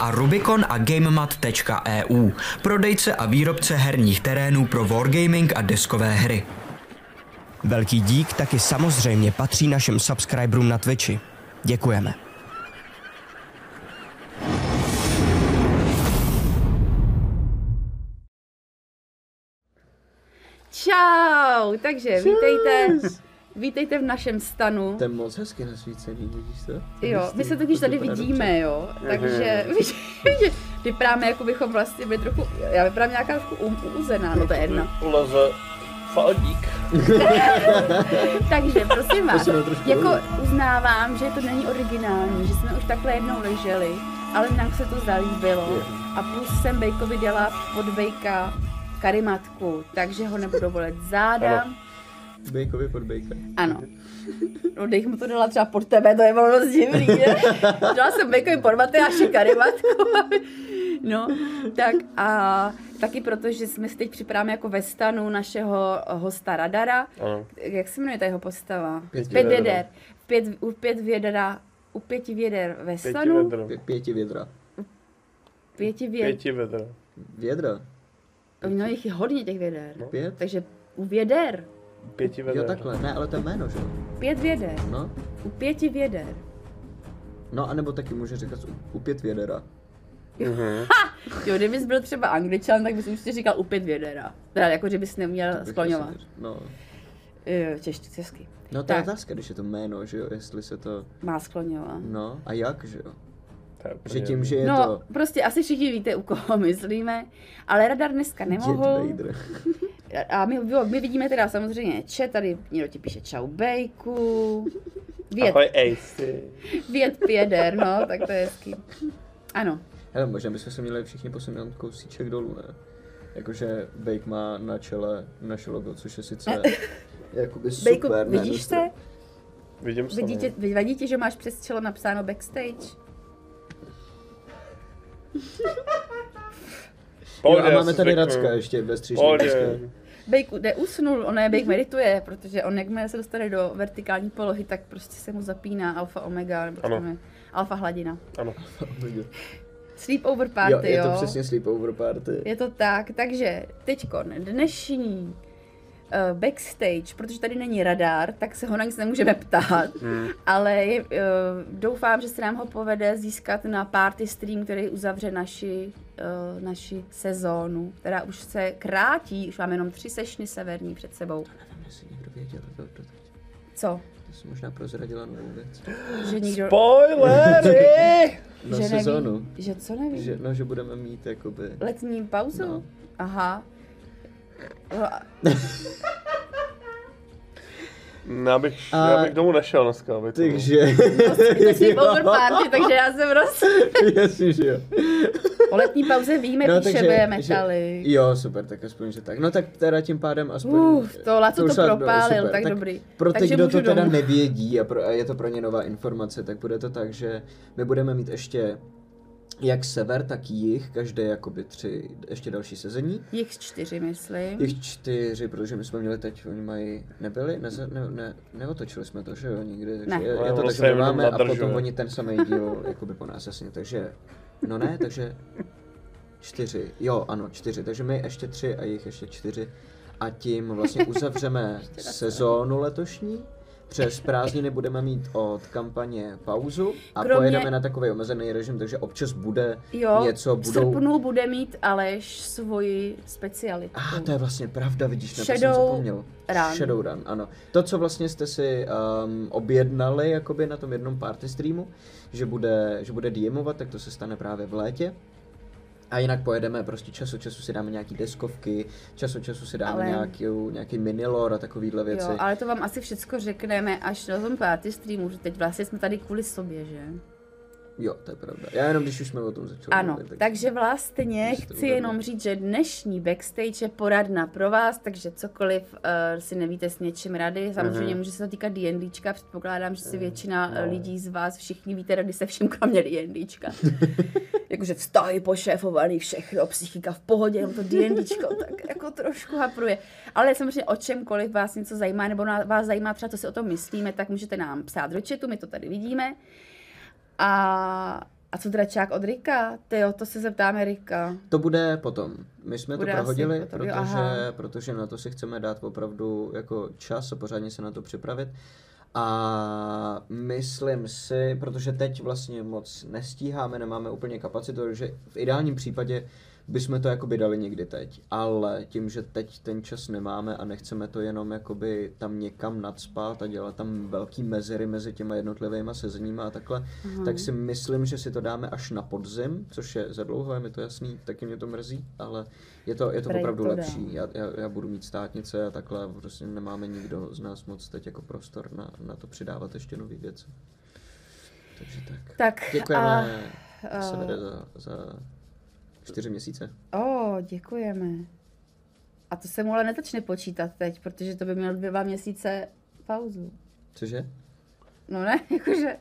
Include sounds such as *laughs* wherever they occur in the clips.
a Rubicon a GameMat.eu, prodejce a výrobce herních terénů pro wargaming a deskové hry. Velký dík taky samozřejmě patří našim subscriberům na Twitchi. Děkujeme. Čau, takže vítejte, vítejte v našem stanu. To je moc hezky nasvícený, vidíš to? Jo, my se totiž tady vidíme, jo, takže *laughs* že vypadáme, jako bychom vlastně byli trochu, já vypadám nějaká trochu u- uuzená, no to je jedna. Uleze faldík. *laughs* Takže prosím vás, jako uznávám, že to není originální, že jsme už takhle jednou leželi, ale nám se to zalíbilo a plus jsem Bejkovi dělala pod Bejka karimatku, takže ho nebudu volet záda. Ano. Bejkovi pod bejka. Ano. No, dej mu to dala třeba pod tebe, to je bylo dost divný, ne? Dala jsem Bejkovi pod Matyáši karimatku. No, tak a taky proto, že jsme si teď připravíme jako ve stanu našeho hosta Radara. Ano. Jak se jmenuje ta jeho postava? Pět pět věder. Pět, u pět vědera, u pěti věder ve Pěti stanu. pěti vědra. Pěti věder. Pěti vedro. Vědra? No, jich je hodně těch věder. No. Pět? Takže u věder. Pěti vedro. Jo, takhle. Ne, ale to je jméno, že jo? Pět věder. No. U pěti věder. No, anebo taky může říkat u, u pět vědera. Mhm. *laughs* Jo, kdybys byl třeba angličan, tak bys určitě říkal u pět vědera. Teda jako, že bys neměl skloňovat. No. Jo, česky. No to je Tak. otázka, když je to jméno, že jo, jestli se to... Má skloňovat. No, a jak, že jo? Je Že tím, že je No, to... prostě asi všichni víte, u koho *laughs* myslíme, ale radar dneska nemohl. *laughs* A my, jo, my vidíme teda samozřejmě chat, tady někdo ti píše čau bejku, věd, Ahoj Ace. věd pěder, no, tak to je hezký. Ano, Hele, možná bychom se měli všichni posunout kousíček dolů, ne? Jakože Bake má na čele naše logo, což je sice jakoby Bejku, super. na vidíš se? Vidím se. Vidí tě, vadí ti, že máš přes čelo napsáno backstage? Pohodě, Jo, a máme tady. Racka ještě bez třížní Pohodě. Bejku neusnul, on je Bejk medituje, protože on jakmile se dostane do vertikální polohy, tak prostě se mu zapíná alfa omega, nebo Ano. ano. alfa hladina. Ano. *laughs* Sleepover Jo, party, je jo. to přesně sleepover party. Je to tak, takže teďkon, dnešní uh, backstage, protože tady není radar, tak se ho na nic nemůžeme ptát, *laughs* Hmm. ale je, uh, doufám, že se nám ho povede získat na party stream, který uzavře naši, uh, naši sezónu, která už se krátí, už máme jenom tři sešny severní před sebou. Nevím, jestli někdo věděl to doteď. Co? To jsi možná prozradila novou věc. Že nikdo, Spoilery! *laughs* Na že sezónu. neví, že co neví? Že, no, že budeme mít jakoby... Letní pauzu? No. Aha. *laughs* No, Já bych, A- já bych domů nešel dneska, aby to. Takže... to sleepover party, takže já jsem roz... *laughs* Jasně, že jo. O letní pauze víme, no, píše metaly. Jo, super, tak aspoň, že tak. No tak teda tím pádem aspoň... Uf, to Laco to už ale- propálil, super. tak dobrý. Pro ty, Takže kdo to teda domů. nevědí a, pro, a je to pro ně nová informace, tak bude to tak, že my budeme mít ještě jak sever, tak jich, každé jakoby tři, ještě další sezení. Jich čtyři, myslím. Jich čtyři, protože my jsme měli teď, oni mají, nebyli, ne, ne, ne, neotočili jsme to, že jo, nikdy, takže Ne. je, je to tak, že máme a potom oni ten samý díl, *laughs* jakoby po nás, jasně, takže, no ne, takže čtyři, jo, ano, čtyři, takže my ještě tři a jich ještě čtyři a tím vlastně uzavřeme sezónu letošní, přes prázdniny budeme mít od kampaně pauzu a Kromě- pojedeme na takový omezený režim, takže občas bude Jo, něco, v budou... srpnu bude mít Aleš svoji specialitu. A to je vlastně pravda, vidíš, na to jsem Shadow zapomněl. Run. Shadowrun, ano. To, co vlastně jste si um, objednali jakoby na tom jednom party streamu, že bude, že bude DMovat, tak to se stane právě v létě. A jinak pojedeme prostě čas od času si dáme nějaký deskovky, čas od času si dáme Ale- nějaký, nějaký minilor a takovýhle věci. Jo, ale to vám asi všecko řekneme až na tom party streamu, že teď vlastně jsme tady kvůli sobě, že? Jo, to je pravda. Já jenom, když už jsme o tom začali. Ano, mluvit, tak... takže vlastně chci jenom říct, že dnešní backstage je poradna pro vás, takže cokoliv uh, si nevíte s něčím rady, samozřejmě Mhm. může se to týkat D&Dčka, předpokládám, že si většina No. no. lidí z vás všichni víte rady se vším, kromě D&Dčka. *laughs* Jakože vztahy pošéfovaný, všechno, psychika v pohodě, jenom to D&Dčko tak jako trošku hapruje. Ale samozřejmě o čemkoliv vás něco zajímá, nebo vás zajímá třeba, co si o tom myslíme, tak můžete nám psát do chatu, my to tady vidíme. A, a co dračák od Rika? Tyjo, to se zeptáme Rika. To bude potom. My jsme Bude to prohodili, potom, protože, jo, protože na to si chceme dát opravdu jako čas a pořádně se na to připravit. A myslím si, protože teď vlastně moc nestíháme, nemáme úplně kapacitu, takže v ideálním případě bychom to jakoby dali někdy teď. Ale tím, že teď ten čas nemáme a nechceme to jenom jakoby tam někam nadspat a dělat tam velký mezery mezi těma jednotlivými sezeníma a takhle, Mhm. tak si myslím, že si to dáme až na podzim, což je za dlouho, je mi to jasný, taky mě to mrzí, ale je to, je to Prej opravdu to lepší. Já, já, já budu mít státnice a takhle, prostě nemáme nikdo z nás moc teď jako prostor na, na to přidávat ještě nové věci. Takže tak. Tak Děkujeme, a... a, Severe, za, za čtyři měsíce. O, děkujeme. A to se mu ale netačne počítat teď, protože to by měl dva měsíce pauzu. Cože? No ne, *laughs* jakože...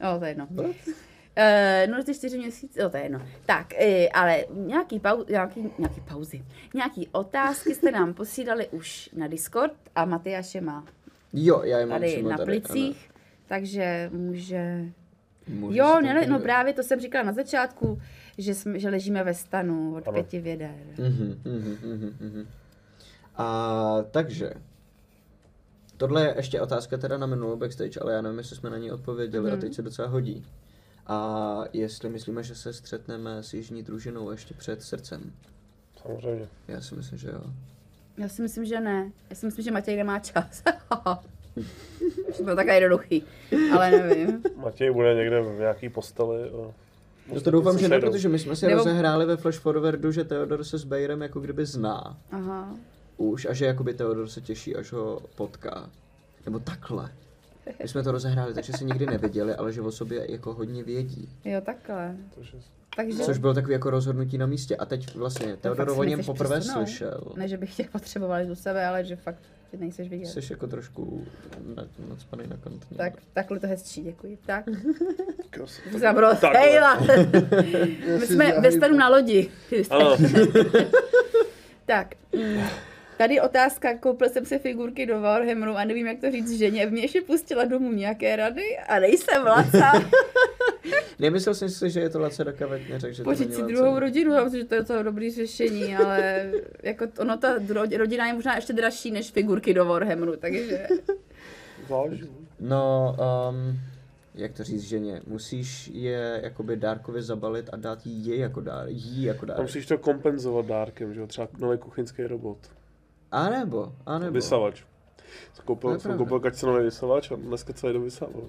No, to je jedno. What? Uh, no, ty čtyři měsíce, no to je jedno. Tak, uh, ale nějaký, pau, nějaký, nějaký pauzy, nějaký otázky jste nám posílali už na Discord a Matyáš je má Jo, já je mám tady na tady, plicích, takže může... ano. Můžu Jo, ne, no právě to jsem říkala na začátku, že, jsme, že ležíme ve stanu od Ano. pěti věder. Mhm, mhm, mhm, mhm. A takže, tohle je ještě otázka teda na minulou backstage, ale já nevím, jestli jsme na ní odpověděli Mhm. a teď se docela hodí. A jestli myslíme, že se střetneme s jižní družinou ještě před srdcem. Samozřejmě. Já si myslím, že jo. Já si myslím, že ne. Já si myslím, že Matěj nemá čas. *laughs* To bylo takové jednoduchý, ale nevím. Matěj bude někde v nějaký posteli. A... No to doufám, se že ne, protože my jsme si Nebo- rozehráli ve Flash Forwardu, že Theodor se s Bejrem jako kdyby zná Aha. už a že jakoby Theodor se těší, až ho potká. Nebo takhle. My jsme to rozehráli, takže si nikdy neviděli, ale že o sobě jako hodně vědí. Jo, takhle. Takže Takže... Což bylo takový jako rozhodnutí na místě. A teď vlastně fakt o něm poprvé přesunout? slyšel. Ne, že bych tě potřebovali do sebe, ale že fakt ty nejseš vidět. Jsi jako trošku na, nadspaný na kantně. Tak, takhle to hezčí, děkuji. Tak, *laughs* bylo Takhle. hejla. *laughs* My jsme ve na lodi. Ano, *laughs* Tak, mm, tady otázka, koupil jsem si figurky do Warhammeru a nevím, jak to říct ženě. Mě ještě pustila domů nějaké rady a nejsem laca. *laughs* Nemyslel jsem si, že je to Lace do kavetně, takže to Pořiď není si Lace. druhou rodinu, já myslím, že to je docela dobrý řešení, ale jako t- ono, ta rodina je možná ještě dražší než figurky do Warhammeru, takže záleží. No, um, jak to říct ženě, musíš je jakoby dárkově zabalit a dát jí je jako dár, jí jako A dár. musíš to kompenzovat dárkem, že jo? Třeba nový kuchyňský robot. A nebo, a nebo. Vysavač. Koupil, jsem koupil kačcenový vysavač a dneska celý den vysával.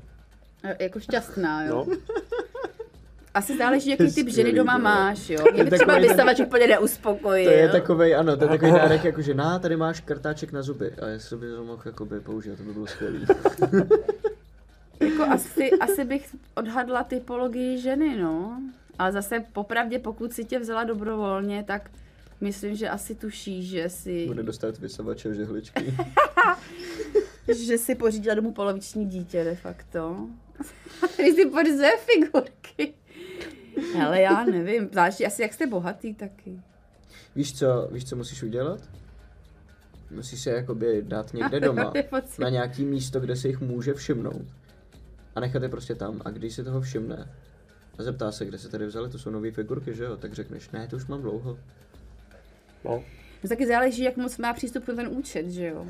e, jako šťastná, jo. No, *laughs* Asi záleží, jaký typ ženy doma máš, jo. *laughs* Mě by Takový třeba vystavač úplně neuspokojil. To je takovej, ano, to je takový *laughs* dárek, jako že na, tady máš kartáček na zuby a jestli by to mohl jakoby použít, to by bylo skvělý. Jako asi, asi bych odhadla typologii ženy, no. Ale zase popravdě, pokud si tě vzala dobrovolně, tak myslím, že asi tuší, že si, Bude dostat vysavače žehličky. *laughs* že si pořídila domů poloviční dítě de facto. *laughs* Když si pořizuje figurky. Hele, já nevím, záleží asi jak jste bohatý taky. Víš co, víš co musíš udělat? Musíš se jakoby dát někde *laughs* doma, na nějaký místo, kde se jich může všimnout. A nechat je prostě tam. A když si toho všimne a zeptá se, kde se tady vzali, to jsou nové figurky, že jo? Tak řekneš, ne, to už mám dlouho. No. No taky záleží, jak moc má přístup na ten účet, že jo?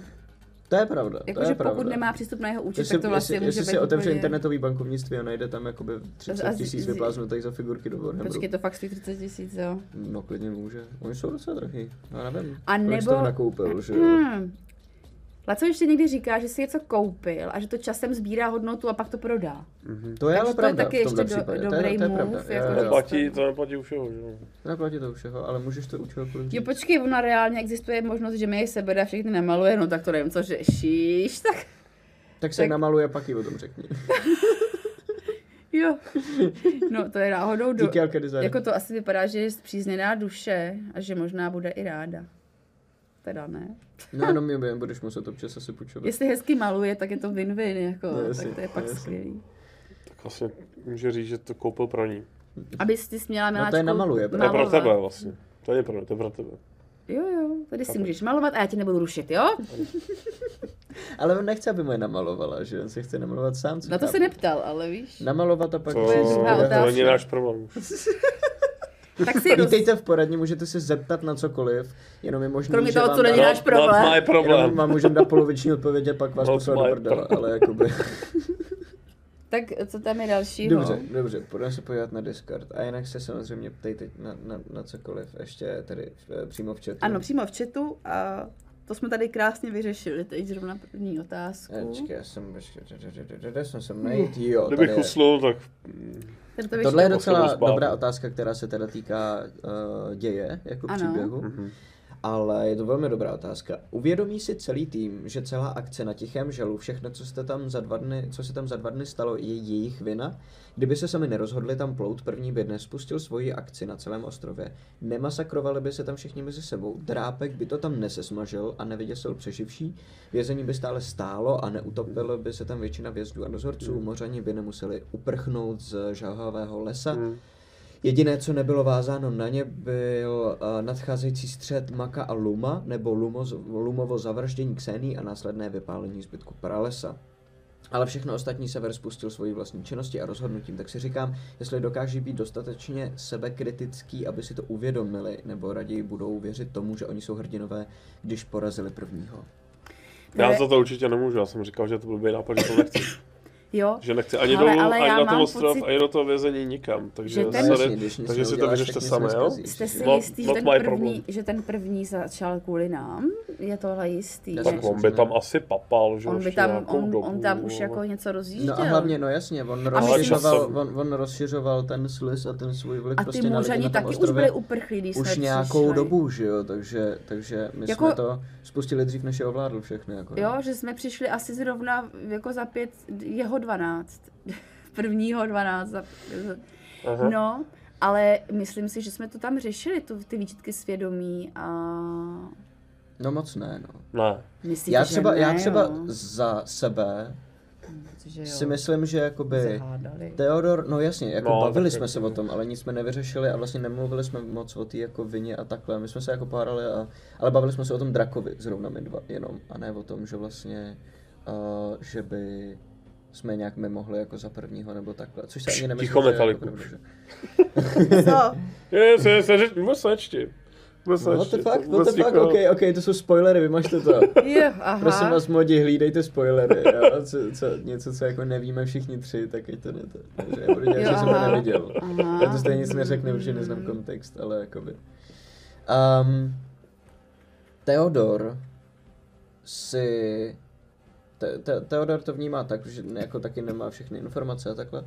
To je pravda, to Jakože je pokud pravda. nemá přístup na jeho účet, Jestli, tak to vlastně jestli, může jestli si otevře úplně... internetový bankovnictví a najde tam jakoby 30 A z- tisíc vypláznutých za figurky do Warhammeru. Počkej, to fakt stojí 30 tisíc, jo? No klidně může. Oni jsou docela drahý. Já nevím. A kolik nebo- toho nakoupil, že jo? Hmm. Laco ještě někdy říká, že si něco koupil a že to časem sbírá hodnotu a pak to prodá. To je Takže ale to je pravda taky ještě do- dobrý to je, to je move, pravda. jako jo, To jo. platí, to neplatí u všeho, že jo? To neplatí to u všeho, ale můžeš to u čehokoliv Jo, počkej, ona reálně existuje možnost, že mi jej sebere a všechny nemaluje, no tak to nevím, co řešíš, tak Tak se tak- namaluje, pak ji o tom řekni. *laughs* Jo. No, to je náhodou do... Díky. Jako to asi vypadá, že je zpřízněná duše a že možná bude i ráda. Teda ne. No jenom mi budeš muset občas asi půjčovat. Jestli hezky maluje, tak je to win-win, jako, No, jasně, tak to je pak no, jasně. skvělý. Tak vlastně může říct, že to koupil pro ní. Abys ty směla No to miláčku je namaluje, To je pro tebe vlastně. To je pro, to je pro tebe. Jo, jo, tady si Chápu. můžeš malovat a já tě nebudu rušit, jo? *laughs* Ale on nechce, aby mu je namalovala, že? On se chce namalovat sám. co Na to se neptal, ale víš. Namalovat a pak... To, je druhá to není náš problém. *laughs* Tak si roz... Vítejte v poradně, můžete se zeptat na cokoliv, jenom je možný, Kromě že toho, vám co není náš problém. Not my Jenom problém. vám můžeme dát poloviční odpověď a pak vás poslat do prdele, ale jakoby... *laughs* Tak co tam je dalšího? Dobře, dobře, půjdeme se podívat na Discord. A jinak se samozřejmě ptejte na, na, na cokoliv, ještě tady v, přímo v chatu. Ano, přímo v chatu a to jsme tady krásně vyřešili, teď zrovna první otázku. Počkej, já jsem, počkej, kde jsem sem najít? Jo, Kdybych je. usnul, tak mm, Tady to Tohle je docela dobrá otázka, která se teda týká uh, děje, jako Ano. příběhu. Mhm. Ale je to velmi dobrá otázka. Uvědomí si celý tým, že celá akce na Tichém želu, všechno, co, jste tam za dva dny, co se tam za dva dny stalo, je jejich vina? Kdyby se sami nerozhodli tam plout, první by dnes spustil svoji akci na celém ostrově. Nemasakrovali by se tam všichni mezi sebou, drápek by to tam nesesmažil a nevyděsil přeživší, vězení by stále stálo a neutopilo by se tam většina vězdů a dozorců, mořani by nemuseli uprchnout z žahavého lesa. mm, Jediné, co nebylo vázáno na ně, byl uh, nadcházející střed Maka a Luma, nebo Lumo, Lumovo zavraždění Xení a následné vypálení zbytku pralesa. Ale všechno ostatní sever spustil svoji vlastní činnosti a rozhodnutím, tak si říkám, jestli dokáží být dostatečně sebekritický, aby si to uvědomili, nebo raději budou věřit tomu, že oni jsou hrdinové, když porazili prvního. já za to určitě nemůžu. Já jsem říkal, že to byl nápad, že to nechci. *coughs* Jo, Že nechci ani Ale- dolů, ale ani na ten ostrov, pocit, ani do toho vězení nikam. Takže že ten- sorry, když takže si to vyřešte sami, jo? jste si Not- jistý, že ten, první, problem. že ten první začal kvůli nám? Je tohle jistý? Tak on by tam asi papal, že On by tam, on, dobu, on tam už jako něco rozjížděl. No a hlavně, no jasně, on rozšiřoval, on, on rozšiřoval ten sliz a ten svůj vliv a prostě ty na tom taky už byli uprchlí, když už nějakou dobu, že jo, takže, takže my Jako- jsme to spustili dřív, než je ovládl všechny, jako Jo, že jsme přišli asi zrovna jako za pět, jeho 12. *laughs* Prvního 12. Za, Aha. no, ale myslím si, že jsme to tam řešili, tu, ty výčitky svědomí a... No moc ne, no. Ne. Myslíte, Já třeba, ne, já třeba jo? za sebe že jo, si myslím, že jakoby zahádali. Teodor, no jasně, jako No, bavili jsme se o tom, ale nic jsme nevyřešili a vlastně nemluvili jsme moc o té jako vině a takhle. My jsme se jako párali, a, ale bavili jsme se o tom drakovi, zrovna my dva jenom, a ne o tom, že vlastně, uh, že by jsme nějak my mohli jako za prvního nebo takhle, což se ani nemyslím, Ticho, že jako Metaliku. že... Co? *laughs* Je, se, se, řeč, vůbec nečti. What nečti. the to fuck, what vůbec the fuck, ok, ok, to jsou spoilery, vymažte to. Jo, aha. Prosím vás, modi, hlídejte spoilery, jo? Co, co, něco, co jako nevíme všichni tři, tak ať to ne to. Takže já budu dělat, Jo, že jsem to neviděl. Aha. Já to stejně nic neřeknu, protože neznám kontext, ale jakoby. Um, Theodor si... Te, te, Theodor to vnímá tak, že jako taky nemá všechny informace a takhle,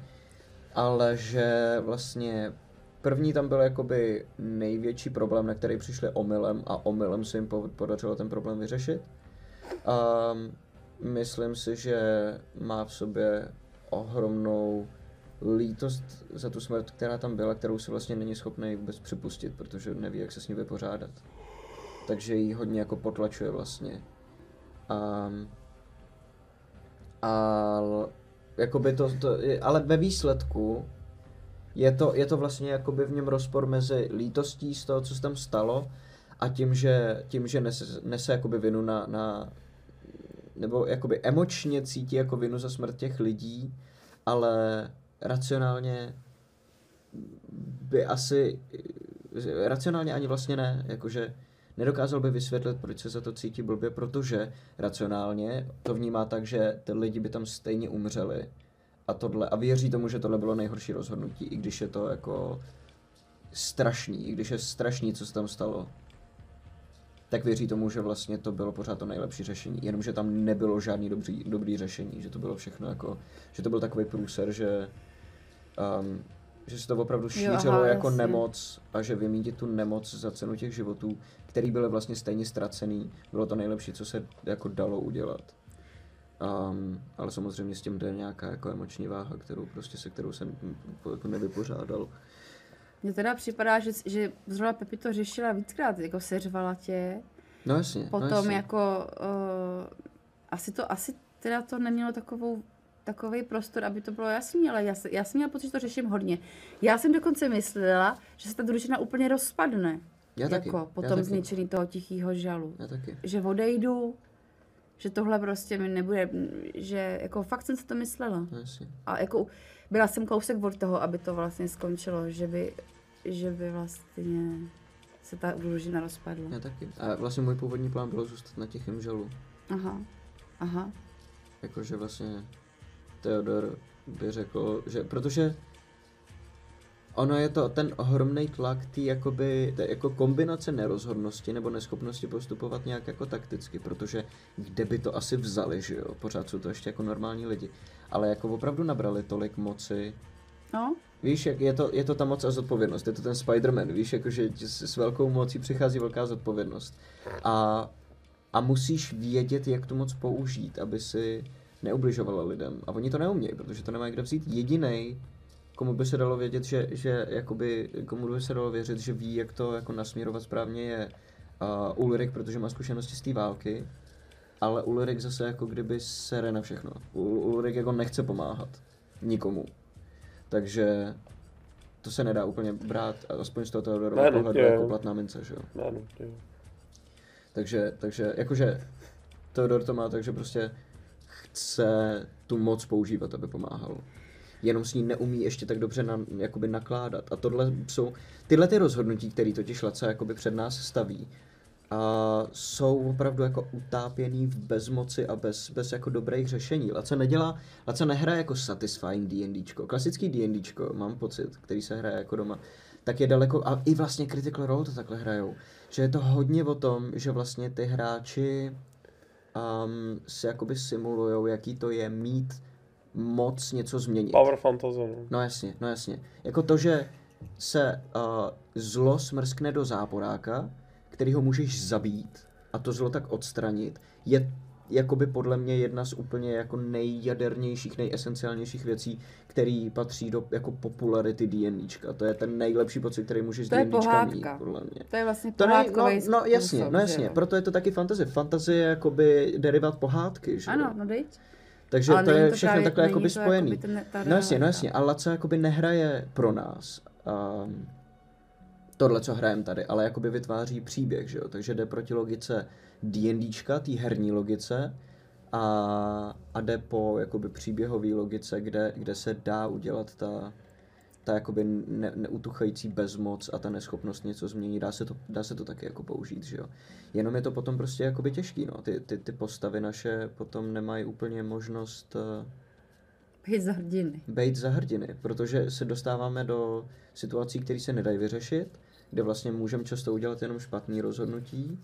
ale že vlastně první tam byl jakoby největší problém, na který přišli omylem a omylem se jim po- podařilo ten problém vyřešit. Um, myslím si, že má v sobě ohromnou lítost za tu smrt, která tam byla, kterou si vlastně není schopný vůbec připustit, protože neví, jak se s ní vypořádat. Takže ji hodně jako potlačuje vlastně. Um, a jakoby to, to ale ve výsledku je to, je to vlastně jakoby v něm rozpor mezi lítostí z toho, co se tam stalo a tím, že, tím, že nese, nese jakoby vinu na, na nebo jakoby emočně cítí jako vinu za smrt těch lidí, ale racionálně by asi, racionálně ani vlastně ne, jakože nedokázal by vysvětlit, proč se za to cítí blbě, protože racionálně to vnímá tak, že ty lidi by tam stejně umřeli a tohle, a věří tomu, že tohle bylo nejhorší rozhodnutí, i když je to jako strašný, i když je strašný, co se tam stalo tak věří tomu, že vlastně to bylo pořád to nejlepší řešení, jenomže tam nebylo žádný dobrý, dobrý řešení, že to bylo všechno jako, že to byl takový průser, že, um, že se to opravdu šířilo aha, jako jasně. nemoc a že vymítit tu nemoc za cenu těch životů, který byly vlastně stejně ztracený, bylo to nejlepší, co se jako dalo udělat. Um, ale samozřejmě s tím jde nějaká jako emoční váha, kterou prostě se kterou jsem jako nevypořádal. Mně teda připadá, že, že zrovna Pepi to řešila víckrát, jako seřvala tě, No jasně, no potom jasně. jako, uh, asi to, asi teda to nemělo takovou takový prostor, aby to bylo jasný, ale já, já jsem měla pocit, že to řeším hodně. Já jsem dokonce myslela, že se ta družina úplně rozpadne. Já taky, jako potom taky. zničení toho tichého žalu. Já taky. Že odejdu, že tohle prostě mi nebude, že jako fakt jsem si to myslela. No jasně. A jako byla jsem kousek od toho, aby to vlastně skončilo, že by, že by vlastně se ta družina rozpadla. Já taky. A vlastně můj původní plán bylo zůstat na tichém žalu. Aha, aha. Jakože vlastně Theodor by řekl, že protože ono je to ten ohromný tlak tý jakoby, té jako kombinace nerozhodnosti nebo neschopnosti postupovat nějak jako takticky, protože kde by to asi vzali, že jo, pořád jsou to ještě jako normální lidi, ale jako opravdu nabrali tolik moci, No, Víš, jak je to, je to ta moc a zodpovědnost, je to ten Spider-Man, víš, jakože s, s velkou mocí přichází velká zodpovědnost. A, a musíš vědět, jak tu moc použít, aby si neubližovala lidem. A oni to neumějí, protože to nemají kde vzít. Jediný, komu by se dalo vědět, že, že jakoby, komu by se dalo věřit, že ví, jak to jako nasměrovat správně, je uh, Ulrich, protože má zkušenosti z té války. Ale Ulrich zase jako kdyby sere na všechno. Ul- Ulrich jako nechce pomáhat. Nikomu. Takže to se nedá úplně brát, aspoň z toho Teodorova pohledu jako platná mince, že no, jo. Takže, takže jakože Teodor to má tak, že prostě chce tu moc používat, aby pomáhal. Jenom s ní neumí ještě tak dobře na, jakoby nakládat. A tohle jsou, tyhle ty rozhodnutí, které totiž Laca jakoby před nás staví, a jsou opravdu jako utápěný v bezmoci a bez, bez jako dobrých řešení. Laca nedělá, Laca nehraje jako satisfying D&Dčko. Klasický D&Dčko, mám pocit, který se hraje jako doma, tak je daleko, a i vlastně Critical Role to takhle hrajou, že je to hodně o tom, že vlastně ty hráči um, si jakoby simulujou, jaký to je mít moc něco změnit. Power fantasy, no. No jasně, no jasně. Jako to, že se uh, zlo smrskne do záporáka, který ho můžeš zabít a to zlo tak odstranit, je jakoby podle mě jedna z úplně jako nejjadernějších, nejesenciálnějších věcí, který patří do jako popularity D&Dčka. To je ten nejlepší pocit, který můžeš z To je D&Dčka mít, podle mě. to je vlastně To ne, no, no jasně, způsob, no jasně, proto je to taky fantasy. Fantasy je jakoby derivát pohádky, že jo? Ano, no dejť. Takže Ale to je to všechno právě- takhle jakoby spojený. jakoby ten- no jasně, no jasně, a Laca jakoby nehraje pro nás um, tohle, co hrajeme tady, ale jakoby vytváří příběh, že jo, takže jde proti logice D&Dčka, té herní logice a, a jde po jakoby příběhové logice, kde, kde se dá udělat ta, ta jakoby ne, neutuchající bezmoc a ta neschopnost něco změnit, dá se to, dá se to taky jako použít, že jo. Jenom je to potom prostě jakoby těžký, no. Ty, ty, ty postavy naše potom nemají úplně možnost uh, Hit za hrdiny. být za hrdiny, protože se dostáváme do situací, které se nedají vyřešit, kde vlastně můžeme často udělat jenom špatný rozhodnutí,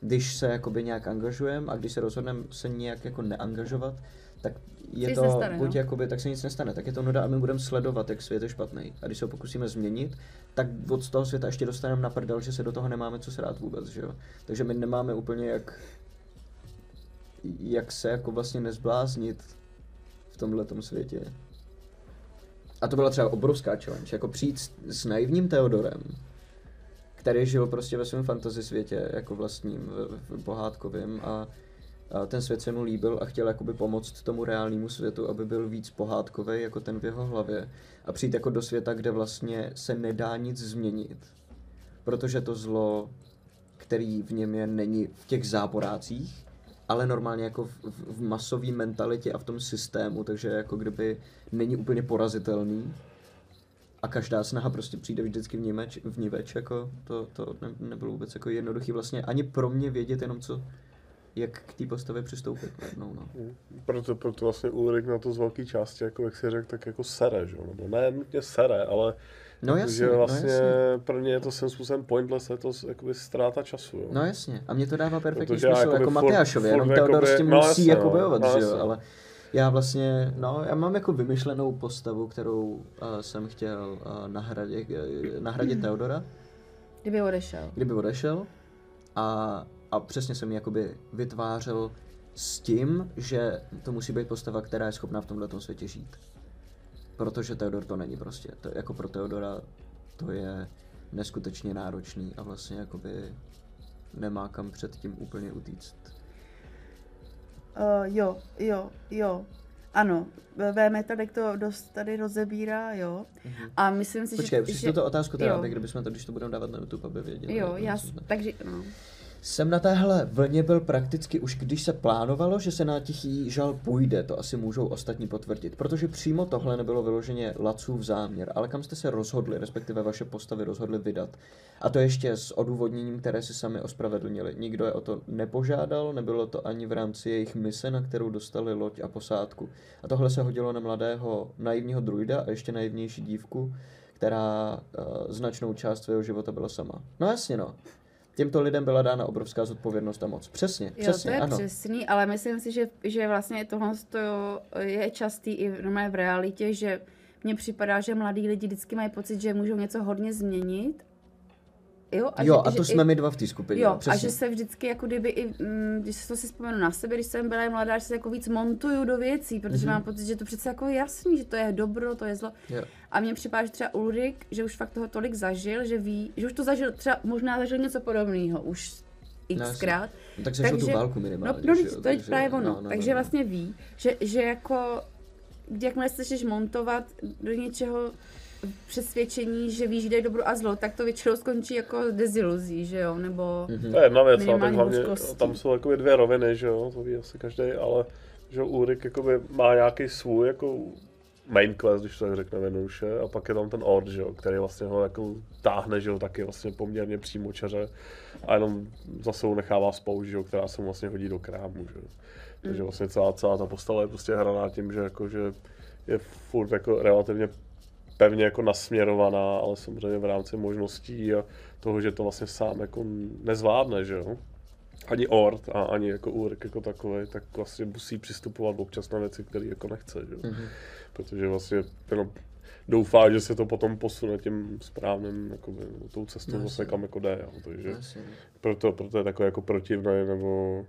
když se jakoby nějak angažujeme a když se rozhodneme se nějak jako neangažovat, tak je Nic to nestane, buď no. jakoby, tak se nic nestane, tak je to nuda a my budeme sledovat, jak svět je špatný. A když se ho pokusíme změnit, tak od toho světa ještě dostaneme na prdel, že se do toho nemáme co srát vůbec, že jo. Takže my nemáme úplně jak, jak se jako vlastně nezbláznit v tomhle světě. A to byla třeba obrovská challenge, jako přijít s, s naivním Theodorem, který žil prostě ve svém fantasy světě, jako vlastním, v, v pohádkovém a ten svět se mu líbil a chtěl jakoby pomoct tomu reálnému světu, aby byl víc pohádkový jako ten v jeho hlavě a přijít jako do světa, kde vlastně se nedá nic změnit, protože to zlo, který v něm je, není v těch záporácích, ale normálně jako v, v, v masové mentalitě a v tom systému, takže jako kdyby není úplně porazitelný. A každá snaha prostě přijde vždycky v niveč, v niveč jako to, to ne, nebylo vůbec jako jednoduchý vlastně ani pro mě vědět jenom co, jak k té postavě přistoupit najednou, no. Proto, proto vlastně Ulrik na to z velké části, jako jak si řekl, tak jako sere, že jo? Nebo ne nutně sere, ale No jako, jasně, že no vlastně jasně. pro ně je to svým způsobem pointless, je to jakoby ztráta času, jo? No jasně, a mě to dává perfektní Protože já smysl jako Matyášovi, jenom Teodor s tím no musí jasně, jako no, bojovat, no že jo, jasně. ale já vlastně, no, já mám jako vymyšlenou postavu, kterou uh, jsem chtěl uh, nahradit, uh, nahradit Teodora, Kdyby odešel. kdyby odešel a, a přesně jsem ji jakoby vytvářel s tím, že to musí být postava, která je schopná v tomhle světě žít. Protože Theodor to není prostě. To, jako pro Theodora to je neskutečně náročný a vlastně jakoby nemá kam před tím úplně utíct. Uh, jo, jo, jo. Ano, V-metodek to dost tady rozebírá, jo. Mhm. A myslím si, Počkej, že... přečtu to otázku teda, kdybychom to, když to budeme dávat na YouTube, aby věděli. Jo, já, takže, no. Jsem na téhle vlně byl prakticky už když se plánovalo, že se na tichý žal půjde, to asi můžou ostatní potvrdit, protože přímo tohle nebylo vyloženě Lacův záměr, ale kam jste se rozhodli, respektive vaše postavy rozhodly vydat. A to ještě s odůvodněním, které si sami ospravedlnili. Nikdo je o to nepožádal, nebylo to ani v rámci jejich mise, na kterou dostali loď a posádku. A tohle se hodilo na mladého naivního druida a ještě naivnější dívku, která uh, značnou část svého života byla sama. No jasně no. Těmto lidem byla dána obrovská zodpovědnost a moc. Přesně, Jo, přesně, to je ano. přesný, ale myslím si, že, že vlastně tohle to je častý i v realitě, že mně připadá, že mladí lidi vždycky mají pocit, že můžou něco hodně změnit. Jo, A jo, že, a to že jsme i, my dva v té skupině. Jo, přesně. a že se vždycky jako kdyby i, mm, když se to si vzpomenu na sebe, když jsem byla mladá, že se jako víc montuju do věcí, protože Mhm. mm-hmm. mám pocit, že to přece jako jasný, že to je dobro, to je zlo. Jo. A mně připadá, že třeba Ulrik, že už fakt toho tolik zažil, že ví, že už to zažil, třeba možná zažil něco podobného už xkrát. No, tak zažil tu válku minimálně. No, no že to je takže- právě ono. no, no, takže no, no. vlastně ví, že, že jako, jakmile se začneš montovat do něčeho přesvědčení, že víš, kde je dobro a zlo, tak to většinou skončí jako deziluzí, že jo, nebo... Mhm. To je jedna věc, no, tak Minimální hlavně hořkosti. tam jsou jakoby dvě roviny, že jo, to ví asi každý, ale že jo, Ulrik jakoby má nějaký svůj jako main class, když to tak řekneme jednoduše, a pak je tam ten Ord, že jo, který vlastně ho jako táhne, že jo, taky vlastně poměrně přímočaře a jenom zase ho nechává spoušť, že jo, která se mu vlastně hodí do krámu, že jo. Takže Mm. vlastně celá, celá ta postava je prostě hraná tím, že jako, že je furt jako relativně pevně jako nasměrovaná, ale samozřejmě v rámci možností a toho, že to vlastně sám jako nezvládne, že jo. Ani Ort a ani jako Ulrik jako takový, tak vlastně musí přistupovat občas na věci, které jako nechce, že jo. Mhm. Protože vlastně jenom doufá, že se to potom posune tím správným, jakoby, tou cestou No, vlastně kam jako jde, jo. Takže Jasně. proto, proto je takový jako protivný, nebo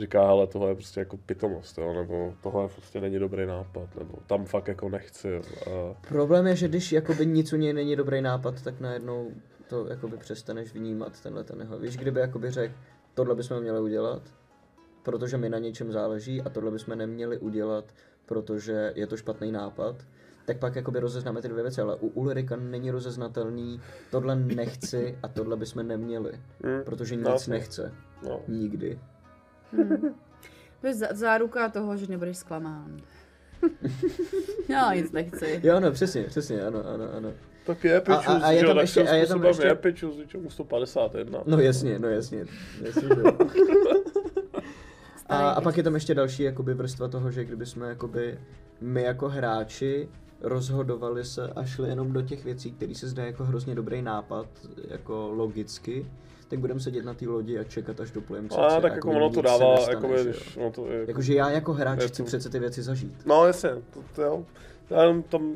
říká, hele, tohle je prostě jako pitomost, jo, nebo tohle prostě není dobrý nápad, nebo tam fakt jako nechci. A Problém je, že když jakoby nic u něj není dobrý nápad, tak najednou to jakoby přestaneš vnímat tenhle ten jeho. Víš, kdyby jakoby řekl, tohle bychom měli udělat, protože mi na něčem záleží a tohle bychom neměli udělat, protože je to špatný nápad, tak pak jakoby rozeznáme ty dvě věci, ale u Ulrika není rozeznatelný, tohle nechci a tohle bychom neměli, hm, protože No, nic no. nechce. no. Nikdy. To je zá- záruka toho, že nebudeš zklamán. *laughs* Já nic nechci. Jo, no, přesně, přesně, ano, ano, ano. Tak je pičus, a- a je že jo, tam tak ještě- a je tam způsobem ještě- je pičus, že mu 151. No jasně, no jasně. jasně *laughs* a, a pak je tam ještě další jakoby vrstva toho, že kdyby jsme jakoby my jako hráči rozhodovali se a šli jenom do těch věcí, které se zdá jako hrozně dobrý nápad, jako logicky, tak budeme sedět na té lodi a čekat, až doplujeme A tak jako ono to dává, jakoby, když, jo. ono to je, Jakože já jako hráč chci to- přece ty věci zažít. No jasně, to, to jo. Já jenom tam,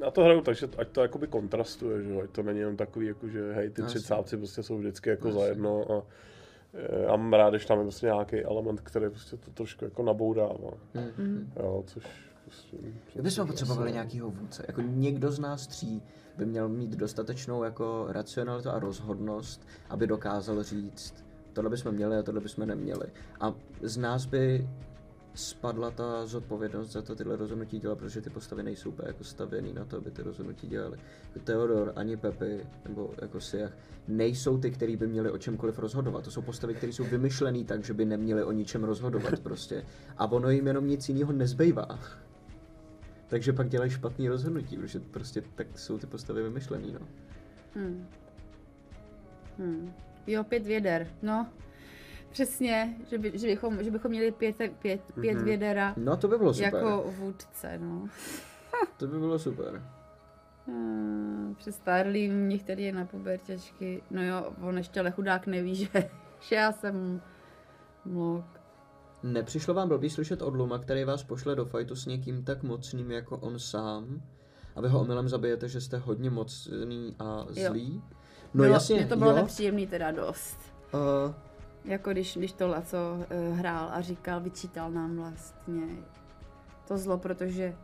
já to hraju tak, že ať to jakoby kontrastuje, že ať to není jenom takový, jako že hej, ty No, jasně. třicátci prostě jsou vždycky jako Jasně. za jedno a já mám rád, když tam je prostě nějaký element, který prostě to trošku jako nabourává. Hmm. Jo, což prostě... My bychom což potřebovali nějakýho vůdce. Jako někdo z nás tří by měl mít dostatečnou jako racionalitu a rozhodnost, aby dokázal říct, tohle bychom měli a tohle bychom neměli. A z nás by spadla ta zodpovědnost za to tyhle rozhodnutí dělat, protože ty postavy nejsou úplně jako stavěný na to, aby ty rozhodnutí dělali. Jako Theodor ani Pepi, nebo jako Siach, nejsou ty, kteří by měli o čemkoliv rozhodovat. To jsou postavy, které jsou vymyšlený tak, že by neměli o ničem rozhodovat prostě. A ono jim jenom nic jiného nezbývá. Takže pak dělají špatný rozhodnutí, protože prostě tak jsou ty postavy vymyšlený, no. Hmm. Hmm. Jo, pět věder, no. Přesně, že, by, že, bychom, že bychom měli pět, pět, pět Mhm. vědera No to by bylo super. jako vůdce, no. To by bylo super. Hmm, mě, který je na pubertěčky. No jo, on ještě ale chudák neví, že, *laughs* že já jsem mlok. Nepřišlo vám blbý slyšet od Luma, který vás pošle do fajtu s někým tak mocným jako on sám a vy ho omylem zabijete, že jste hodně mocný a Jo. zlý? No bylo, jasně, Mě to bylo jo. nepříjemný teda dost. Uh, Jako když, když to Laco uh, hrál a říkal, vyčítal nám vlastně to zlo, protože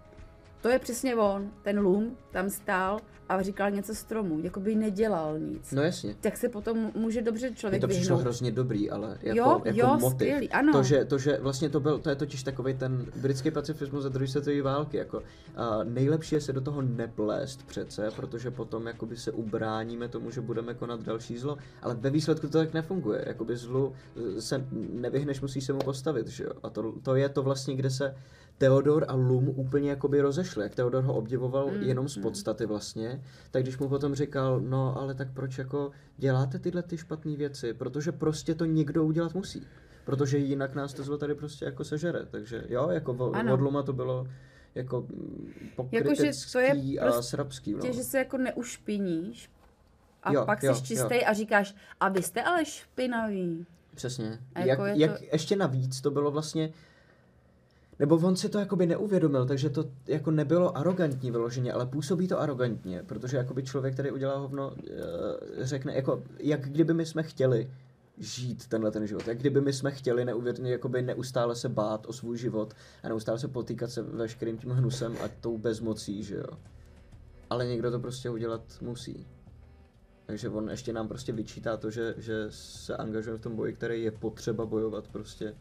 to je přesně on, ten Lum tam stál a říkal něco stromu, jako by nedělal nic. No jasně. Tak se potom může dobře Mně člověk to přišlo vyhnout. hrozně dobrý, ale jako, Jo, jako jo, motiv. skvělý, ano. To že, to, že vlastně to byl, to je totiž takový ten britský pacifismus za druhé světové války. Jako, a nejlepší je se do toho neplést přece, protože potom jakoby se ubráníme tomu, že budeme konat další zlo. Ale ve výsledku to tak nefunguje. Jakoby zlu se nevyhneš, musíš se mu postavit, že jo? A to, to je to vlastně, kde se Theodor a Lum úplně jakoby rozešli. Jak Theodor ho obdivoval mm, jenom z podstaty vlastně, tak když mu potom říkal, no ale tak proč jako děláte tyhle ty špatné věci? Protože prostě to někdo udělat musí. Protože jinak nás to zlo tady prostě jako sežere. Takže jo, jako vo, od Luma to bylo jako mm, pokrytecký to je a prostě srabský. No. Tě, že se jako neušpiníš a Jo, pak jo, jsi čistý a říkáš, a vy jste ale špinavý. Přesně. A Jak, jako je jak to- ještě navíc to bylo vlastně, nebo on si to jakoby neuvědomil, takže to jako nebylo arrogantní vyloženě, ale působí to arrogantně, protože jakoby člověk, který udělá hovno, eh, řekne, jako, jak kdyby my jsme chtěli žít tenhle ten život, jak kdyby my jsme chtěli neuvěřeně, jakoby neustále se bát o svůj život a neustále se potýkat se veškerým tím hnusem a tou bezmocí, že jo. Ale někdo to prostě udělat musí. Takže on ještě nám prostě vyčítá to, že, že se angažuje v tom boji, který je potřeba bojovat prostě.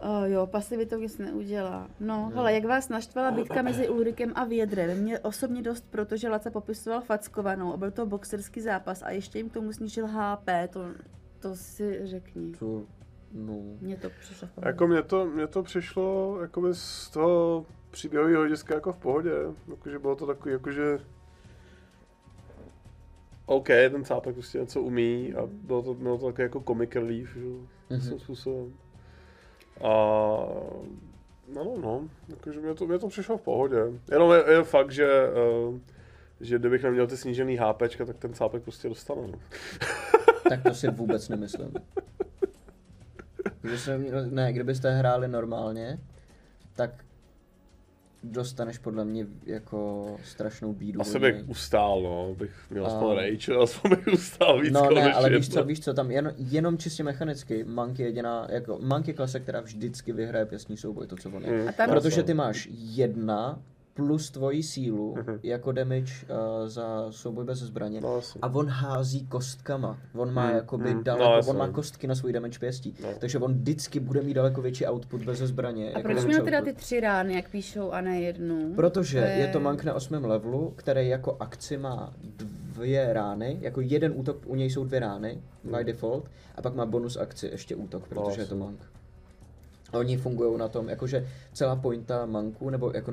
O, jo, pasivito nic neudělá. No, hele, jak vás naštvala bitka mezi Ulrikem a Vědrem? Mě osobně dost, protože Laca popisoval fackovanou a byl to boxerský zápas a ještě jim k tomu snížil HP, to, to si řekni. Co, no, Mně to přišlo. Jako mně to, mně to přišlo jakoby z toho příběhového hlediska jako v pohodě. Jakože bylo to takový, jakože OK, ten cápek prostě něco umí a bylo to, bylo to takový jako comic relief, že? jo, Mhm. svým způsobem. A no, no, no, jakože mě to, mě to přišlo v pohodě. Jenom je, je fakt, že, uh, že kdybych neměl ty snížený HPčka, tak ten cápek prostě dostane. No. *laughs* tak to si vůbec nemyslím. Když jsem, ne, kdybyste hráli normálně, tak dostaneš podle mě jako strašnou bídu. Asi bych ustál, no, bych měl aspoň rage, aspoň bych ustál víc No ne, ale víš co, víš co, tam jen, jenom čistě mechanicky, Monk je jediná, jako, Monk je klase, která vždycky vyhraje pěstní souboj, to co on je. Mm, A tam- Protože ty máš jedna plus tvoji sílu Mhm. jako damage uh, za souboj bez zbraně. No. A on hází kostkama. On má Hmm, jakoby hmm. daleko, No, on má kostky na svůj damage pěstí. No. Takže on vždycky bude mít daleko větší output bez zbraně. A jako proč měl teda ty tři rány, jak píšou, a ne jednu? Protože To je... je to mank na 8. levelu, který jako akci má dvě rány, jako jeden útok, u něj jsou dvě rány, by Hmm. default, a pak má bonus akci ještě útok, protože je to mank. Oni fungují na tom, jakože celá pointa manku, nebo jako,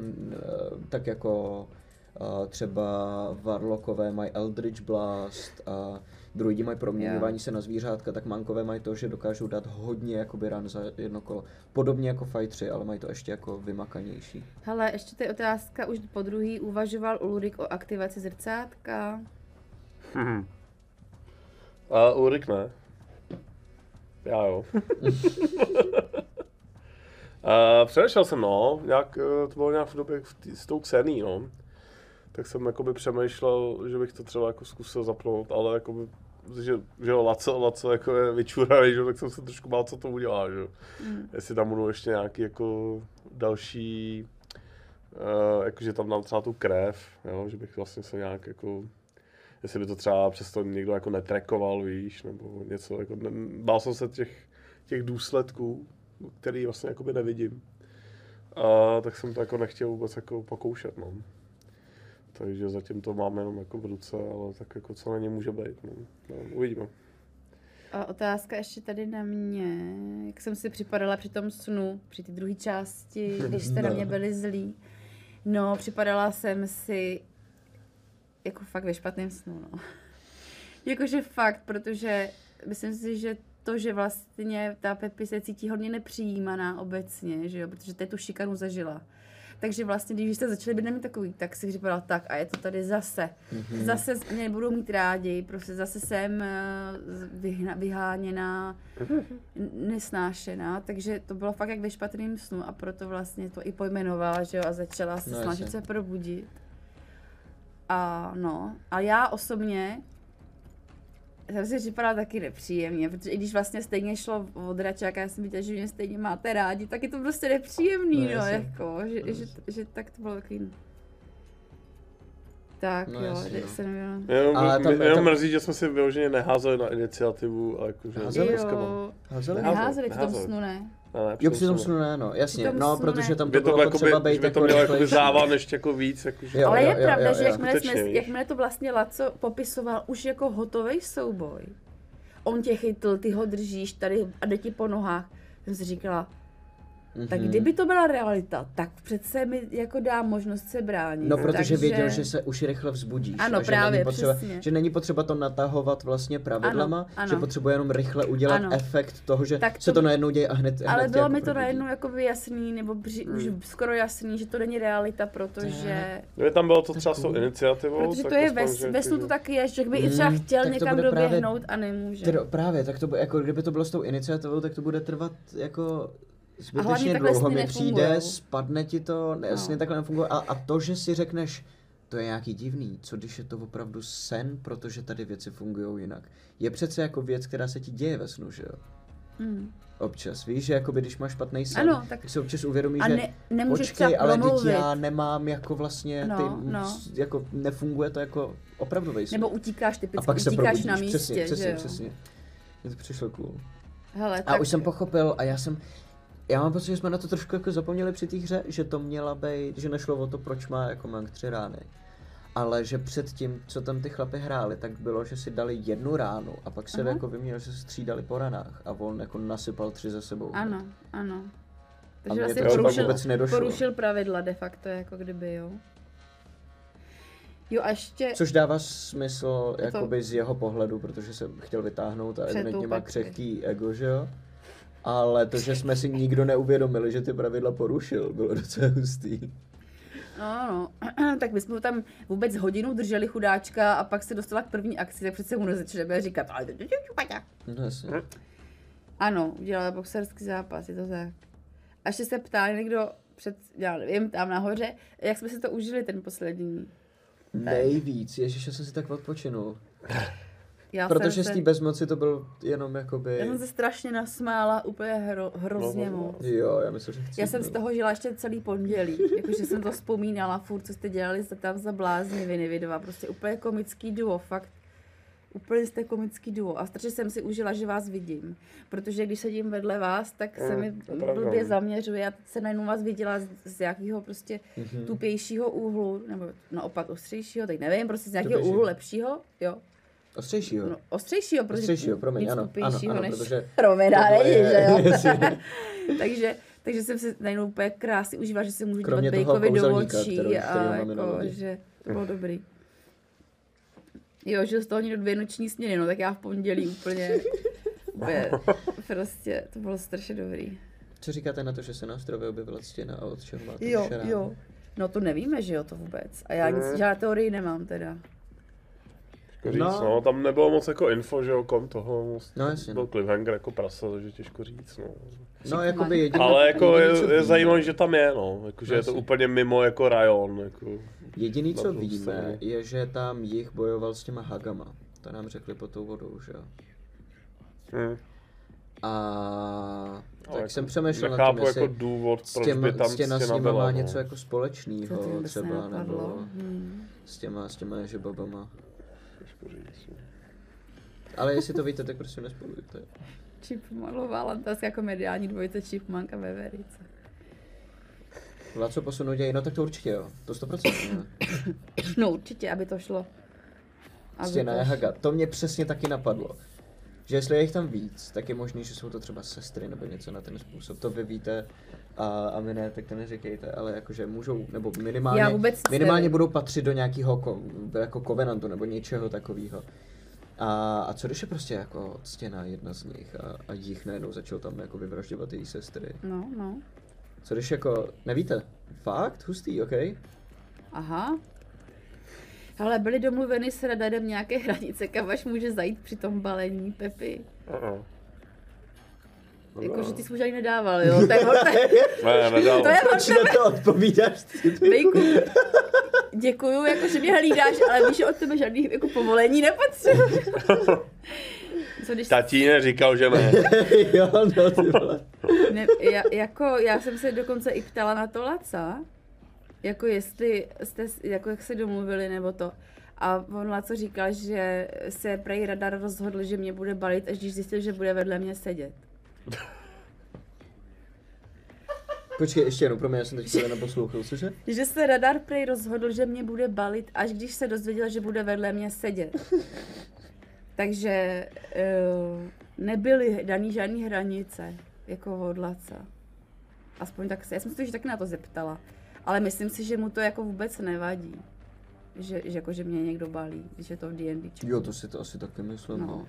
tak jako třeba Varlokové mají Eldritch Blast a druidi mají proměňování se na zvířátka, tak mankové mají to, že dokážou dát hodně jakoby ran za jedno kolo. Podobně jako fightři, ale mají to ještě jako vymakanější. Hele, ještě tady otázka, už po druhý uvažoval Ulrik o aktivaci zrcátka. Mhm. A Ulrik ne. Já jo. *laughs* A přemýšlel jsem, no, nějak, eh, to bylo nějak v době v tý, s tou Xený, no. Tak jsem jakoby přemýšlel, že bych to třeba jako zkusil zapnout, ale jakoby, že, že jo, Laco, Laco jako je vyčuraný, že tak jsem se trošku bál, co to udělá, že. Mm. Jestli tam budou ještě nějaký jako další, uh, jakože tam dám třeba tu krev, jo, že bych vlastně se nějak jako, jestli by to třeba přesto někdo jako netrekoval, víš, nebo něco, jako, ne, bál jsem se těch, těch důsledků, který vlastně jakoby nevidím. A tak jsem to jako nechtěl vůbec jako pokoušet, no. Takže zatím to mám jenom jako v ruce, ale tak jako co na ně může být, no. no uvidíme. A otázka ještě tady na mě, jak jsem si připadala při tom snu, při té druhé části, když jste na mě byli zlí. No, připadala jsem si jako fakt ve špatném snu, no. *laughs* Jakože fakt, protože myslím si, že to, že vlastně ta Pepi se cítí hodně nepřijímaná obecně, že jo, protože teď tu šikanu zažila. Takže vlastně, když jste začali být na mě takový, tak si připadala tak a je to tady zase. Mhm. Zase mě nebudou mít rádi, prostě zase jsem eh, vyhna, vyháněná, nesnášená, takže to bylo fakt jak ve špatném snu a proto vlastně to i pojmenovala, že jo, a začala se No, snažit se probudit. A no, a já osobně jsem si připadala taky nepříjemně, protože i když vlastně stejně šlo o dračáka, já jsem viděla, že mě stejně máte rádi, tak je to prostě nepříjemný, No, no, jako, že, No, že, jasně. že, tak to bylo takový... Tak No, jo, jasně, že no. jsem jenom... Jenom, Ale tam- jenom tam- mrzí, že jsme si vyloženě neházeli na iniciativu a jakože... Házeli? Jo, Házeli? Neházeli, neházeli v tom snu, ne? Ne, Jo, při tom snu. ne, no, jasně, no, protože tam to to, bylo jakoby, potřeba že být by to jako mělo jakoby rychlejší. závan ještě jako víc, jakože... Jo, Ale je jo, pravda, jo, že jo. jakmile, jsme, jakmile to vlastně Laco popisoval už jako hotový souboj, on tě chytl, ty ho držíš tady a jde ti po nohách, jsem si říkala, tak Mhm. kdyby to byla realita, tak přece mi jako dá možnost se bránit. No, protože Takže- věděl, že se už rychle vzbudíš. Ano, a že právě, není potřeba, přesně. Že není potřeba to natahovat vlastně pravidlama, Ano, ano. že potřebuje jenom rychle udělat Ano. efekt toho, že Tak se to- to najednou děje a hned, Ale hned tě bylo jako mi to probudí. najednou jakoby jasný, nebo bři, už Hmm. skoro jasný, že to není realita, protože... Kdyby tam bylo to třeba s tou iniciativou, Protože tak to je ve, ve snu to taky je, že by i třeba Hmm, chtěl tak to někam doběhnout a nemůže. Právě, tak to bude, jako kdyby to bylo s tou iniciativou, tak to bude trvat jako zbytečně dlouho mi přijde, spadne ti to, ne, No. takhle nefunguje. A, a to, že si řekneš, to je nějaký divný, co když je to opravdu sen, protože tady věci fungují jinak. Je přece jako věc, která se ti děje ve snu, že jo? Hmm. Občas, víš, že jako když máš špatný sen, Ano, tak- tak si občas uvědomíš, A že ne, nemůžeš počkej, ale teď já nemám jako vlastně No, ty, no. jako nefunguje to jako opravdový sen. Nebo utíkáš a typicky, pak se utíkáš probudíš, na místě, přesně, přesně, že jo? přesně. Mně to přišlo cool. Hele, A tak, už jsem pochopil a já jsem, já mám pocit, že jsme na to trošku jako zapomněli při té hře, že to měla být, že nešlo o to, proč má jako Mank tři rány. Ale že před tím, co tam ty chlapy hráli, tak bylo, že si dali jednu ránu a pak se Aha. jako vyměnilo, že se střídali po ranách a on jako nasypal tři za sebou. Ano, ano. A Takže vlastně třeba porušil, vůbec nedošlo. porušil pravidla de facto, jako kdyby, jo. Jo a ještě, Což dává smysl to- jakoby z jeho pohledu, protože se chtěl vytáhnout a evidentně má křehký ego, že jo? Ale to, že jsme si nikdo neuvědomili, že ty pravidla porušil, bylo docela hustý. no, no, *clears throat* tak my jsme ho tam vůbec hodinu drželi chudáčka a pak se dostala k první akci, tak přece mu nezačneme říkat, ale. No jasně. Ano, udělala boxerský zápas, je to tak. A ještě se ptá někdo před, já nevím, tam nahoře, jak jsme si to užili ten poslední. Nejvíc, ježiš, já jsem si tak odpočinul. Já Protože jsem z se, té bezmoci to byl jenom jakoby... já jsem se strašně nasmála, úplně hro, hrozně No, no, no. moc. Jo, já myslím, že chci. Já jsem z toho žila ještě celý pondělí, *laughs* jakože jsem to vzpomínala furt, co jste dělali jste tam za blázniviny vy dva, prostě úplně komický duo, fakt. Úplně jste komický duo a strašně jsem si užila, že vás vidím, protože když sedím vedle vás, tak se Mm, mi blbě no. zaměřuje a teď se najednou vás viděla z, z nějakého prostě Mhm. tupějšího úhlu, nebo naopak ostřejšího, tak nevím, prostě z nějakého úhlu lepšího, jo. Ostřejšího. No, ostřejšího, protože Ostřejšího, promiň, nic ano, ano, ano, než protože není, je- že jo. *laughs* *laughs* takže, takže jsem si najednou úplně krásně užívala, že se můžu Kromě dívat Bejkovi do očí a jako, že to bylo dobrý. Jo, že z toho někdo dvě noční směny, no tak já v pondělí úplně, *laughs* úplně prostě, to bylo strašně dobrý. Co říkáte na to, že se na ostrově objevila stěna a od čeho máte Jo, šarán? jo. No to nevíme, že jo, to vůbec. A já nic, žádné teorii nemám teda. Těžko říct, No. no. tam nebylo moc jako info, že jo, kom toho, moc, No, jasně, byl no. cliffhanger jako prasa, takže těžko říct, no. No, jakoby jediný, Ale jako jediný, je, je zajímavé, že tam je, no, jako, že je to úplně mimo jako rajon, jako. Jediný, na co víme, stranu. je, že tam jich bojoval s těma hagama. To nám řekli pod tou vodou, že jo. Hm. A tak Ale jsem jako přemýšlel nad Nechápu tím, jestli jako důvod, s proč těma, by tam stěna s nima byla, má no. něco jako společného třeba, nebo Hmm. s těma, s těma ježebabama. Těžko říct, no. Ale jestli to víte, tak prosím nespolujte. Chipmanová lantarská komediální dvojice Chipmunk a Veverice. Vlá, co posunu ději, no tak to určitě jo. To 100%. ne? No určitě, aby to šlo. Aby Stěna to je šlo. haga. To mě přesně taky napadlo. Že jestli je jich tam víc, tak je možný, že jsou to třeba sestry nebo něco na ten způsob. To vy víte a, a my ne, tak to neříkejte, ale jakože můžou, nebo minimálně, Já vůbec minimálně nevím. budou patřit do nějakého ko, jako kovenantu nebo něčeho takového. A, a co když je prostě jako stěna jedna z nich a, a jich najednou začal tam jako vyvražďovat její sestry? No, no. Co když jako, nevíte? Fakt? Hustý, ok? Aha. Ale byly domluveny s Radarem nějaké *laughs* hranice, kam až může zajít při tom balení Pepi. Uh-uh. Jako, že ty jsi už ani nedával, jo? To je, je, *laughs* Ne, nedal. to je od Proč na to odpovídáš? Bejku, děkuju, jako, že mě hlídáš, ale víš, že od tebe žádný jako povolení nepotřebuji. *laughs* Co když Tatíne říkal, že ne. jo, no ty vole. Ne, já, jako, já jsem se dokonce i ptala na to Laca, jako jestli jste, jako jak se domluvili nebo to. A on Laco říkal, že se prej radar rozhodl, že mě bude balit, až když zjistil, že bude vedle mě sedět. Počkej, ještě jednou, pro mě, já jsem teď se neposlouchal, cože? Že se radar prej rozhodl, že mě bude balit, až když se dozvěděl, že bude vedle mě sedět. *laughs* Takže uh, nebyly daný žádný hranice, jako od Laca. Aspoň tak se, já jsem se to už taky na to zeptala. Ale myslím si, že mu to jako vůbec nevadí. Že, že, jako, že mě někdo balí, když je to v D&D. Jo, to si to asi taky myslím, No. no.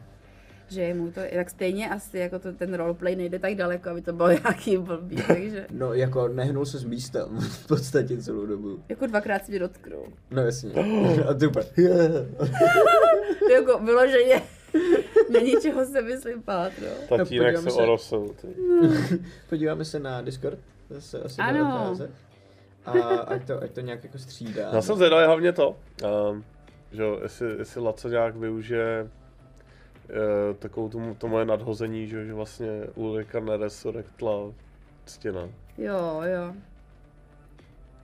Že je mu to, tak stejně asi jako to, ten roleplay nejde tak daleko, aby to bylo *laughs* nějaký blbý, *laughs* takže No, jako nehnul se z místa *laughs* v podstatě celou dobu. jako dvakrát si mě dotknul. No jasně. *gasps* A ty úplně, To jako vyloženě není čeho se myslím bát, no. Tatínek podíváme se se. orosl. Ty. Podíváme se na Discord, zase asi Ano. A ať to, ať to nějak jako střídá. Já jsem zvědavý hlavně to, um, že jo, jestli, jestli Laco nějak využije uh, takovou tu, to moje nadhození, že, jo, že vlastně Ulrika neresurrektla ctěna, Jo, jo.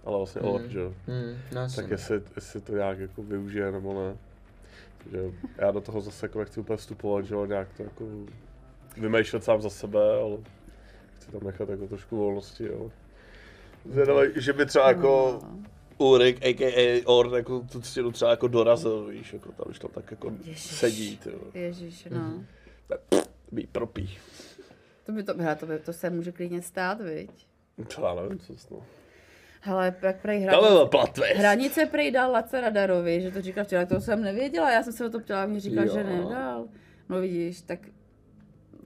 ale vlastně Hmm. Ork, že jo. Hmm, no. Tak jestli, jestli to nějak jako využije nebo ne. Takže já do toho zase jako nechci úplně vstupovat, že jo, nějak to jako vymýšlet sám za sebe, ale chci tam nechat jako trošku volnosti, jo. Zvědavý, že by třeba jako No. Ulrik, a.k.a. Ord, jako tu stěnu třeba jako dorazil, víš, jako tam, když tam tak jako Ježiš. sedí, ty jo. Ježiš, no. Mý propí. To by to, hele, to, by, to se může klidně stát, viď? To já nevím, co to. Hele, jak prej To by hranice, hranice prej dal Lace Radarovi, že to říkal včera, to jsem nevěděla, já jsem se o to ptala, a mě říkal, Jo. že nedal. No vidíš, tak,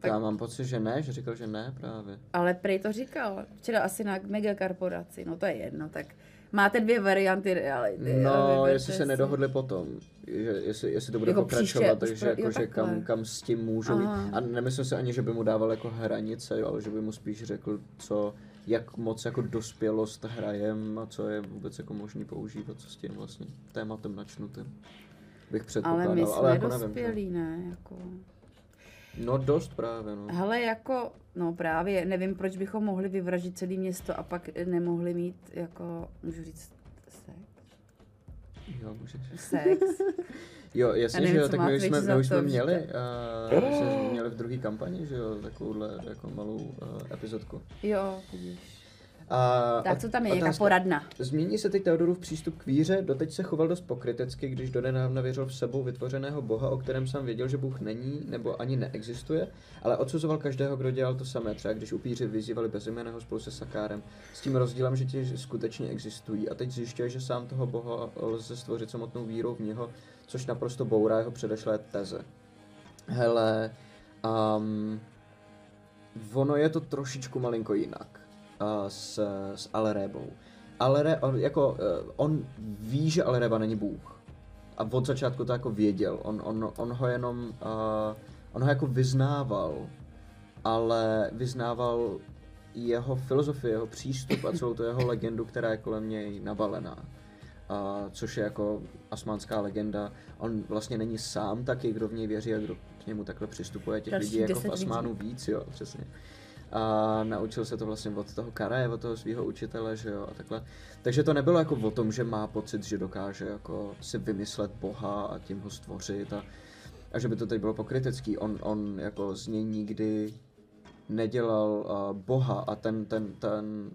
tak Já mám pocit, že ne, že říkal, že ne právě. ale prej to říkal. Včera asi na megakorporaci, no to je jedno, tak máte dvě varianty reality. No, jestli se si. nedohodli potom, že jestli, jestli to bude Jako pokračovat, příště, takže pro- jako, že kam, kam s tím můžou jít. A nemyslím si ani, že by mu dával jako hranice, jo, ale že by mu spíš řekl, co, jak moc jako dospělost hrajem a co je vůbec jako možný používat, co s tím vlastně tématem načnutým. Bych Ale předpokládal, my ale, jsme jako nevím. že? dospělí, ne? Jako... No dost právě, no. Hele, jako, no právě, nevím, proč bychom mohli vyvražit celé město a pak nemohli mít, jako, můžu říct, sex? Jo, můžeš. Sex. Jo, jasně, nevím, že jo, tak my už jsme, my už jsme měli, uh, jsme měli v druhé kampani, že jo, takovouhle jako malou uh, epizodku. Jo, vidíš. A, Tak co tam je, nějaká poradna? Změní se teď Teodorův přístup k víře, doteď se choval dost pokrytecky, když donedávna věřil v sebou vytvořeného boha, o kterém sám věděl, že Bůh není nebo ani neexistuje, ale odsuzoval každého, kdo dělal to samé, třeba když upíři vyzývali bezjmeného spolu se Sakárem, s tím rozdílem, že ti skutečně existují. A teď zjišťuje, že sám toho boha lze stvořit samotnou vírou v něho, což naprosto bourá jeho předešlé teze. Hele, um, ono je to trošičku malinko jinak s, s Alerébou. Alere, on, jako, uh, on ví, že Alereba není bůh. A od začátku to jako věděl. On, on, on ho jenom, uh, on ho jako vyznával, ale vyznával jeho filozofii, jeho přístup a celou tu jeho legendu, která je kolem něj nabalená. Uh, což je jako asmánská legenda. On vlastně není sám taky, kdo v něj věří a kdo k němu takhle přistupuje. Těch Další lidí jako v 10 lidí. Asmánu víc, jo, přesně. A naučil se to vlastně od toho Karaje, od toho svého učitele, že jo, a takhle. Takže to nebylo jako o tom, že má pocit, že dokáže jako si vymyslet boha a tím ho stvořit a, a že by to teď bylo pokrytecký. On, on jako z něj nikdy nedělal uh, boha a ten, ten, ten,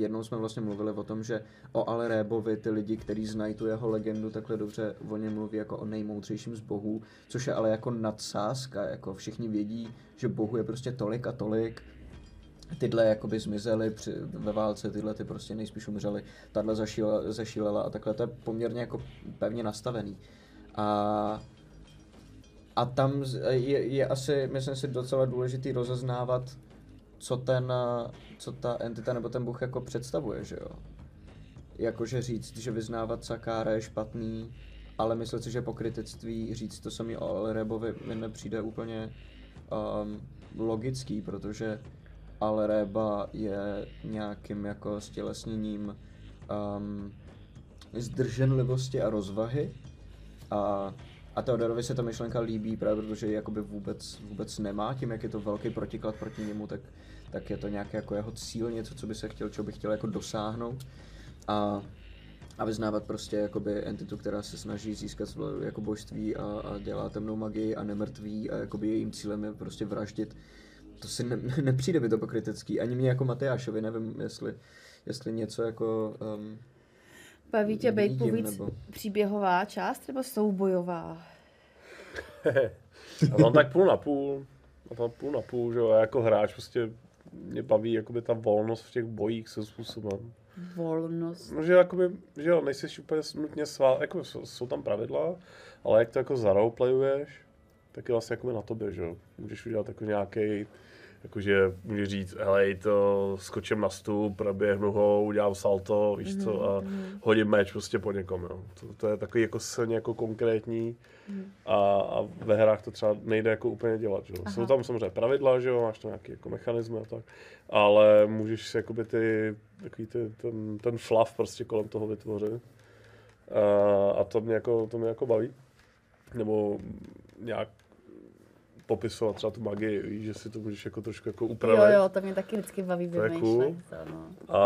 jednou jsme vlastně mluvili o tom, že o Alerébovi ty lidi, kteří znají tu jeho legendu takhle dobře, o něm mluví jako o nejmoudřejším z bohů, což je ale jako nadsázka, jako všichni vědí, že bohu je prostě tolik a tolik, tyhle jakoby zmizely při, ve válce, tyhle ty prostě nejspíš umřely, tahle zašílela, a takhle, to je poměrně jako pevně nastavený. A a tam je, je asi, myslím si, docela důležitý rozeznávat, co ten, eh, co ta entita nebo ten bůh jako představuje, že jo. Jakože říct, že vyznávat Sakára je špatný, ale myslet si, že pokrytectví říct to samý o Alrebovi mi nepřijde úplně um, logický, protože Alreba je nějakým jako stělesněním um, zdrženlivosti a rozvahy. A, a Teodorovi se ta myšlenka líbí právě protože ji jakoby vůbec, vůbec nemá, tím jak je to velký protiklad proti němu, tak, tak je to nějaký jako jeho cíl, něco, co by se chtěl, čeho by chtěl jako dosáhnout. A, a vyznávat prostě jakoby entitu, která se snaží získat jako božství a, a dělá temnou magii a nemrtví a jakoby jejím cílem je prostě vraždit. To si ne, nepřijde mi to pokrytecký, ani mě jako Matyášovi, nevím, jestli, jestli něco jako... Um, Baví tě být povíc nebo- příběhová část nebo soubojová? *laughs* A tam tak půl na půl. A tam půl na půl, že jo, a jako hráč prostě mě baví jakoby ta volnost v těch bojích se způsobem. Volnost. No, že jakoby, že jo, nejsi úplně nutně svá, jako jsou, jsou tam pravidla, ale jak to jako zaroleplayuješ, tak je vlastně jakoby na tobě, že jo. Můžeš udělat jako nějaký jakože můžeš říct, hele, to skočím na stůl, proběhnu ho, udělám salto, víš co, a hodím meč prostě po někom, jo. To, to je takový jako silně jako konkrétní a, a ve hrách to třeba nejde jako úplně dělat, jo. Jsou tam samozřejmě pravidla, že jo, máš tam nějaký jako mechanismy a tak, ale můžeš si jakoby ty, takový ty, ten, ten fluff prostě kolem toho vytvořit. A, a to mě jako, to mě jako baví. Nebo nějak popisovat třeba tu magii, víš, že si to můžeš jako trošku jako upravit. Jo, jo, to mě taky vždycky baví je vymýšlet. cool. To, no. A,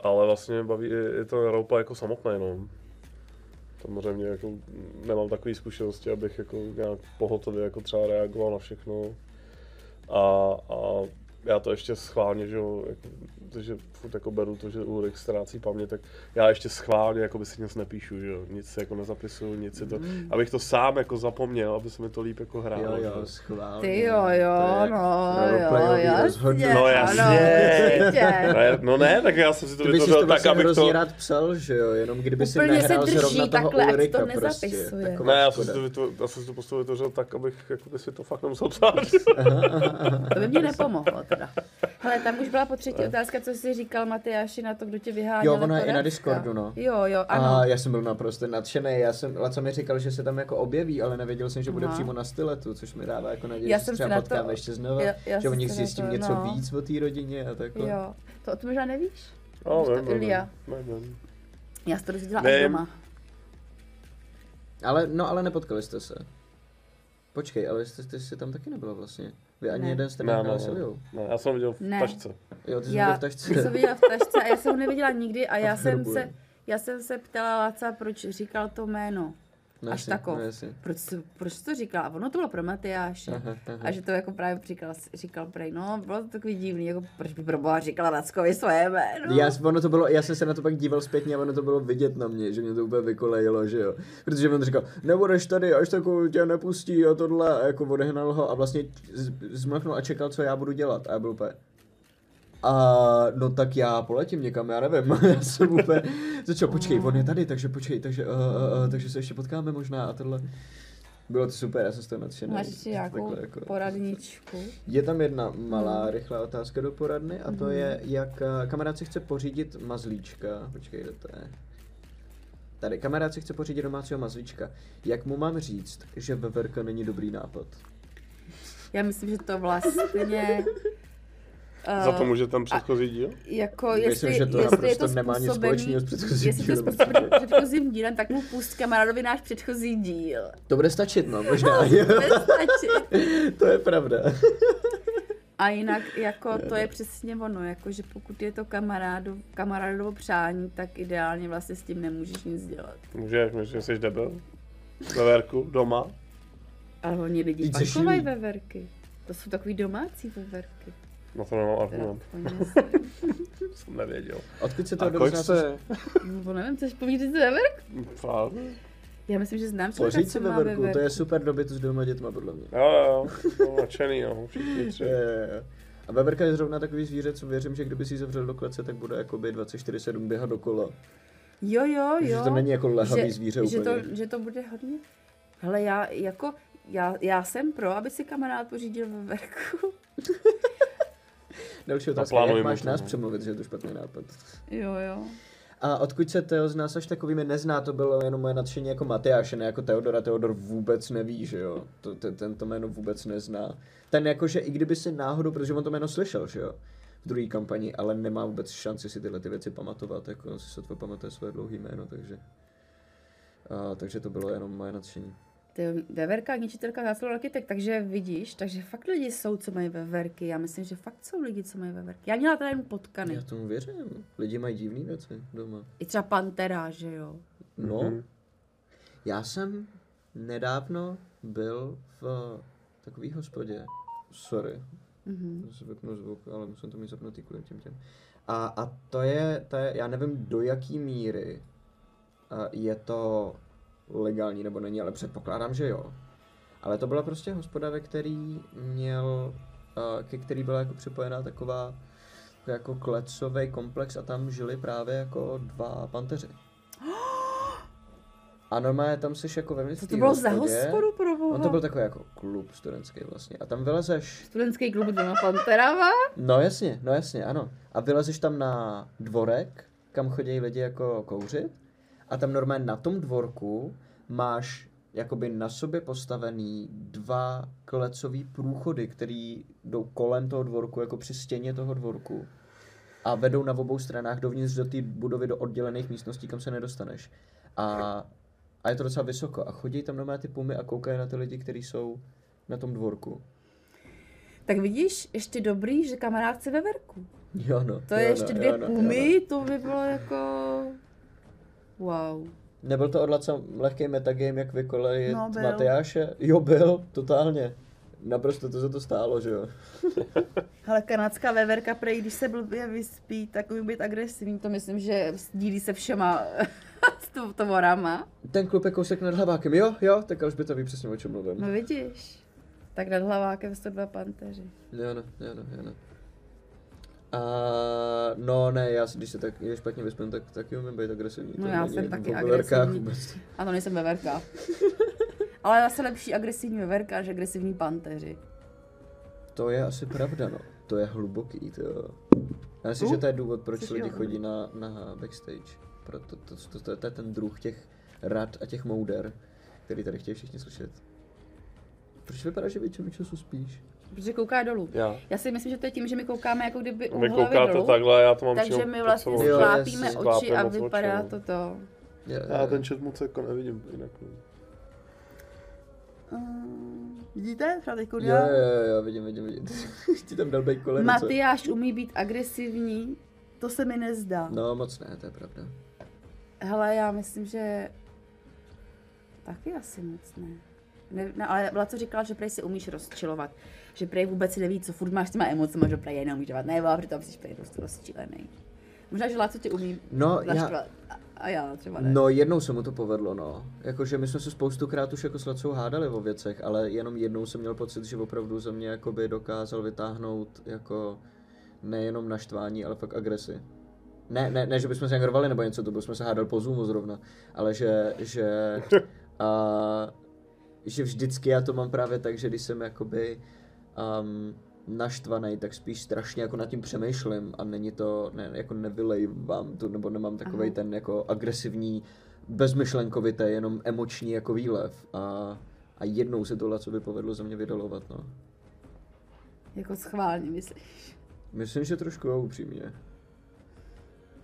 ale vlastně baví i, i to roleplay jako samotné, no. Samozřejmě jako nemám takové zkušenosti, abych jako nějak pohotově jako třeba reagoval na všechno. A, a já to ještě schválně, že jo, jako, že furt jako beru to, že Ulrich ztrácí paměť, tak já ještě schválně jako by si nic nepíšu, že jo, nic si jako nezapisuju, nic si to, Mm. abych to sám jako zapomněl, aby se mi to líp jako hrálo. jo, jo, schválně. Ty jo, jo, no, jo, jasně. No jasně. Ne, no ne, tak já jsem si to Ty vytvořil to tak, abych to... rád psal, že jo, jenom kdyby si Úplně se nehrál drží zrovna toho takhle, ať to Ulrika nezapisuje. prostě. Taková Ne, já jsem, si to vytvořil, já jsem si to postavu vytvořil tak, abych jako by si to fakt nemusel psát. To by mě nepomohlo teda. Hele, tam už byla po třetí otázka, co jsi říkal Matyáši na to, kdo tě vyháněl. Jo, ono je i na. Discordu, no. Jo, jo, ano. A já jsem byl naprosto nadšený, já jsem, Laca mi říkal, že se tam jako objeví, ale nevěděl jsem, že bude Aha. přímo na styletu, což mi dává jako naději, Já že se třeba na to- potkáme ještě znova, Já- já že o jsem nich si na zjistím to- něco no. víc o té rodině a takhle. Jo, to, to možná nevíš? No, Víš to, vím, vím, Ilia? vím, vím. Já jsem to dozvěděla až doma. Ale, no ale nepotkali jste se. Počkej, ale jste, jste si tam taky nebyla vlastně. Vy ani Ne. jeden jste Ne, ne, ne, já jsem viděl v Ne. tašce. Jo, ty jsi Já byl v jsem tašce. to viděla v tašce a já jsem ho neviděla nikdy a *laughs* já v jsem se, já jsem se ptala Laca, proč říkal to jméno. No až jasně, takov. no. Proč, proč to říkal? A ono to bylo pro Matyáše. Aha, aha. A že to jako právě říkal, říkal prej, no bylo to takový divný, jako proč by pro boha říkala Rackovi svoje jméno. Já, ono to bylo, já jsem se na to pak díval zpětně a ono to bylo vidět na mě, že mě to úplně vykolejilo, že jo. Protože on říkal, nebudeš tady, až takovou tě nepustí a tohle, a jako odehnal ho a vlastně zmlknul a čekal, co já budu dělat. A já byl úplně, a no tak já poletím někam, já nevím, *laughs* já jsem úplně začal, počkej, on je tady, takže počkej, takže, uh, uh, uh, takže se ještě potkáme možná a tohle. Bylo to super, já jsem z toho nadšený. Máš ještě nějakou jako- poradničku? je tam jedna malá, rychlá otázka do poradny a to Mhm. je, jak kamarád si chce pořídit mazlíčka. Počkej, kde to je? Tady, kamarád si chce pořídit domácího mazlíčka. Jak mu mám říct, že veverka není dobrý nápad? Já myslím, že to vlastně... Uh, Za to může ten předchozí díl? Jako, Myslím, jestli, že to jestli je to nemá nic společného s předchozím Jestli to dílem. způsobený předchozím dílem, tak mu pust kamarádovi náš předchozí díl. To bude stačit, no, možná. Bude stačit. *laughs* to je pravda. A jinak jako to je přesně ono, jako že pokud je to kamarádu, kamarádovo přání, tak ideálně vlastně s tím nemůžeš nic dělat. Můžeš, můžeš, že jsi debil. Veverku, doma. Ale oni lidi Víc pak se chovají šílí. veverky. To jsou takový domácí veverky. Na to nemám argument. *laughs* Jsem nevěděl. Odkud se to A kolik jste? no, nevím, chceš povídat veverku? Fakt? Já myslím, že znám člověka, Poříď si co má veverku, to je super dobyt s dvěma dětma, podle mě. Jo, jo, jo. Nadšený, no. Všichni *laughs* tři. Je, je, je. A veverka je zrovna takový zvíře, co věřím, že kdyby si ji zavřel do klece, tak bude jakoby 24-7 běhat dokola. Jo, jo, Že jo. to není jako lehavý že, zvíře že to, úplně. že to bude hodně. Hele, já jako, já, já jsem pro, aby si kamarád pořídil veverku. *laughs* Další otázka, Naplánujme jak máš to, nás no. přemluvit, že je to špatný nápad? Jo, jo. A odkud se Teo z nás až takovými nezná, to bylo jenom moje nadšení jako Matyáše, ne jako Teodora. Teodor vůbec neví, že jo. To, ten, ten to jméno vůbec nezná. Ten jakože i kdyby si náhodou, protože on to jméno slyšel, že jo v druhé kampani, ale nemá vůbec šanci si tyhle ty věci pamatovat, jako si sotva pamatuje svoje dlouhé jméno, takže, a, takže to bylo jenom moje nadšení. Ty veverka, ničitelka, záslov architekt, takže vidíš, takže fakt lidi jsou, co mají veverky. Já myslím, že fakt jsou lidi, co mají veverky. Já měla teda jen potkany. Já tomu věřím. Lidi mají divné věci doma. I třeba pantera, že jo. No, mm-hmm. já jsem nedávno byl v takové hospodě. Sorry, mm-hmm. vypnu zvuk, ale musím to mít zapnutý kvůli těm těm. A, a to, je, to je, já nevím do jaký míry je to legální nebo není, ale předpokládám, že jo. Ale to byla prostě hospoda, ve který měl, ke který byla jako připojená taková jako klecový komplex a tam žili právě jako dva panteři. *gasps* A normálně tam jsi jako ve Co to bylo za hospodu pro boha? On to byl takový jako klub studentský vlastně. A tam vylezeš... Studentský klub doma Panterava? No jasně, no jasně, ano. A vylezeš tam na dvorek, kam chodí lidi jako kouřit. A tam normálně na tom dvorku máš jakoby na sobě postavený dva klecový průchody, který jdou kolem toho dvorku, jako při stěně toho dvorku. A vedou na obou stranách dovnitř do té budovy do oddělených místností, kam se nedostaneš. A a je to docela vysoko. A chodí tam normálně ty pumy a koukají na ty lidi, kteří jsou na tom dvorku. Tak vidíš, ještě dobrý, že kamarádce ve verku. Jo no. To je jo, ještě no, dvě jo, no, pumy, jo, no. to by bylo jako... Wow. Nebyl to odlaca lehký metagame, jak vykolejit No, byl. Matyáše? Jo, byl, totálně. Naprosto to za to stálo, že jo. *laughs* Ale kanadská veverka, prej, když se blbě vyspí, tak umí být agresivní. To myslím, že sdílí se všema *laughs* s tovorama. Ten klub je kousek nad hlavákem, jo, jo, tak Alžběta ví přesně, o čem mluvím. No vidíš. Tak nad hlavákem jsou dva panteři. Jo, no, jo, no, jo, no. A no ne, já si, když se tak je špatně vyspím, tak taky umím být agresivní. No to já jsem taky agresivní. vůbec. Ano, nejsem veverka. *laughs* Ale zase lepší agresivní veverka, než agresivní panteři. To je asi pravda, no. To je hluboký, to jo. Já myslím, Uh, že to je důvod, proč jsi lidi jo. chodí na, na backstage. Proto to, to, to, to, je ten druh těch rad a těch mouder, který tady chtějí všichni slyšet. Proč vypadá, že většinu času spíš? Protože kouká dolů. Já. Já si myslím, že to je tím, že my koukáme jako kdyby u Vy hlavy koukáte dolů. takhle, já to mám Takže my vlastně sklápíme oči a vypadá to to. Je, Já ten chat moc jako nevidím jinak. Uh, vidíte? Třeba teď jo, jo, jo, jo, vidím, vidím, vidím. *laughs* Ti tam dal co? Matyáš umí být agresivní, to se mi nezdá. No moc ne, to je pravda. Hele, já myslím, že taky asi moc ne. Ne, ne ale byla co říkala, že prej si umíš rozčilovat. Že prej vůbec neví, co furt máš s těma emocemi, že prej jenom umíš dávat nebo přitom jsi prej dost rozčilený. Možná, že Láco tě umí No, já-. A, já třeba ne. No jednou se mu to povedlo, no. Jakože my jsme se spoustukrát už jako s Lacou hádali o věcech, ale jenom jednou jsem měl pocit, že opravdu ze mě jakoby dokázal vytáhnout jako nejenom naštvání, ale fakt agresi. Ne, ne, ne, že bychom se nějak rvali nebo něco, to bychom se hádali po Zoomu zrovna, ale že, že, a, že vždycky já to mám právě tak, že když jsem jakoby um, naštvaný, tak spíš strašně jako nad tím přemýšlím a není to, ne, jako nevylejvám to, nebo nemám takový ten jako agresivní, bezmyšlenkovitý, jenom emoční jako výlev a, a jednou se to Lacovi povedlo za mě vydalovat, no. Jako schválně, myslíš? Myslím, že trošku jo, upřímně.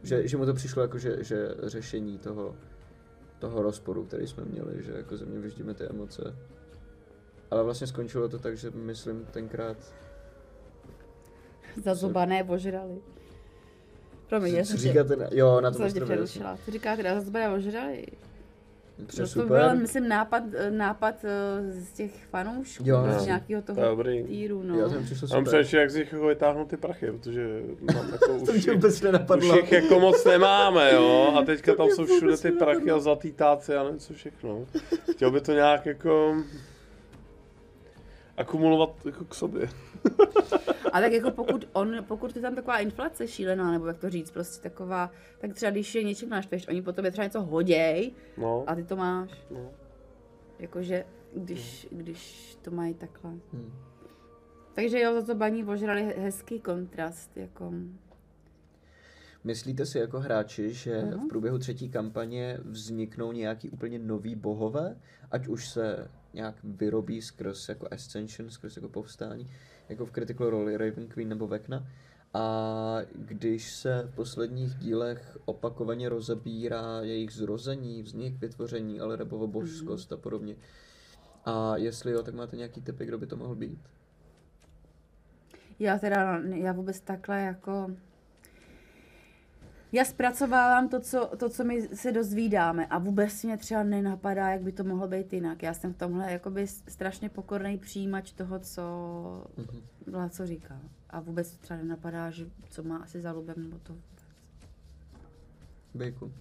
Že, že mu to přišlo jako, že, že řešení toho, toho rozporu, který jsme měli, že jako ze mě vyždíme ty emoce. Ale vlastně skončilo to tak, že myslím tenkrát, Zazobané ožrali. Promiň, já jsem tě, říkáte, na, jo, na tom jsem tě přerušila. Co říkáte, že zazobané ožrali? No to super. byl, myslím, nápad, nápad eh, z těch fanoušků, Jo, z no. nějakého To toho dobrý. týru, no. to Já mám super. přemýšlel, jak z nich jako vytáhnout ty prachy, protože mám takovou *laughs* To už, vůbec už jich jako moc nemáme, jo, a teďka tam jsou všude ty prachy a zlatý táci a nevím co všechno. Chtěl by to nějak jako akumulovat jako k sobě. *laughs* A tak jako pokud on, pokud je tam taková inflace šílená, nebo jak to říct, prostě taková, tak třeba když je něčím naštveš, oni potom je třeba něco hoděj No, a ty to máš. no. Jakože, když, když to mají takhle. Hmm. Takže jo, za to baní ožrali hezký kontrast, jako. Myslíte si jako hráči, že v průběhu třetí kampaně vzniknou nějaký úplně nový bohové, ať už se nějak vyrobí skrz jako Ascension, skrz jako povstání, jako v Critical Role Raven Queen nebo Vecna, a když se v posledních dílech opakovaně rozebírá jejich zrození, vznik, vytvoření, ale rebovo božskost a podobně. A jestli jo, tak máte nějaký typy, kdo by to mohl být? Já teda, já vůbec takhle jako... Já zpracovávám to co, to, co my se dozvídáme a vůbec mě třeba nenapadá, jak by to mohlo být jinak. Já jsem v tomhle jakoby strašně pokorný přijímač toho, co mm-hmm. co říká. A vůbec třeba nenapadá, že co má asi za lubem, nebo to vůbec. Bejku.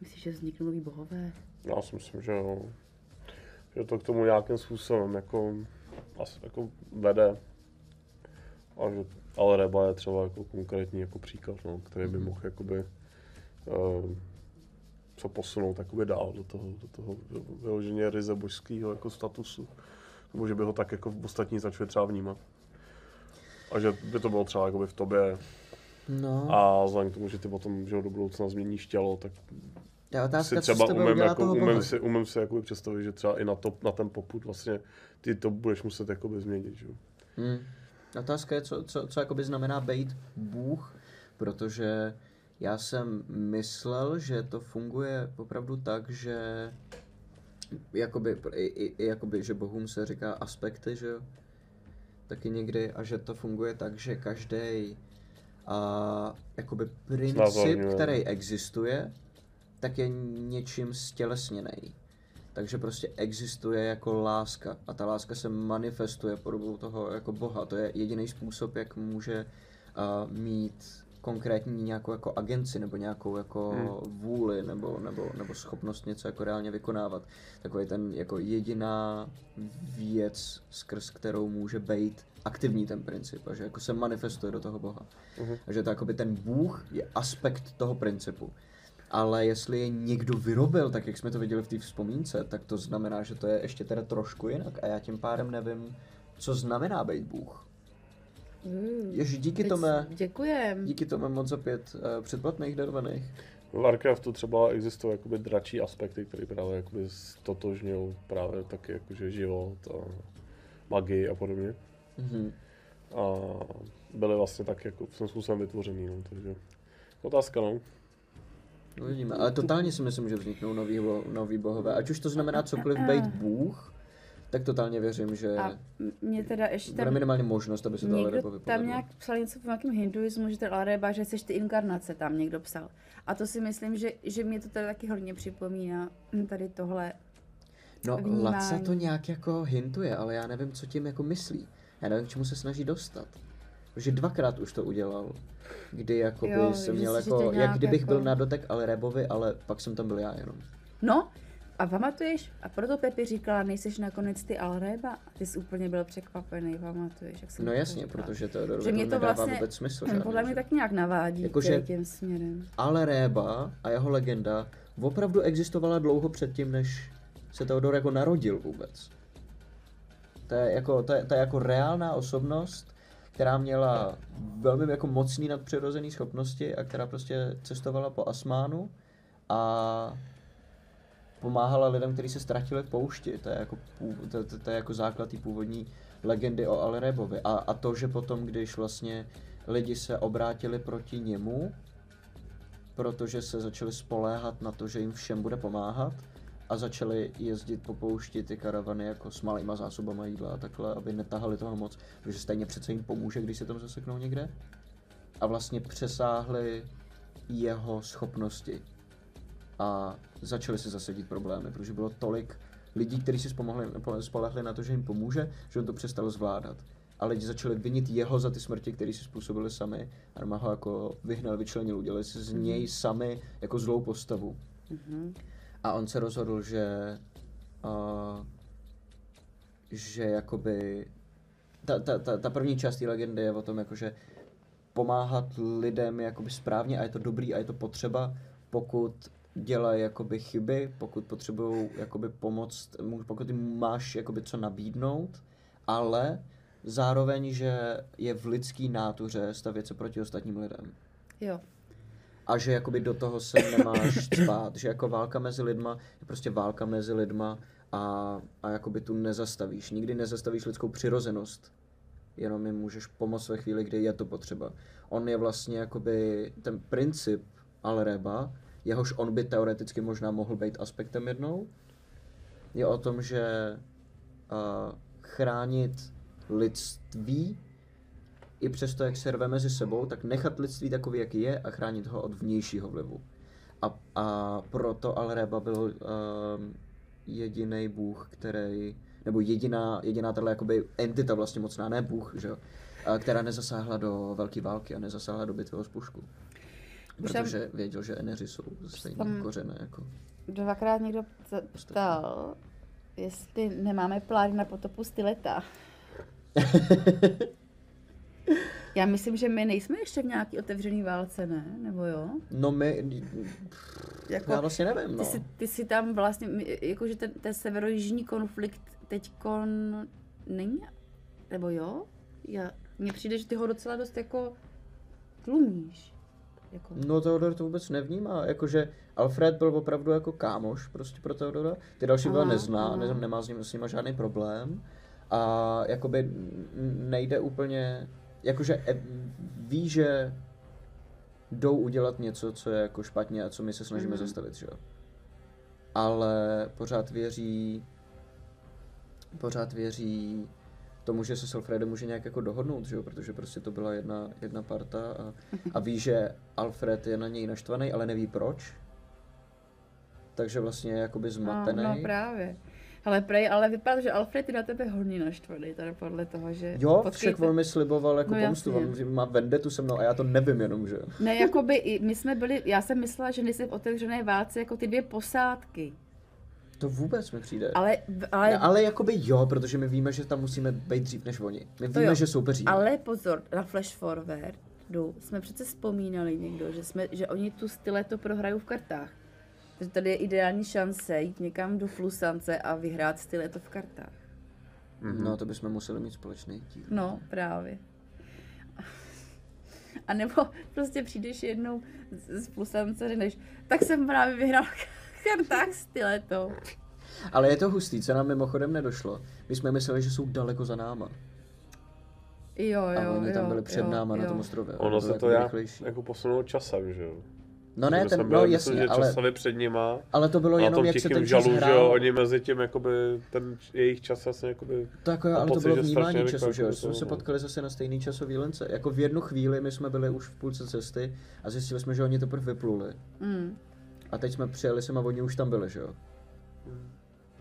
Myslíš, že vzniknou nový bohové? Já si myslím, že jo. Že to k tomu nějakým způsobem jako, asi jako vede. A že, ale Reba je třeba jako konkrétní jako příklad, no, který by mohl jakoby, uh, co posunout jakoby dál do toho, do toho vyloženě ryze božského jako statusu. Nebo že by ho tak jako ostatní začali třeba vnímat. A že by to bylo třeba jakoby v tobě. No. A vzhledem k tomu, že ty potom že do budoucna změníš tělo, tak Já otázka, si co třeba tebe umím, jako, umím, si, umím si jakoby představit, že třeba i na, to, na ten poput vlastně ty to budeš muset jakoby změnit. Že? Hmm. Otázka je, co, co, co jakoby znamená být Bůh, protože já jsem myslel, že to funguje opravdu tak, že jakoby, i, i, jakoby, že bohům se říká aspekty, že jo? Taky někdy, a že to funguje tak, že každý a jakoby princip, Znázorňuje. který existuje, tak je něčím stělesněný. Takže prostě existuje jako láska a ta láska se manifestuje podobou toho jako Boha. To je jediný způsob, jak může uh, mít konkrétní nějakou jako agenci nebo nějakou jako vůli nebo, nebo, nebo schopnost něco jako reálně vykonávat. Takový ten jako jediná věc, skrz kterou může být aktivní ten princip a že jako se manifestuje do toho Boha. A že to jakoby ten Bůh je aspekt toho principu. Ale jestli je někdo vyrobil, tak jak jsme to viděli v té vzpomínce, tak to znamená, že to je ještě teda trošku jinak a já tím pádem nevím, co znamená být Bůh. Mm. Ježi, díky tome, Děkujem. díky tome moc za pět uh, předplatných darovaných. V Warcraftu třeba existují jakoby dračí aspekty, které právě jakoby stotožňují právě taky jakože život a magii a podobně. Mhm. A byly vlastně tak jako svým způsobem vytvořený, no, takže otázka no. Uvidíme, ale totálně si myslím, že vzniknou nový, nový bohové. Ať už to znamená cokoliv být *clears throat* Bůh, tak totálně věřím, že A mě teda ještě bude tam minimálně možnost, aby se to někdo tam nějak psal něco v nějakém hinduismu, že ten Alreba, že jsi ty inkarnace tam někdo psal. A to si myslím, že, že mě to tady taky hodně připomíná hm, tady tohle. No, vnímání. Laca to nějak jako hintuje, ale já nevím, co tím jako myslí. Já nevím, k čemu se snaží dostat. Protože dvakrát už to udělal. Kdy jakoby Jo, jsem že měl jako, to jak kdybych byl jako- na dotek ale Rebovi, ale pak jsem tam byl já jenom. No, a pamatuješ? A proto Pepi říkala, nejseš nakonec ty Alreba? A ty jsi úplně byl překvapený, pamatuješ? Jak jsem No to jasně, říkala. protože Teodorovi že mě to to nedává vlastně, vůbec smysl. hm, žádný, podle mě že? tak nějak navádí Jakože- Jakože... tím směrem. Ale Réba a jeho legenda opravdu existovala dlouho předtím, než se Teodor jako narodil vůbec. To je jako, to je, to je jako reálná osobnost, která měla velmi jako mocný nadpřirozený schopnosti a která prostě cestovala po Asmánu a pomáhala lidem, kteří se ztratili v poušti. To je jako, to, to, to je jako základ původní legendy o Alrebovi. A, a to, že potom, když vlastně lidi se obrátili proti němu, protože se začali spoléhat na to, že jim všem bude pomáhat a začali jezdit po poušti ty karavany jako s malýma zásobama jídla a takhle, aby netahali toho moc, protože stejně přece jim pomůže, když se tam zaseknou někde. A vlastně přesáhli jeho schopnosti a začali se zasedit problémy, protože bylo tolik lidí, kteří si spomohli- spolehli na to, že jim pomůže, že on to přestal zvládat. A lidi začali vinit jeho za ty smrti, které si způsobili sami. A ho jako vyhnal, vyčlenil, udělali si z něj sami jako zlou postavu. A on se rozhodl, že uh, že jakoby ta, ta, ta, ta první část té legendy je o tom, jakože pomáhat lidem jakoby správně a je to dobrý a je to potřeba, pokud dělají jakoby chyby, pokud potřebují jakoby pomoct, mu- pokud jim máš jakoby co nabídnout, ale zároveň, že je v lidský nátuře stavět se proti ostatním lidem. Jo. A že jakoby do toho se nemáš spát, že jako válka mezi lidma je prostě válka mezi lidma a, a jakoby tu nezastavíš. Nikdy nezastavíš lidskou přirozenost. Jenom jim můžeš pomoct ve chvíli, kdy je to potřeba. On je vlastně jakoby ten princip Alreba, jehož on by teoreticky možná mohl být aspektem jednou, je o tom, že uh, chránit lidství i přesto, jak se rve mezi sebou, tak nechat lidství takový, jaký je a chránit ho od vnějšího vlivu. A, a proto Alreba byl uh, jediný bůh, který, nebo jediná, jediná tato jakoby entita vlastně mocná, ne bůh, že jo, a která nezasáhla do velké války a nezasáhla do bitvy o spušku. Tam- Protože věděl, že Eneři jsou tam- kořene jako. Dvakrát někdo pta- ptal, jestli nemáme plán na potopu styleta. *laughs* Já myslím, že my nejsme ještě v nějaký otevřený válce, ne? Nebo jo? No my, Jako, já vlastně nevím, no. ty, jsi, ty jsi tam vlastně, jakože ten, ten severojižní konflikt teďkon není? Nebo jo? Já, mně přijde, že ty ho docela dost jako tlumíš. Jako. No Theodor to vůbec nevnímá, jakože Alfred byl opravdu jako kámoš prostě pro Theodora, ty další byla nezná, aha. ne, nemá s ním, s nima žádný problém a jakoby nejde úplně, jakože e- ví, že jdou udělat něco, co je jako špatně a co my se snažíme Mhm. zastavit, že jo. Ale pořád věří, pořád věří tomu, že se s Alfredem může nějak jako dohodnout, že jo, protože prostě to byla jedna, jedna parta a, a ví, že Alfred je na něj naštvaný, ale neví proč. Takže vlastně je jakoby zmatený. No, no právě. Ale prej, ale vypadá, že Alfred je na tebe hodně naštvaný, tady podle toho, že... Jo, Počkejte. však on mi sliboval jako No no, pomstu, on má vendetu se mnou a já to nevím jenom, že jo. Ne, jakoby, i my jsme byli, já jsem myslela, že nejsem v otevřené válce jako ty dvě posádky. To vůbec mi přijde. Ale, ale, Ale, ale jakoby jo, protože my víme, že tam musíme být dřív než oni. My To víme, jo. že soupeříme. ale pozor, na Flash Forwardu jsme přece vzpomínali někdo, že, jsme, že oni tu styleto prohrajou v kartách. Takže tady je ideální šance jít někam do Flusance a vyhrát styleto v kartách. No, to bychom museli mít společný díl. No, právě. *laughs* A nebo prostě přijdeš jednou z, z Flusance a řekneš, tak jsem právě vyhrál v kartách styleto. Ale je to hustý, co nám mimochodem nedošlo. My jsme mysleli, že jsou daleko za náma. Jo, jo, A oni tam jo, byli před jo, náma na jo. tom ostrově. Ono se jako to já rychlejší. jako posunulo časem, že jo. No ne, ten, no myslím, jasně, že ale, časově před nima. ale to bylo jenom, jak se ten čas žalu, že jo, hrál. oni mezi tím, jakoby, ten jejich čas vlastně, jakoby, To jako jo, ale to pocit, bylo že vnímání času, že jo, jako jsme to, se potkali zase na stejný časový lince. Jako v jednu chvíli my jsme byli už v půlce cesty a zjistili jsme, že oni teprve vypluli. Mm. A teď jsme přijeli sem a oni už tam byli, že jo.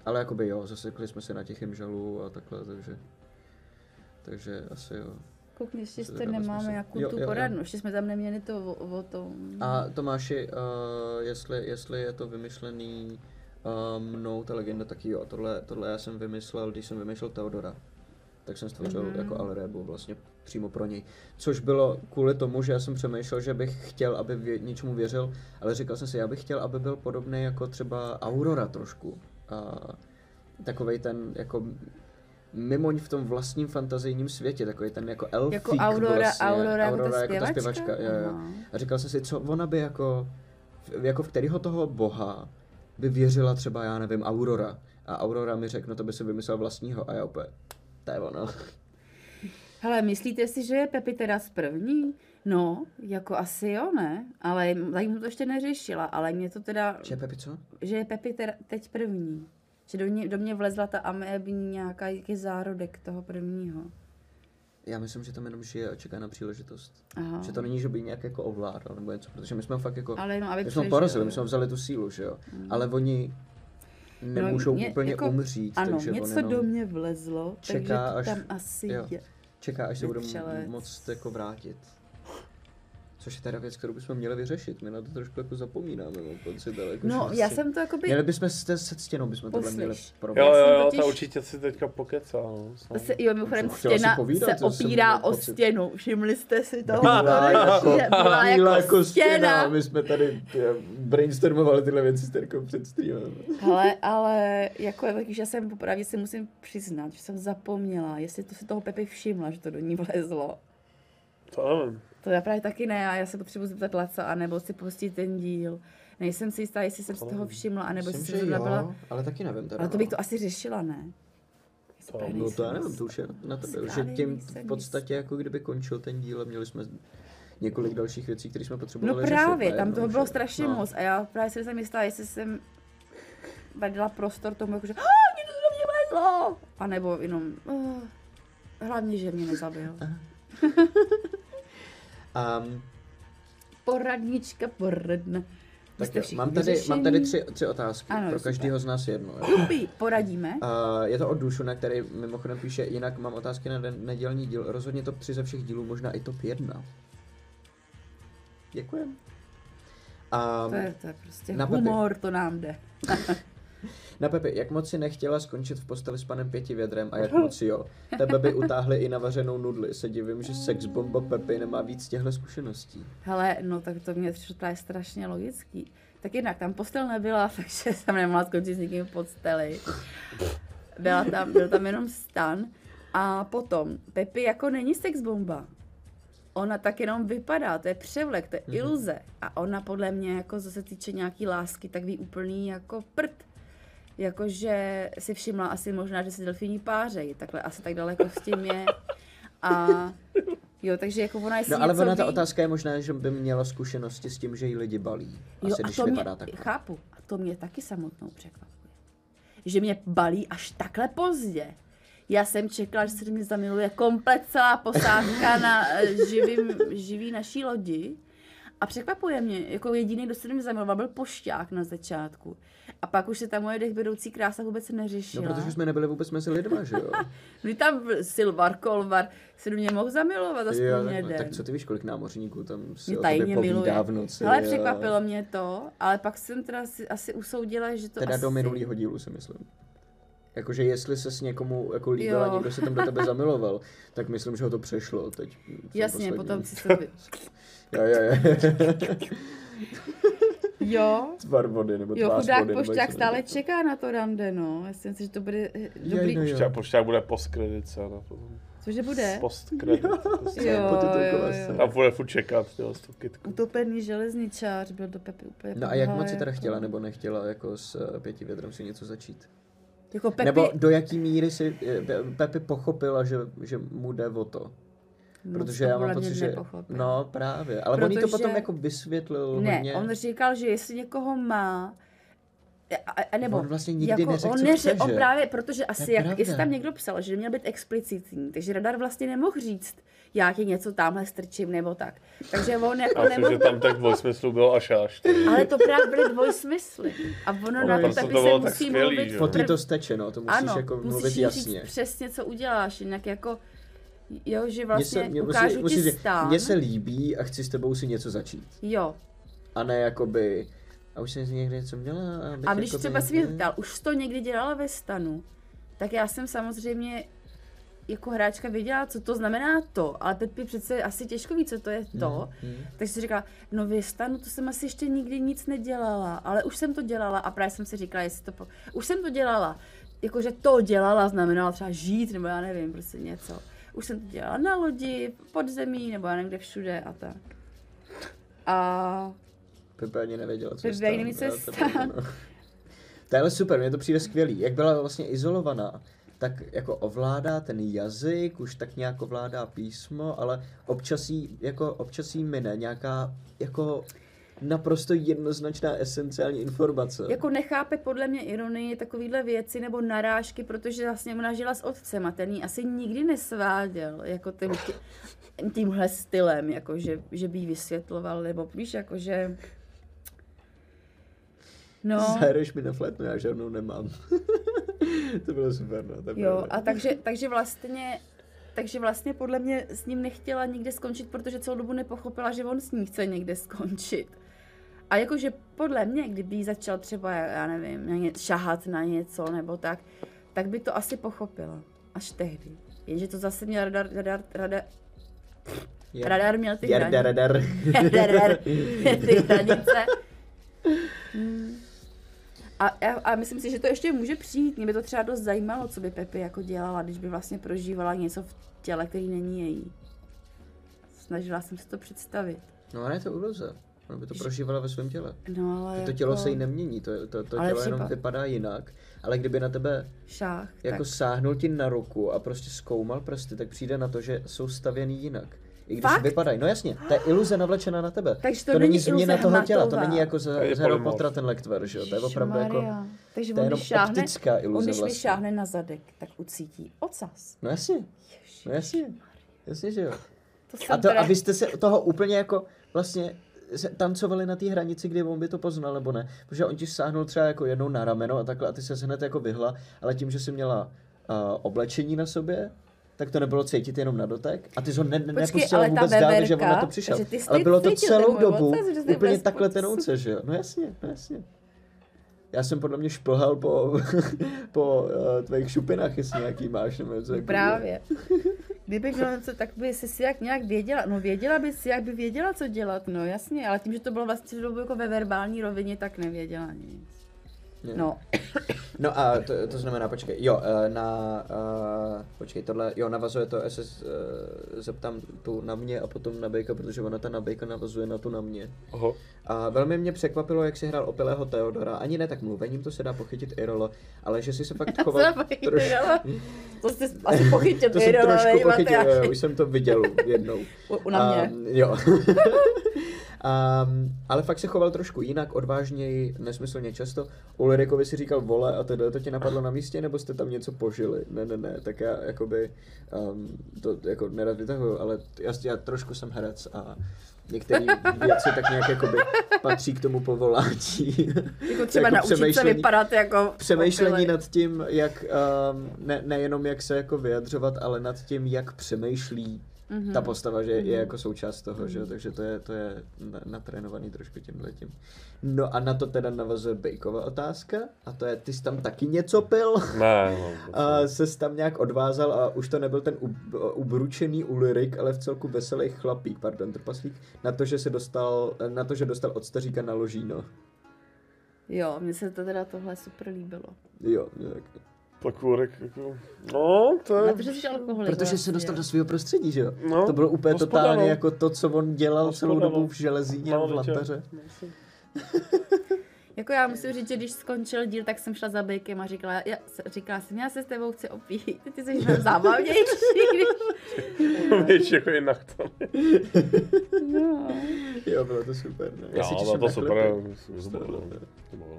Ale jakoby jo, zasekli jsme se na tichém žalu a takhle, takže... Takže asi jo. Koukni, to dává nemáme nějakou Jo, tu jo, jo. poradnu, ještě jsme tam neměli to o, o tom. A Tomáši, uh, jestli, jestli je to vymyšlený uh, mnou, ta legenda, tak jo, tohle, tohle já jsem vymyslel, když jsem vymyslel Teodora. Tak jsem stvořil Mhm. mm-hmm. jako Alrebu vlastně přímo pro něj. Což bylo kvůli tomu, že já jsem přemýšlel, že bych chtěl, aby vě, něčemu věřil, ale říkal jsem si, já bych chtěl, aby byl podobný jako třeba Aurora trošku. A takovej ten jako mimoň v tom vlastním fantazijním světě, takový ten jako elfík Jako Aurora, vlastně. Aurora, jako ta jako ta zpěvačka? Jo, jo. A říkal jsem si, co ona by jako, v- jako v kterého toho boha by věřila třeba, já nevím, Aurora. A Aurora mi řekne, no to by si vymyslel vlastního. A já úplně, to je ono. *laughs* Hele, myslíte si, že je Pepi teda z první? No, jako asi jo, ne? Ale mu to ještě neřešila, ale mě to teda, Že Pepi, co? že je Pepi teda teď první. Že do mě, do mě vlezla ta amébní nějaká jaký zárodek toho prvního. Já myslím, že tam jenom žije a čeká na příležitost. Aha. Že to není, že by nějak jako ovládal nebo něco, protože my jsme ho fakt jako, Ale jenom, aby my jsme ho porazili, my jsme vzali tu sílu, že jo. Ale oni nemůžou mě- úplně jako- umřít, Ano, takže on něco jenom do mě vlezlo, takže čeká, to až- tam asi jo. je. čeká, až se Vystřelec. moct jako vrátit. Což je teda věc, kterou bychom měli vyřešit. My na to trošku jako zapomínáme, mám pocit, ale jako No, že já si- jsem to jakoby... Měli bychom se se stěnou, bychom tohle měli probrat. Jo, Já jo, jo, totiž- ta určitě si teďka pokecá, no. Se, jo, mimochodem jsem chtěla si stěna povídat, se opírá o pocit. stěnu. Všimli jste si *laughs* to? Byla jako, byla byla jako jako stěna. stěna. My jsme tady brainstormovali tyhle věci s Terkou před streamem. Hele, ale jako já jsem popravdě si musím přiznat, že jsem zapomněla, jestli to si toho Pepi všimla, že to do ní vlezlo. To nevím. To já právě taky ne, a já se potřebuji zeptat Laca, anebo si pustit ten díl. Nejsem si jistá, jestli jsem si toho všimla, anebo jestli jsem zrovna byla... jo, ale taky nevím teda. Ale to no. bych to asi řešila, ne? To- No to já nevím, to už je na tebe. Že tím v podstatě jako kdyby končil ten díl a měli jsme několik dalších věcí, které jsme No potřebovali právě, řešit, tam najednou, toho bylo že? strašně no. moc a já právě si jsem jistá, jestli jsem dala prostor tomu, jakože "Ah, mě to mě vlezlo! A nebo jenom, uh, hlavně, že mě nezabil. *laughs* Um, Poradnička, poradna. Tak jo, mám tady, mám tady tři, tři otázky, Ano, pro každého z nás jedno. Jo. Kupí, poradíme. Uh, je to od Dušuna, který mimochodem píše, jinak mám otázky na den, nedělní díl, rozhodně top 3 ze všech dílů, možná i top 1. Děkujem. Um, To je, to je prostě na Pepi. humor, to nám jde. *laughs* Na Pepi, jak moc si nechtěla skončit v posteli s panem Pětivědrem a jak moc jo? Tebe by utáhli i na vařenou nudli. Se divím, že sex bomba Pepi nemá víc těchto zkušeností. Hele, no tak to mě přišlo je strašně logický. Tak jednak tam postel nebyla, *laughs* takže jsem nemohla skončit s nikým v posteli. Byla tam, byl tam jenom stan. A potom, Pepi jako není sexbomba. Ona tak jenom vypadá, to je převlek, to je iluze. A ona podle mě, jako co se týče nějaký lásky, tak ví úplný jako prd. Jakože si všimla asi možná, že se delfíní pářejí, takhle asi tak daleko s tím je. A jo, takže jako ona jestli No ale ona ta ví, otázka je možná, že by měla zkušenosti s tím, že jí lidi balí. Asi Jo, a když to vypadá mě, takhle. chápu, a to mě taky samotnou překvapuje. Že mě balí až takhle pozdě. Já jsem čekala, že se do mě zamiluje komplet celá posádka na eh, živým, živý naší lodi. A překvapuje mě, jako jediný, kdo se mě zamiloval, byl pošťák na začátku. A pak už se ta moje dechbedoucí krása vůbec No neřešila. protože jsme nebyli vůbec mezi lidma, že jo? *laughs* Kdy tam byl Silvar, Kolvar, se do mě mohl zamilovat aspoň jo jeden. tak, tak co ty víš, kolik námořníků tam si mě o tobě tajně miluje. v noci. Ale a- překvapilo mě to, ale pak jsem teda asi, asi usoudila, že to Teda asi... do minulého dílu si myslím. Jakože jestli se s někomu jako líbila, Jo. někdo se tam do tebe zamiloval, tak myslím, že ho to přešlo teď. Jasně, posledním. potom si to... *laughs* Jo, jo, jo. *laughs* Jo, Tvar vody, nebo jo, chudák vody, nebo pošťák stále takového. čeká na to rande, no. Já si myslím, že to bude eh, dobrý. no jo. Pošťák, pošťák bude postkredice na to. Cože bude? Postkredit. Jo, po titulkové jo, jo. scéně. A bude furt čekat, jo, z tu kitku. Utopený železničář byl do Pepy úplně No a jak moc si teda chtěla nebo nechtěla jako s eh, pěti vědrem si něco začít? Jako Pepi, Nebo do jaký míry si eh, Pe- Pepi pochopila, že, že mu jde o to? Protože to já mám pocit, že... nepochopil. No právě, ale on jí to Protože- potom jako vysvětlil Ne, hodně. on říkal, že jestli někoho má, a, a, nebo On vlastně nikdy jako, neřekl, on, co neře, chce, on že? právě, protože asi, jak, pravda. jestli tam někdo psal, že neměl být explicitní, takže radar vlastně nemohl říct, já ti něco tamhle strčím nebo tak. Takže on *laughs* jako Já myslím, nemohl že tam tak dvojsmyslu bylo až až. ty. Ale to právě byly dvojsmysly. A ono na to Pepi to se tak musí skvělý, mluvit že? Po ty to steče, no, to musíš Ano, jako mluvit musíš jí jasně. říct přesně, co uděláš, jinak jako, jo, že vlastně se, mě, ukážu musí, musí, ti říct, stán. mně se líbí a chci s tebou si něco začít. Jo, A ne jakoby, a už jsem si někdy něco měla. A když jakoby, třeba si mě ptal, už to někdy dělala ve stanu, tak já jsem samozřejmě jako hráčka věděla, co to znamená to, ale Pepi přece asi těžko ví, co to je to. Mhm. Takže si říkala, no ve stanu to jsem asi ještě nikdy nic nedělala, ale už jsem to dělala a právě jsem si říkala, jestli to po... Už jsem to dělala. Jakože to dělala znamenalo třeba žít, nebo já nevím, prostě něco. Už jsem to dělala na lodi, pod zemí, nebo já nevím kde všude a tak. A Pepe ani nevěděla, co Pepe co je jo, to je ale super, mně to přijde skvělý. Jak byla vlastně izolovaná, tak jako ovládá ten jazyk, už tak nějak ovládá písmo, ale občas jí, jako občas jí mine nějaká jako naprosto jednoznačná esenciální informace. jako nechápe podle mě ironii takovýhle věci nebo narážky, protože vlastně ona žila s otcem a ten jí asi nikdy nesváděl jako tím, tímhle stylem, jako že, že by jí vysvětloval, nebo víš, jako že... No, Zahraješ mi na flétnu, já žádnou nemám. *laughs* to bylo super, no. To je jo, a takže, takže vlastně takže vlastně podle mě s ním nechtěla nikde skončit, protože celou dobu nepochopila, že on s ní chce někde skončit. A jakože podle mě, kdyby jí začal třeba, já nevím, na ně, šahat na něco nebo tak, tak by to asi pochopila. Až tehdy. Jenže to zase měl radar, radar, radar, Je- radar měl ty Jarda, hranice. radar. Radar, *laughs* ty hranice. Hmm. A, a, a myslím si, že to ještě může přijít. Mě by to třeba dost zajímalo, co by Pepi jako dělala, když by vlastně prožívala něco v těle, který není její. snažila jsem si to představit. No a ne to iluze. Ona by to prožívala ve svém těle. No ale To jako tělo se jí nemění, to, to, to Ale tělo jenom třeba- vypadá jinak, ale kdyby na tebe šách, jako tak sáhnul ti na ruku a prostě zkoumal prsty, tak přijde na to, že jsou stavěný jinak. I když Fakt? vypadají, no jasně, to je iluze navlečená na tebe. Takže to to není není změna iluze toho těla, to hmatová. není jako z, z Harry. Pottera ten lektvar, že jo, to je opravdu jako, Ježišmarja. Takže to je on, jenom šáhne, optická iluze on, když mi vlastně. šáhne na zadek, tak ucítí ocas. no jasně, no jasně, jasně, že jo. To A, to, teda... a vy jste se toho úplně jako vlastně tancovali na té hranici, kdy on by to poznal nebo ne. Protože on ti sáhnul třeba jako jednou na rameno a takhle a ty se hned jako vyhla, ale tím, že jsi měla uh, oblečení na sobě, tak to nebylo cítit jenom na dotek a ty jsi ho ne, ne, nepustila vůbec dál, že on na to přišel. ty Ale bylo to celou dobu jsi úplně takhle tenouce, že jo? No jasně, no jasně. Já jsem podle mě šplhal po, *laughs* po uh, tvých šupinách, jestli nějaký máš nebo. Právě. Kdyby bylo něco, tak by si si jak nějak věděla, no věděla by si, jak by věděla, co dělat, no jasně, ale tím, že to bylo vlastně dobu jako ve verbální rovině, tak nevěděla nic. No, *coughs* No a to, to znamená, počkej, jo, eh, na, uh, počkej, tohle, jo, navazuje to, já se uh, zeptám tu na mě a potom na Bejka, protože ona ta na Bejka navazuje na tu na mě. Aha. A velmi mě překvapilo, jak si hrál opilého Teodora, ani ne tak mluvením, to se dá pochytit i rolo, ale že si se fakt *laughs* choval trošku, To jsi asi pochytil, *laughs* to jsem trošku pochytil, jo, už jsem to viděl jednou. U, u na mě. Um, jo. *laughs* um, ale fakt se choval trošku jinak, odvážněji, nesmyslně často. Ulrikovi si říkal vole a teda to ti napadlo na místě, nebo jste tam něco požili? Ne, ne, ne, tak já jakoby um, to jako nerad vytahuju, ale já, já trošku jsem herec a některé *laughs* věci tak nějak jakoby patří k tomu povolání. Jako *laughs* třeba Jako naučit se přemýšlení- vypadat jako Přemýšlení opilej. nad tím, jak, um, ne, nejenom jak se jako vyjadřovat, ale nad tím, jak přemýšlí Mhm. ta postava, že je jako součást toho, že jo, takže to je, to je na- natrénovaný trošku tímhle tím. No a na to teda navazuje Bejkova otázka, a to je, ty jsi tam taky něco pil? Ne, no, *laughs* A se tam nějak odvázal a už to nebyl ten ub- ubručený Ulrik, ale v celku veselý chlapík, pardon, trpaslík, na to, že se dostal, na to, že dostal od staříka na ložíno. Jo, mně se to teda tohle super líbilo. Jo, tak. tak Ulrik, jako, no, to je... Protože jsi alkoholik. Protože se vlastně. dostal do svého prostředí, že jo? No, to bylo úplně hospoda, totálně no. jako to, co on dělal celou Hospoda, dobu no. v železíně No, v lampaře. *laughs* Jako já musím říct, že když skončil díl, tak jsem šla za Bejkem a říkala, já, říkala jsem, já se s tebou chci opít. Ty jsi mnohem zábavnější. *laughs* Když... Víš, jako jinak to. No. Jo, bylo to super. Ne? Já si těším bylo to na super. klipy. to bylo, to bylo.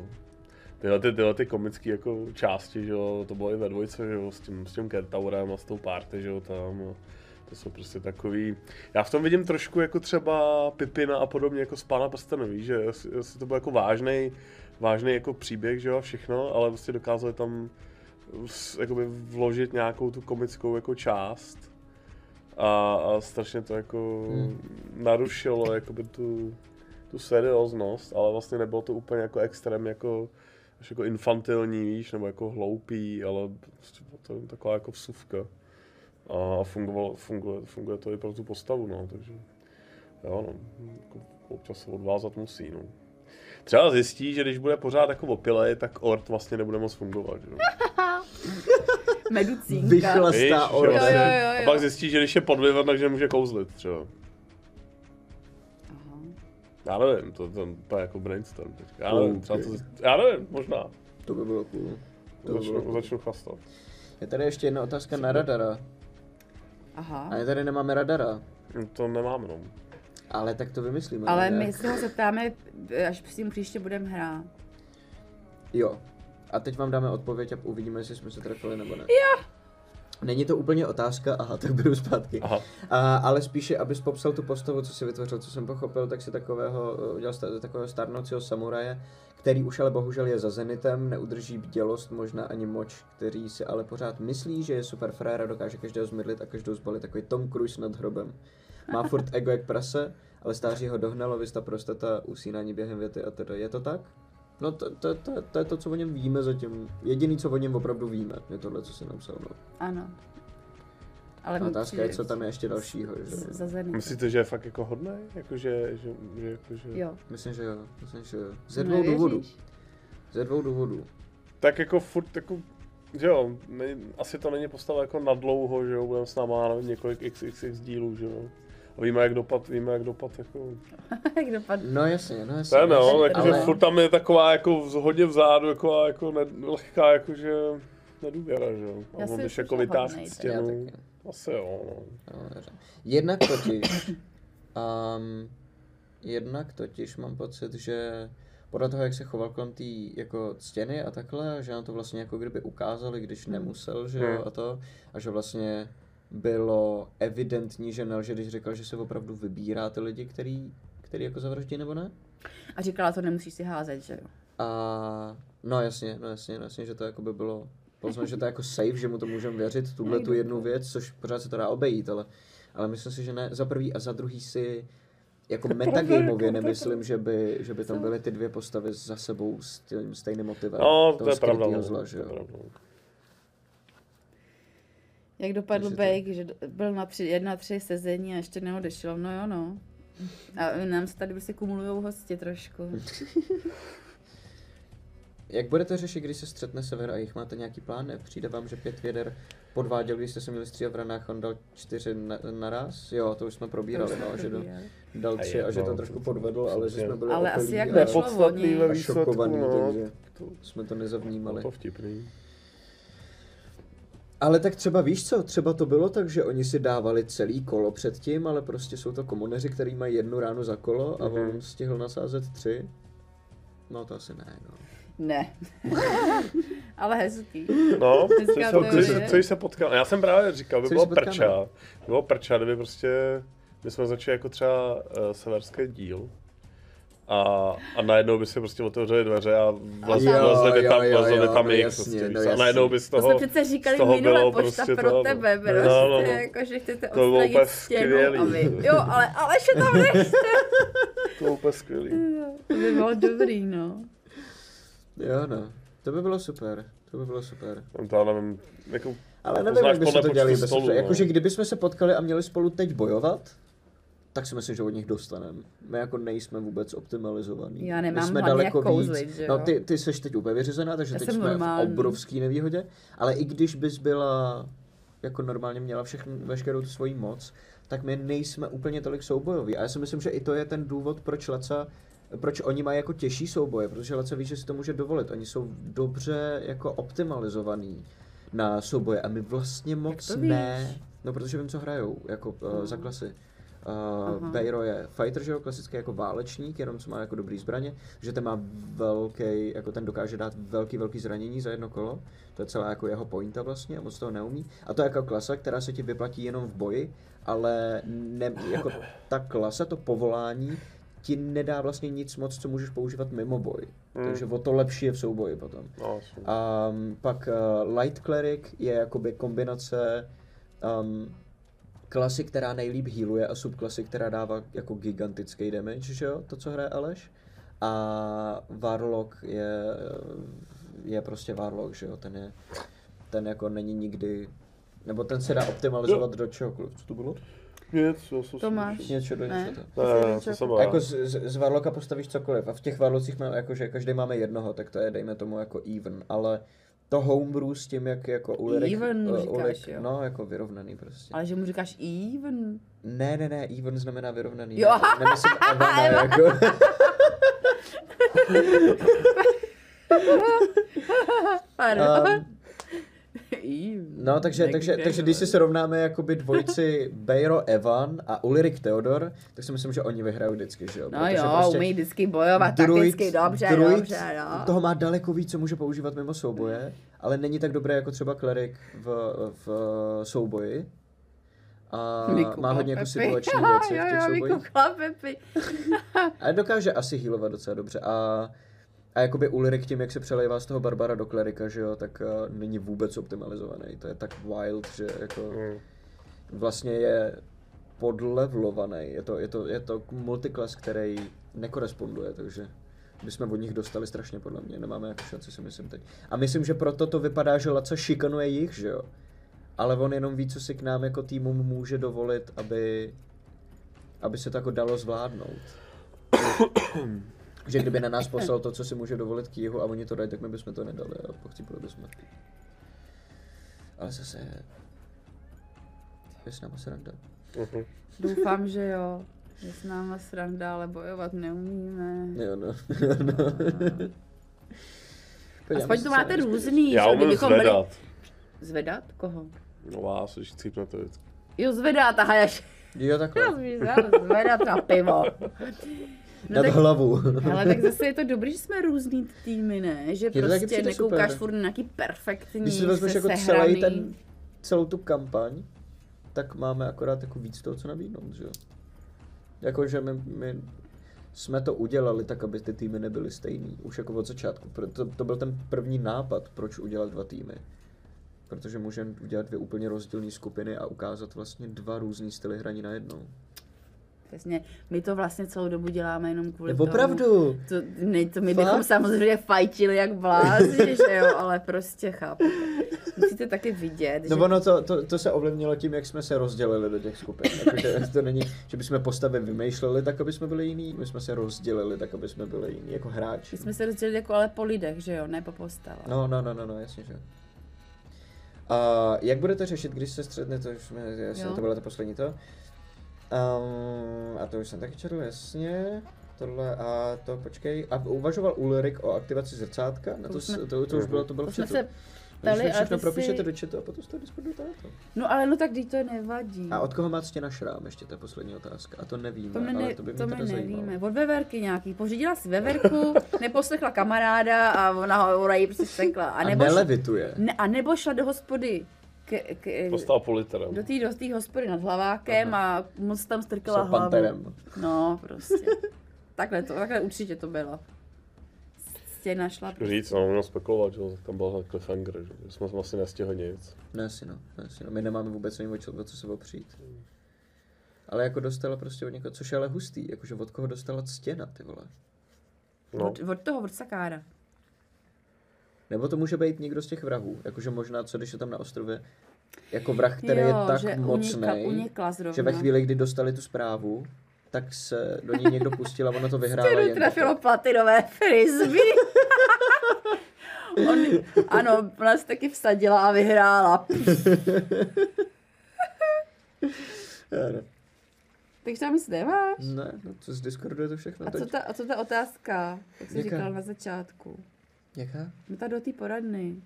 Tyhle, ty, tyhle ty komické jako části, že jo, to bylo i ve dvojce, že jo, s tím, s tím Kertaurem a s tou party, že jo, tam. A to jsou prostě takový... Já v tom vidím trošku jako třeba Pipina a podobně jako z Pána víš, že jestli, to byl jako vážný, vážný jako příběh, že jo, a všechno, ale prostě dokázali tam jakoby vložit nějakou tu komickou jako část a, a strašně to jako Hmm. narušilo jakoby tu, tu serióznost, ale vlastně nebylo to úplně jako extrém jako až jako infantilní, víš, nebo jako hloupý, ale prostě to jen taková jako vsuvka. A fungovalo, funguje, funguje to i pro tu postavu, no, takže jo, no, jako občas se odvázat musí, no. Třeba zjistí, že když bude pořád jako opilej, tak ort vlastně nebude moc fungovat, že? jo. *laughs* Medicínka. Víš, Vychlastá orda. vlastně- Jo, jo, jo, jo. A pak zjistí, že když je pod vlivem, takže nemůže kouzlit, třeba. Já nevím, to, to, to je jako brainstorm teďka. Já nevím, třeba to, Okay. já nevím, možná. To by bylo cool. To by bylo Začnu, cool. začnu chlastat. Je tady ještě jedna otázka na radara. Aha. A tady nemáme radara. Hm, To nemám, no. Ale tak to vymyslíme. Ale ne? my se ho zeptáme, až s tím příště budeme hrát. Jo. A teď vám dáme odpověď a uvidíme, jestli jsme se trefili nebo ne. Jo. Není to úplně otázka, aha, tak beru zpátky. Aha. A, ale spíše, abys popsal tu postavu, co si vytvořil, co jsem pochopil, tak si takového, eh, udělal takového starnoucího samuraje, který už ale bohužel je za zenitem, neudrží bdělost, možná ani moč, který si ale pořád myslí, že je super frér a dokáže každého zmydlit a každou zbalit, takový Tom Cruise nad hrobem. Má furt ego jak prase, ale stáří ho dohnalo, vysta prostata, usínání během věty a teda. Je to tak? No to, to, to, to, je to, co o něm víme zatím. Jediný, co o něm opravdu víme, je tohle, co si napsal. No. Ano. Ale otázka přijde je, co tam je ještě dalšího, že? Myslíte, že je fakt jako hodný? Jakože, že, že, jakože... Jo. Myslím, že jo. Myslím, že jo. Ze No, dvou nevěříš? důvodů. Ze dvou důvodů. Tak jako furt jako, že jo, ne, asi to není postava jako na dlouho, že jo, budeme s náma, několik xxx dílů, že jo. A víme, jak dopad, víme, jak dopad, jako... *laughs* Jak dopadne? No jasně, no jasně. To je no, jasně, jakože ale- furt tam je taková jako hodně vzadu, jako, jako ne, lehká, jakože nedůvěra, že jo. A Já on když jako Já stěnu, taky. asi jo, no. No. Jednak totiž, um, jednak totiž mám pocit, že podle toho, jak se choval kolem té jako stěny a takhle, že nám to vlastně jako kdyby ukázali, když nemusel, že jo, Hmm. a to, a že vlastně bylo evidentní, že nelže, když říkal, že se opravdu vybírá ty lidi, který, který jako zavraždí nebo ne. A říkala, to nemusíš si házet, že jo? A no jasně, no jasně, no jasně, že to jako by bylo poznat, že to je jako safe, že mu to můžeme věřit, tuhle tu jednu věc, což pořád se to dá obejít, ale, ale myslím si, že ne za prvý a za druhý si jako metagameově nemyslím, že by, že by tam byly ty dvě postavy za sebou s tím stejným motivem. No, to je pravda, no. zla, to že je jo. pravda. No. Jak dopadl Takže to- Bake, že byl na tři, jedna tři sezení a ještě neodešel, no jo no. A nám se tady prostě kumulujou hosti trošku. *laughs* Jak budete řešit, když se střetne sever a jich máte nějaký plán? Ne? Přijde vám, že pět věder podváděl, když jste se měli střídat v ranách, on dal čtyři na, naraz? Jo, to už jsme probírali, no, že do, dal A tři a že to trošku podvedl, ale že jsme byli Ale asi jak a- a výsledku, šokovaný, no. takže To, jsme to no nezavnímali. to vtipný. Ale tak třeba víš co, třeba to bylo tak, že oni si dávali celý kolo předtím, ale prostě jsou to komuneři, který mají jednu ránu za kolo a Mhm. on stihl nasázet tři. No to asi ne, no. Ne. *laughs* Ale hezký. No, Hezká co, co, co, co se potkal. Já jsem právě říkal, by Co bylo prča. By bylo prča, kdyby prostě, my jsme začali jako třeba uh, severský díl. A, a najednou by si prostě otevřeli dveře a Jo, vlezli by tam, jo, vlezli by jo, tam no jich jasně, prostě, no co. a jasně. najednou by z To toho, jsme přece říkali z toho minule, bylo pošta prostě pro to, tebe, no, prostě, no, no, no. jako, že chcete To bylo odstranit úplně stěnu skvělý. a vy, jo, ale Aleš je tam *laughs* nechte. to bylo úplně skvělý. To by bylo dobrý, no. Jo no, to by bylo super, to by bylo super. To já nevím, jako, Ale nevím, jak bychom to dělali bez stolu, no. Jakože kdybychom se potkali a měli spolu teď bojovat, tak si myslím, že od nich dostaneme. My jako nejsme vůbec optimalizovaný. Já nemám My jsme daleko kouzlit, víc. že No jo? ty, ty seš teď úplně vyřizená, takže Já teď jsme normální. v obrovský nevýhodě. Ale i když bys byla jako normálně měla všechno, veškerou tu svoji moc, tak my nejsme úplně tolik soubojoví. A já si myslím, že i to je ten důvod, proč Laca proč oni mají jako těžší souboje, protože Laca ví, že si to může dovolit. Oni jsou dobře jako optimalizovaný na souboje a my vlastně moc ne. No protože vím, co hrajou, jako uh, za klasy. Uh, Aha. Bejro je fighter, že jo, klasický jako válečník, jenom co má jako dobrý zbraně, že ten má velký, jako ten dokáže dát velký, velký zranění za jedno kolo, to je celá jako jeho pointa vlastně a moc toho neumí. A to je jako klasa, která se ti vyplatí jenom v boji, ale ne, jako ta klasa, to povolání, ti nedá vlastně nic moc, co můžeš používat mimo boj. Hmm. Takže o to lepší je v souboji potom. no, asi. A um, pak uh, Light Cleric je jakoby kombinace um, klasy, která nejlíp healuje a subklasy, která dává jako gigantický damage, že jo, to, co hraje Aleš. A Warlock je, je prostě Warlock, že jo, ten je, ten jako není nikdy, nebo ten se dá optimalizovat do čehokoliv. Co to bylo? Nic, To máš. Něco do Ne. něčeho. Ne, to jsem A já. jako z, z, z Warlocka postavíš cokoliv a v těch Warlocích máme jako, že každý máme jednoho, tak to je dejme tomu jako even, ale to homebrew s tím, jak jako Ulrich, Even eh, říkáš, Ulrich, jo. no jako vyrovnaný prostě. Ale že mu říkáš even. Ne, ne, ne, even znamená vyrovnaný. Jo. Ne, nemyslím *laughs* Evana, jako. *laughs* Pardon. Um. *laughs* no, takže, Tak takže, takže když si srovnáme jakoby dvojici *laughs* Bejro Evan a Ulrich Theodor, tak si myslím, že oni vyhrajou vždycky, že jo? No Protože jo, prostě umí vždycky bojovat druid- takticky, dobře, druid dobře, no. toho má daleko víc, co může používat mimo souboje, ale není tak dobré jako třeba klerik v, v souboji. A Vykoukla má hodně jako situační *laughs* věci v těch jo, soubojích. A dokáže asi healovat docela dobře. A, a jakoby Ulrik tím, jak se přelejvá z toho Barbara do klerika, že jo, tak uh, není vůbec optimalizovaný. To je tak wild, že jako Hmm. vlastně je podlevlovaný. Je to, je to, je to multiklas, který nekoresponduje, takže bychom od nich dostali strašně podle mě. Nemáme jako šanci, si myslím teď. A myslím, že proto to vypadá, že Laca šikanuje jich, že jo. Ale on jenom ví, co si k nám jako týmům může dovolit, aby, aby se to jako dalo zvládnout. *coughs* že kdyby na nás poslal to, co si může dovolit k jihu a oni to dají, tak my bychom to nedali a pochcípili bychom. Ale zase je s náma sranda. Mhm. Doufám, že jo. Že s náma sranda, ale bojovat neumíme. Jo, no. no. *laughs* Aspoň to máte různý, Já že? umím Kdybychom byli- zvedat. Zvedat? Koho? No vás, když cípnete vždycky. Jo, zvedat, aha, jaž. Jo, takhle. Zvedat na pivo. No Nad tak, hlavu. *laughs* ale tak *laughs* zase je to dobrý, že jsme různý týmy, ne? Že to taky prostě nekoukáš super. furt na nějaký perfektní, Když si vezmeš jako celý ten, celou tu kampaň, tak máme akorát jako víc toho, co nabídnout, že jo. Jakože my, my jsme to udělali tak, aby ty týmy nebyly stejný, už jako od začátku. Proto to byl ten první nápad, proč udělat dva týmy. Protože můžeme udělat dvě úplně rozdílné skupiny a ukázat vlastně dva různý styly hraní najednou. Přesně, my to vlastně celou dobu děláme jenom kvůli Nebo tomu. opravdu. To, ne, to my Fakt? bychom samozřejmě fajtili jak blázni, *laughs* že jo, ale prostě chápu. Musíte taky vidět, No že ono to, to, to se ovlivnilo tím, jak jsme se rozdělili do těch skupin. Jakože *laughs* to není, že bychom postavy vymýšleli tak, aby jsme byli jiní, my jsme se rozdělili tak, aby jsme byli jiní, jako hráči. my jsme se rozdělili jako ale po lidech, že jo, ne po postavách. No, no, no, no, no, jasně, že. A jak budete řešit, když se střetne, to už jsme, jasně, Jo. to bylo to poslední to. Um, a to už jsem taky četl, jasně. Tohle a to, počkej. A uvažoval Ulrik o aktivaci zrcátka? Na To to, už jsme- to, to, to už bylo, to bylo to v se Když ptali, ale všechno propíšete si... do chatu a potom z toho Discordu to. No ale no tak když to nevadí. A od koho má stěna šrám, ještě to je poslední otázka. A to nevíme, to my, ale ne, to by mě to teda my zajímalo. nevíme. Od veverky nějaký. Pořídila si veverku, *laughs* neposlechla kamaráda a ona, ho- jí prostě sekla. A A nebo, šla, nelevituje. ne, a nebo šla do hospody k, k, Dostal po literem. do té do hospody nad hlavákem a moc tam strkala hlavu. panterem. No, prostě. *laughs* takhle, to, takhle určitě to bylo. Stěna šla. Můžu říct, no, můžu spekulovat, že tam byl cliffhanger, že že jsme vlastně nestihli nic. Ne, si no, ne, si no. My nemáme vůbec ani o co, se opřít. Ale jako dostala prostě od někoho, což je ale hustý, jakože od koho dostala stěna, ty vole. No, Od, od toho, od Sakára. Nebo to může být někdo z těch vrahů, jakože možná, co když je tam na ostrově, jako vrah, který jo, je tak že mocný, unikla, že ve chvíli, kdy dostali tu zprávu, tak se do ní někdo pustil a ono to *laughs* Stěnu jen trafilo tak. platinové frisbee. *laughs* On, ano, ona se taky vsadila a vyhrála. *laughs* Takže tam nic nemáš? Ne, no to z Discordu je to všechno. A co ta, a co ta otázka, jak jsi Jaká? říkal na začátku? Jaká? No ta do té poradny.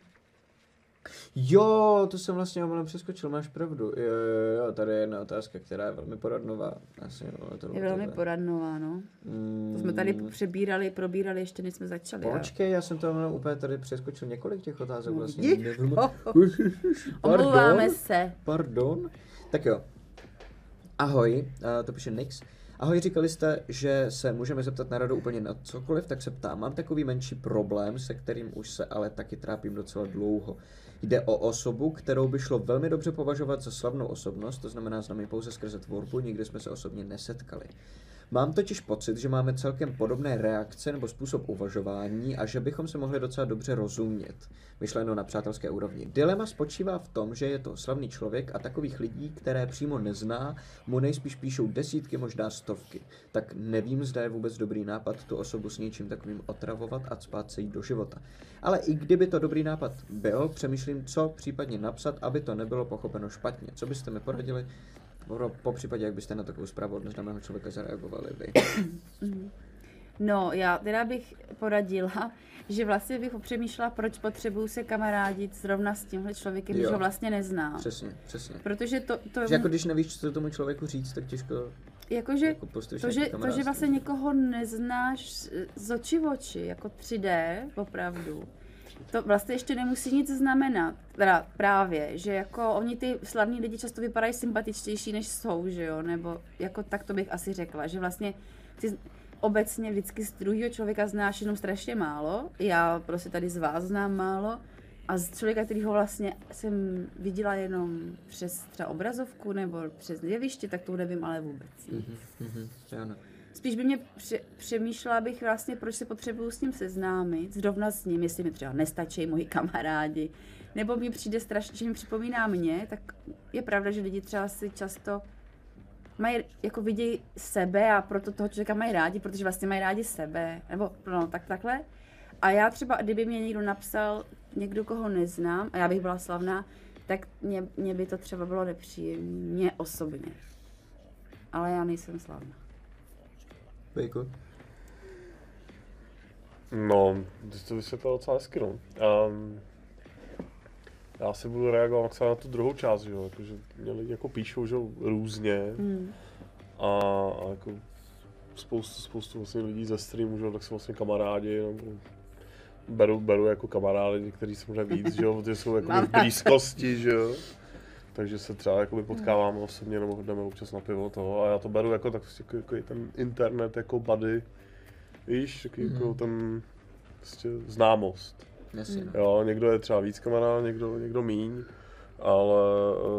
Jo, to jsem vlastně omylem přeskočil, máš pravdu. Jo, jo, jo, tady je jedna otázka, která je velmi poradnová. Asi, jo, to Je velmi poradnová, no. To jsme tady Mm, přebírali, probírali, ještě než jsme začali. Počkej, já jsem to omylem úplně tady přeskočil několik těch otázek No, vlastně. Nevím. *laughs* Omlouváme Pardon? se. Pardon? Tak jo. Ahoj, a to píše Nix. Ahoj, říkali jste, že se můžeme zeptat na radu úplně na cokoliv, tak se ptám. Mám takový menší problém, se kterým už se ale taky trápím docela dlouho. Jde o osobu, kterou by šlo velmi dobře považovat za slavnou osobnost, to znamená známý pouze skrze tvorbu, nikdy jsme se osobně nesetkali. Mám totiž pocit, že máme celkem podobné reakce nebo způsob uvažování a že bychom se mohli docela dobře rozumět, myšleno na přátelské úrovni. Dilema spočívá v tom, že je to slavný člověk a takových lidí, které přímo nezná, mu nejspíš píšou desítky, možná stovky. Tak nevím, zda je vůbec dobrý nápad tu osobu s něčím takovým otravovat a spát se jí do života. Ale i kdyby to dobrý nápad byl, přemýšlím, co případně napsat, aby to nebylo pochopeno špatně. Co byste mi poradili? Po, po případě, jak byste na takovou zprávu od neznámého člověka zareagovali vy. No, já teda bych poradila, že vlastně bych popřemýšlela, proč potřebuju se kamarádit zrovna s tímhle člověkem, když ho vlastně neznám. Přesně, přesně. Protože to, to, Že jako když nevíš, co tomu člověku říct, tak těžko jakože jako postavíš to, že, to, že vlastně někoho neznáš z- z oči v oči, jako 3D, opravdu, to vlastně ještě nemusí nic znamenat. Teda právě, že jako oni ty slavní lidi často vypadají sympatičtější, než jsou, že jo, nebo jako tak to bych asi řekla, že vlastně ty obecně vždycky z druhého člověka znáš jenom strašně málo, já prostě tady z vás znám málo, a z člověka, kterýho vlastně jsem viděla jenom přes třeba obrazovku nebo přes jeviště, tak to nevím ale vůbec. Mhm, mhm, ano. Spíš by mě pře- přemýšlela bych vlastně, proč se potřebuju s ním seznámit, zrovna s ním, jestli mi třeba nestačí moji kamarádi, nebo mi přijde strašně, že mi připomíná mě, tak je pravda, že lidi třeba si často mají, jako vidějí sebe a proto toho člověka mají rádi, protože vlastně mají rádi sebe, nebo no, tak takhle. A já třeba, kdyby mě někdo napsal, někdo, koho neznám, a já bych byla slavná, tak mě, mě by to třeba bylo nepříjemné, mě osobně. ale já nejsem slavná. Bejku? No, ty jsi to vysvětlil docela hezky, no. Um, já si budu reagovat na tu druhou část, že jo, jakože mě lidi jako píšou, že jo, různě Hmm. a, a jako spoustu, spoustu vlastně lidí ze streamu, že jo, tak jsou vlastně kamarádi, no, beru, beru jako kamarády, někteří jsou možná víc, že jo, protože jsou jako v blízkosti, že jo. Takže se třeba jakoby potkáváme osobně nebo jdeme občas na pivo toho a já to beru jako tak jako, jako ten internet jako buddy, víš, taky Mhm. jako ten prostě známost. Jasně, no. Jo, někdo je třeba víc kamarád, někdo, někdo míň, ale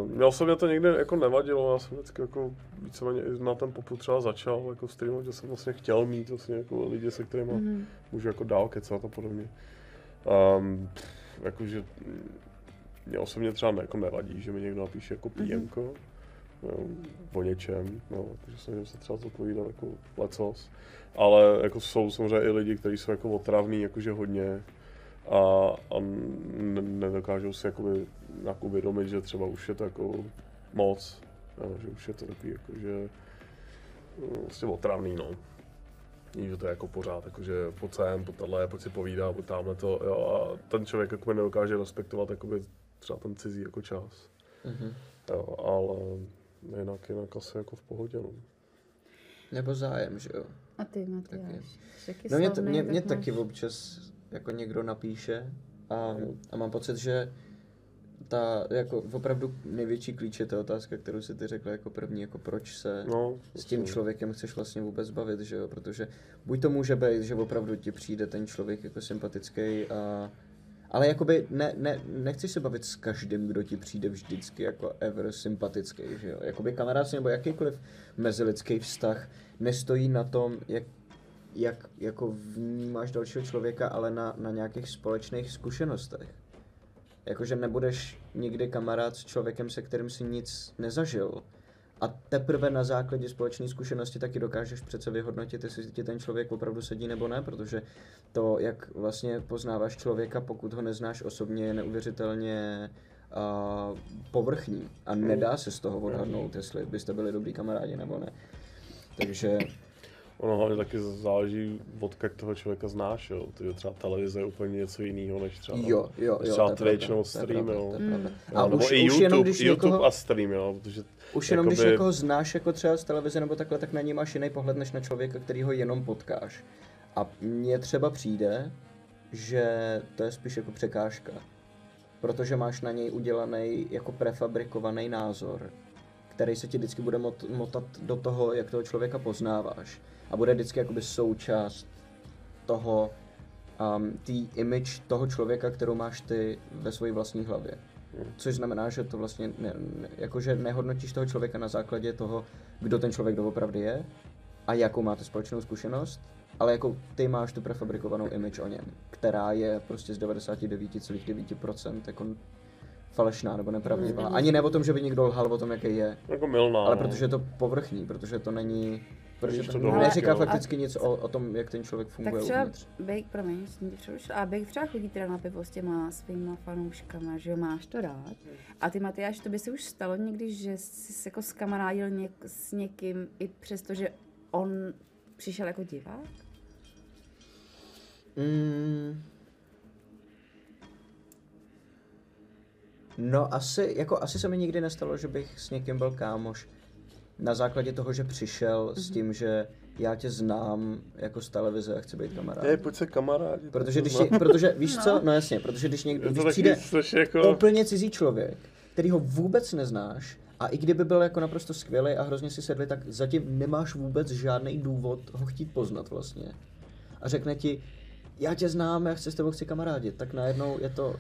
uh, mě osobně to někdy jako nevadilo, já jsem vždycky jako víceméně na ten poput třeba začal jako streamovat, že jsem vlastně chtěl mít vlastně jako lidi, se kterými Mhm. můžu jako dál kecat a podobně. Um, jakože mě osobně třeba ne, jako nevadí, že mi někdo napíše jako PMko, jo, o něčem, no, takže snažím se třeba zodpovídat jako lecos. Ale jako jsou samozřejmě i lidi, kteří jsou jako otravní, jakože hodně a, a ne, nedokážou si jakoby nějak uvědomit, že třeba už je to jako moc, jo, že už je to takový jako, že no, vlastně otravný, no. Ví, že to je jako pořád, jakože pojď sem, pojď tohle, pojď si povídá, pojď tamhle to, jo, a ten člověk jako nedokáže respektovat jakoby třeba ten cizí jako čas, Mhm. jo, ale jinak, jinak asi jako v pohodě, no. Nebo zájem, že jo? A ty, Matyáš? Taky No mě, t- slavnej, mě, tak mě máš- taky občas jako někdo napíše a, a mám pocit, že ta jako opravdu největší klíč je ta otázka, kterou si ty řekla jako první, jako proč se no s tím člověkem chceš vlastně vůbec bavit, že jo, protože buď to může být, že opravdu ti přijde ten člověk jako sympatický a ale jakoby ne, ne, nechci se bavit s každým, kdo ti přijde vždycky jako ever sympatický, že jo. Jakoby kamarád nebo jakýkoliv mezilidský vztah nestojí na tom, jak, jak jako vnímáš dalšího člověka, ale na, na nějakých společných zkušenostech. Jakože nebudeš nikdy kamarád s člověkem, se kterým si nic nezažil. A teprve na základě společné zkušenosti taky dokážeš přece vyhodnotit, jestli ti ten člověk opravdu sedí nebo ne, protože to, jak vlastně poznáváš člověka, pokud ho neznáš osobně, je neuvěřitelně uh, povrchní. A nedá se z toho odhadnout, jestli byste byli dobrý kamarádi nebo ne. Takže Ono hlavně taky záleží, odkud toho člověka znáš, jo. Protože třeba televize je úplně něco jiného, než třeba, jo, jo, než jo, třeba je Twitch nebo stream, jo. Jo, A nebo už, i YouTube, jenom když YouTube někoho, a stream, jo, protože Už jenom když jakoby- někoho znáš jako třeba z televize nebo takhle, tak na něj máš jiný pohled než na člověka, který ho jenom potkáš. A mně třeba přijde, že to je spíš jako překážka. Protože máš na něj udělaný jako prefabrikovaný názor, který se ti vždycky bude mot- motat do toho, jak toho člověka poznáváš. A bude vždycky jakoby součást toho, um, tý image toho člověka, kterou máš ty ve své vlastní hlavě. Což znamená, že to vlastně, ne, ne, jakože nehodnotíš toho člověka na základě toho, kdo ten člověk doopravdy je a jakou máte společnou zkušenost, ale jako ty máš tu prefabrikovanou image o něm, která je prostě z 99,9% jako falešná nebo nepravdivá. Ani ne o tom, že by někdo lhal o tom, jaký je, jako milná. ale no. protože je to povrchní, protože to není, protože to to do hloubky, neříká jo. fakticky nic o, o tom, jak ten člověk Tak funguje třeba uvnitř. Bake, promiň, jsem tě přerušila, a Bake třeba chodí teda na pivo s těma svýma fanouškama, že jo, máš to rád. A ty Matyáš, to by se už stalo někdy, že jsi se jako skamarádil něk, s někým i přesto, že on přišel jako divák? Mm. No asi, jako asi se mi nikdy nestalo, že bych s někým byl kámoš na základě toho, že přišel s tím, že já tě znám jako z televize a chci být kamarád. Hej, pojď se kamarádi. Protože když, je, protože víš co, no jasně, protože když někdo, když přijde jako... úplně cizí člověk, který ho vůbec neznáš a i kdyby byl jako naprosto skvělý a hrozně si sedli, tak zatím nemáš vůbec žádný důvod ho chtít poznat vlastně. A řekne ti, já tě znám, já chci s tebou chci kamarádit, tak najednou je to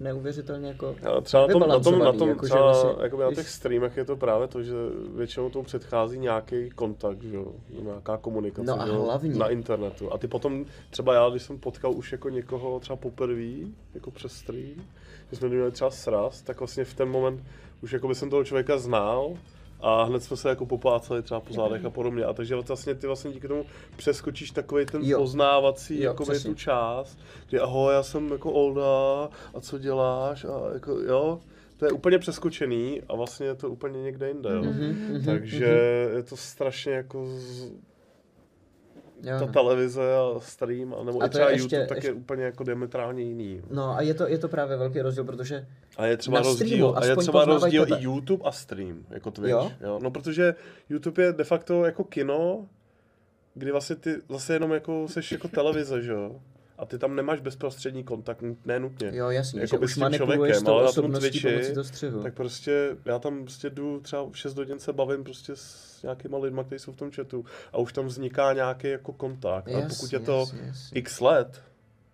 neuvěřitelně jako Ale třeba na tom, na tom, na tom jako, třeba, vlastně, jakoby na když- těch streamech je to právě to, že většinou tomu předchází nějaký kontakt, že jo, nějaká komunikace, No a že jo, hlavně- na internetu. A ty potom, třeba já, když jsem potkal už jako někoho třeba poprvé, jako přes stream, že jsme měli třeba sraz, tak vlastně v ten moment už jako by jsem toho člověka znal, a hned jsme se jako poplácali třeba po zádech a podobně. A takže vlastně ty vlastně díky tomu přeskočíš takový ten Jo. poznávací Jo, přesně. tu část, že ahoj, já jsem jako Olda, a co děláš, a jako jo, to je úplně přeskočený a vlastně je to úplně někde jinde, jo. Mhm, Takže je to strašně jako z, Jo, ta no. televize a stream, nebo A i to je třeba ještě- YouTube, tak ještě- je úplně jako diametrálně jiný. No a je to, je to právě velký rozdíl, protože A je třeba Na rozdíl, a je třeba rozdíl tebe. i YouTube a stream, jako Twitch. Jo? Jo? No protože YouTube je de facto jako kino, kdy vlastně ty zase jenom jako seš jako televize, že jo? A ty tam nemáš bezprostřední kontakt, ne nutně. jo jasně, Jako že už člověkem, ale na tom osobností Twitchi, pomocí toho střihu. Tak prostě já tam prostě jdu třeba v 6 hodin se bavím prostě s nějakýma lidma, kteří jsou v tom chatu a už tam vzniká nějaký jako kontakt. a pokud je to jasně, jasně. x let,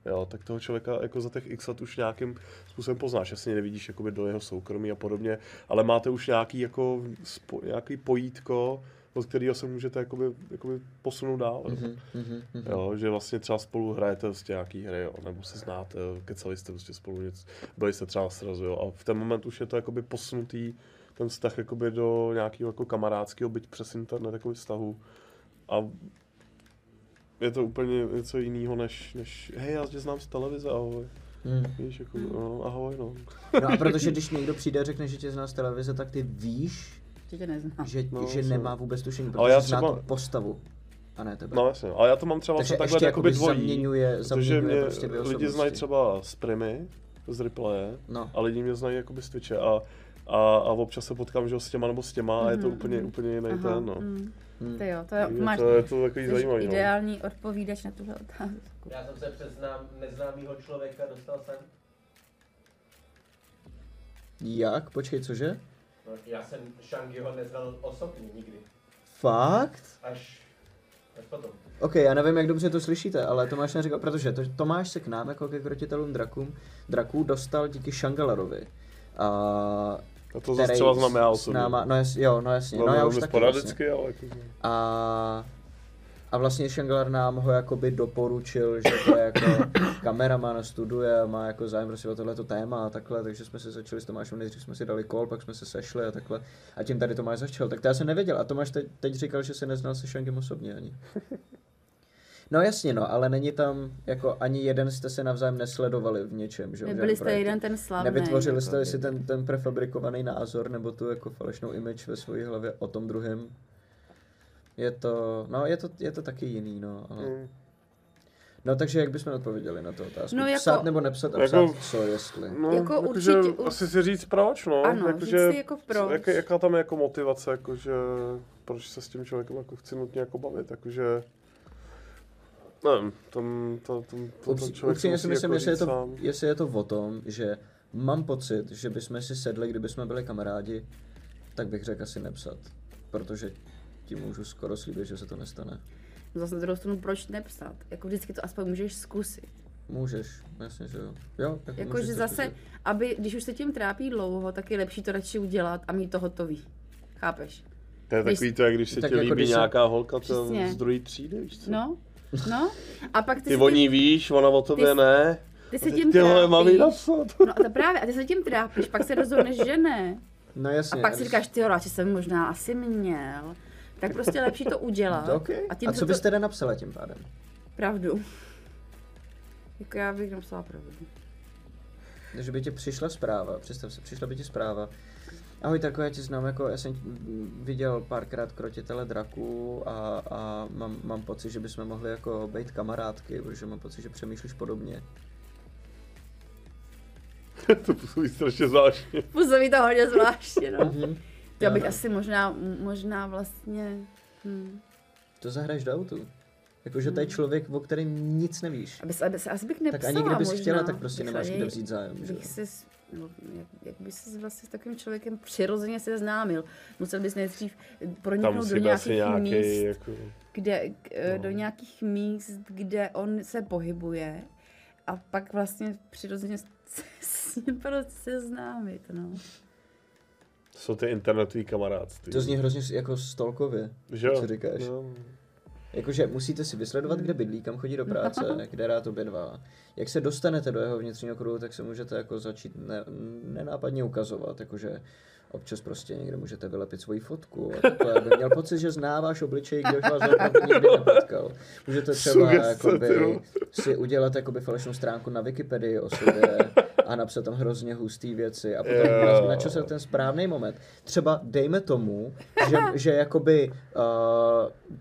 jo, tak toho člověka jako za těch x let už nějakým způsobem poznáš. Jasně nevidíš jakoby do jeho soukromí a podobně, ale máte už nějaký, jako, spo, nějaký pojítko, od kterého se můžete jakoby, jakoby posunout dál. Jo. Mhm, mhm, mhm. Jo, že vlastně třeba spolu hrajete prostě nějaký hry, jo, nebo se znáte, kecali jste prostě spolu něco, byli jste třeba srazu, jo, a v ten moment už je to jakoby posunutý, ten vztah jakoby do nějakého jako kamarádského, byť přes internet jakoby vztahu. A je to úplně něco jiného, než, než hej, já tě znám z televize, ahoj. Hmm. Víš, jako, no, ahoj, no. No a protože *laughs* když někdo přijde a řekne, že tě zná z televize, tak ty víš, Že tě neznám. že, No, že nemá vůbec tušení, Ale já protože zná třeba- tu postavu a ne tebe. No jasně, ale já to mám třeba Takže vlastně takhle jakoby dvojí. zaměňuje, Protože zaměňuje mě prostě dvě lidi osobnosti. znají třeba z Primy, z Replaye, No. a lidi mě znají jakoby z Twitche a, a, a občas se potkám že s těma nebo s těma a je to Mhm, úplně, mhm. úplně jiný Aha, ten, no. mm. Hmm. To jo, to Je máš to, je to takový zajímavý, no. ideální odpovídač na tuhle otázku. Já jsem se přes znám, neznámýho člověka dostal sem. Jak? Počkej, cože? No, já jsem Shangiho neznal osobně nikdy. Fakt? Až, až potom. OK, já nevím, jak dobře to slyšíte, ale Tomáš neříkal, protože to, Tomáš se k nám jako ke krotitelům drakům, draků dostal díky Shangalarovi. A A to zase třeba znám já s osobně. náma, no, jas, jo, no jasně, no, no, já už taky sporadicky, vlastně. ale jako, A, a vlastně Shangalar nám ho jakoby doporučil, že to je jako *coughs* kameraman, studuje a má jako zájem prostě o tohleto téma a takhle, takže jsme se začali s Tomášem, nejdřív jsme si dali kol, pak jsme se sešli a takhle. A tím tady Tomáš začal, tak to já jsem nevěděl. A Tomáš teď, teď říkal, že se neznal se Shangem osobně ani. *laughs* No jasně no, ale není tam, jako ani jeden jste se navzájem nesledovali v něčem, že Nebyli jste projektu. jeden ten slavný. Nevytvořili jako jste si ten, ten prefabrikovaný názor nebo tu jako falešnou image ve své hlavě o tom druhém. Je to, no je to, je to taky jiný, no. Ale... mm. No takže jak bychom odpověděli na tu otázku? No, jako- Psát nebo nepsat a Jako- psát co jestli? No, Jako jakože určitě- asi si říct proč, no. Ano, jakože, říct si jako proč. Jak, jaká tam je jako motivace, jakože proč se s tím člověkem jako chci nutně jako bavit, jakože nevím, tam, to, tam, to, Upří- ten člověk Upřímně si musí myslím, jako jestli je, to, sám. jestli je to o tom, že mám pocit, že bychom si sedli, kdybychom byli kamarádi, tak bych řekl asi nepsat. Protože ti můžu skoro slíbit, že se to nestane. Zase na druhou stranu, proč nepsat? Jako vždycky to aspoň můžeš zkusit. Můžeš, jasně, že jo. Jo, jako Jako, že zase, zkusit. aby, když už se tím trápí dlouho, tak je lepší to radši udělat a mít to hotový. Chápeš? To je když- takový to, jak když se tak ti jako líbí když se- nějaká holka to z druhé třídy, víš co? No, no. A pak ty, Ty o tím, ní víš, ona o tobě Ty- ne. ty se tím ty vole, mám jí trápíš. napsat. No a to právě, a ty se tím trápíš, pak se rozhodneš, že ne. No jasně. A pak si říkáš, ty jo, radši jsem možná asi měl. Tak prostě lepší to udělat. *laughs* Okay. A, tím a se co to- bys teda napsala tím pádem? Pravdu. *laughs* Jako já bych napsala pravdu. Že by ti přišla zpráva, představ si, přišla by ti zpráva. Ahoj, tako, já tě znám, jako já jsem viděl párkrát krotitele draků a, a mám, mám pocit, že bychom mohli jako být kamarádky, protože mám pocit, že přemýšlíš podobně. *laughs* to působí strašně zvláštně. Působí to hodně zvláštně, no. Já bych no. asi možná, možná vlastně... Hm. To zahraješ do autu. Jakože to je člověk, o kterém nic nevíš. Aby, se- aby, se- asi bych Tak nepsala ani kdybys možná. chtěla, tak prostě Bych nemáš kde vzít zájem, že? Bych si, s- nebo jak, jak by se vlastně s takovým člověkem přirozeně seznámil. Musel bys nejdřív proniknout do nějakých nějaký, míst, jako... kde, k- eh, No. do nějakých míst, kde on se pohybuje a pak vlastně přirozeně *laughs* se s ním prostě seznámit, no. Jsou ty internetový kamarádství. To zní hrozně jako stolkově, že jo? co říkáš. No. Jakože musíte si vysledovat, kde bydlí, kam chodí do práce, *laughs* kde rád obědvá. Jak se dostanete do jeho vnitřního kruhu, tak se můžete jako začít ne, nenápadně ukazovat, jakože občas prostě někde můžete vylepit svoji fotku a takhle, aby měl pocit, že zná váš obličej, když vás opravdu nikdy nepotkal. Můžete třeba jakoby, si udělat jakoby falešnou stránku na Wikipedii o sobě a napsat tam hrozně hustý věci a potom yeah. načasovat ten správný moment. Třeba dejme tomu, že, že jakoby uh,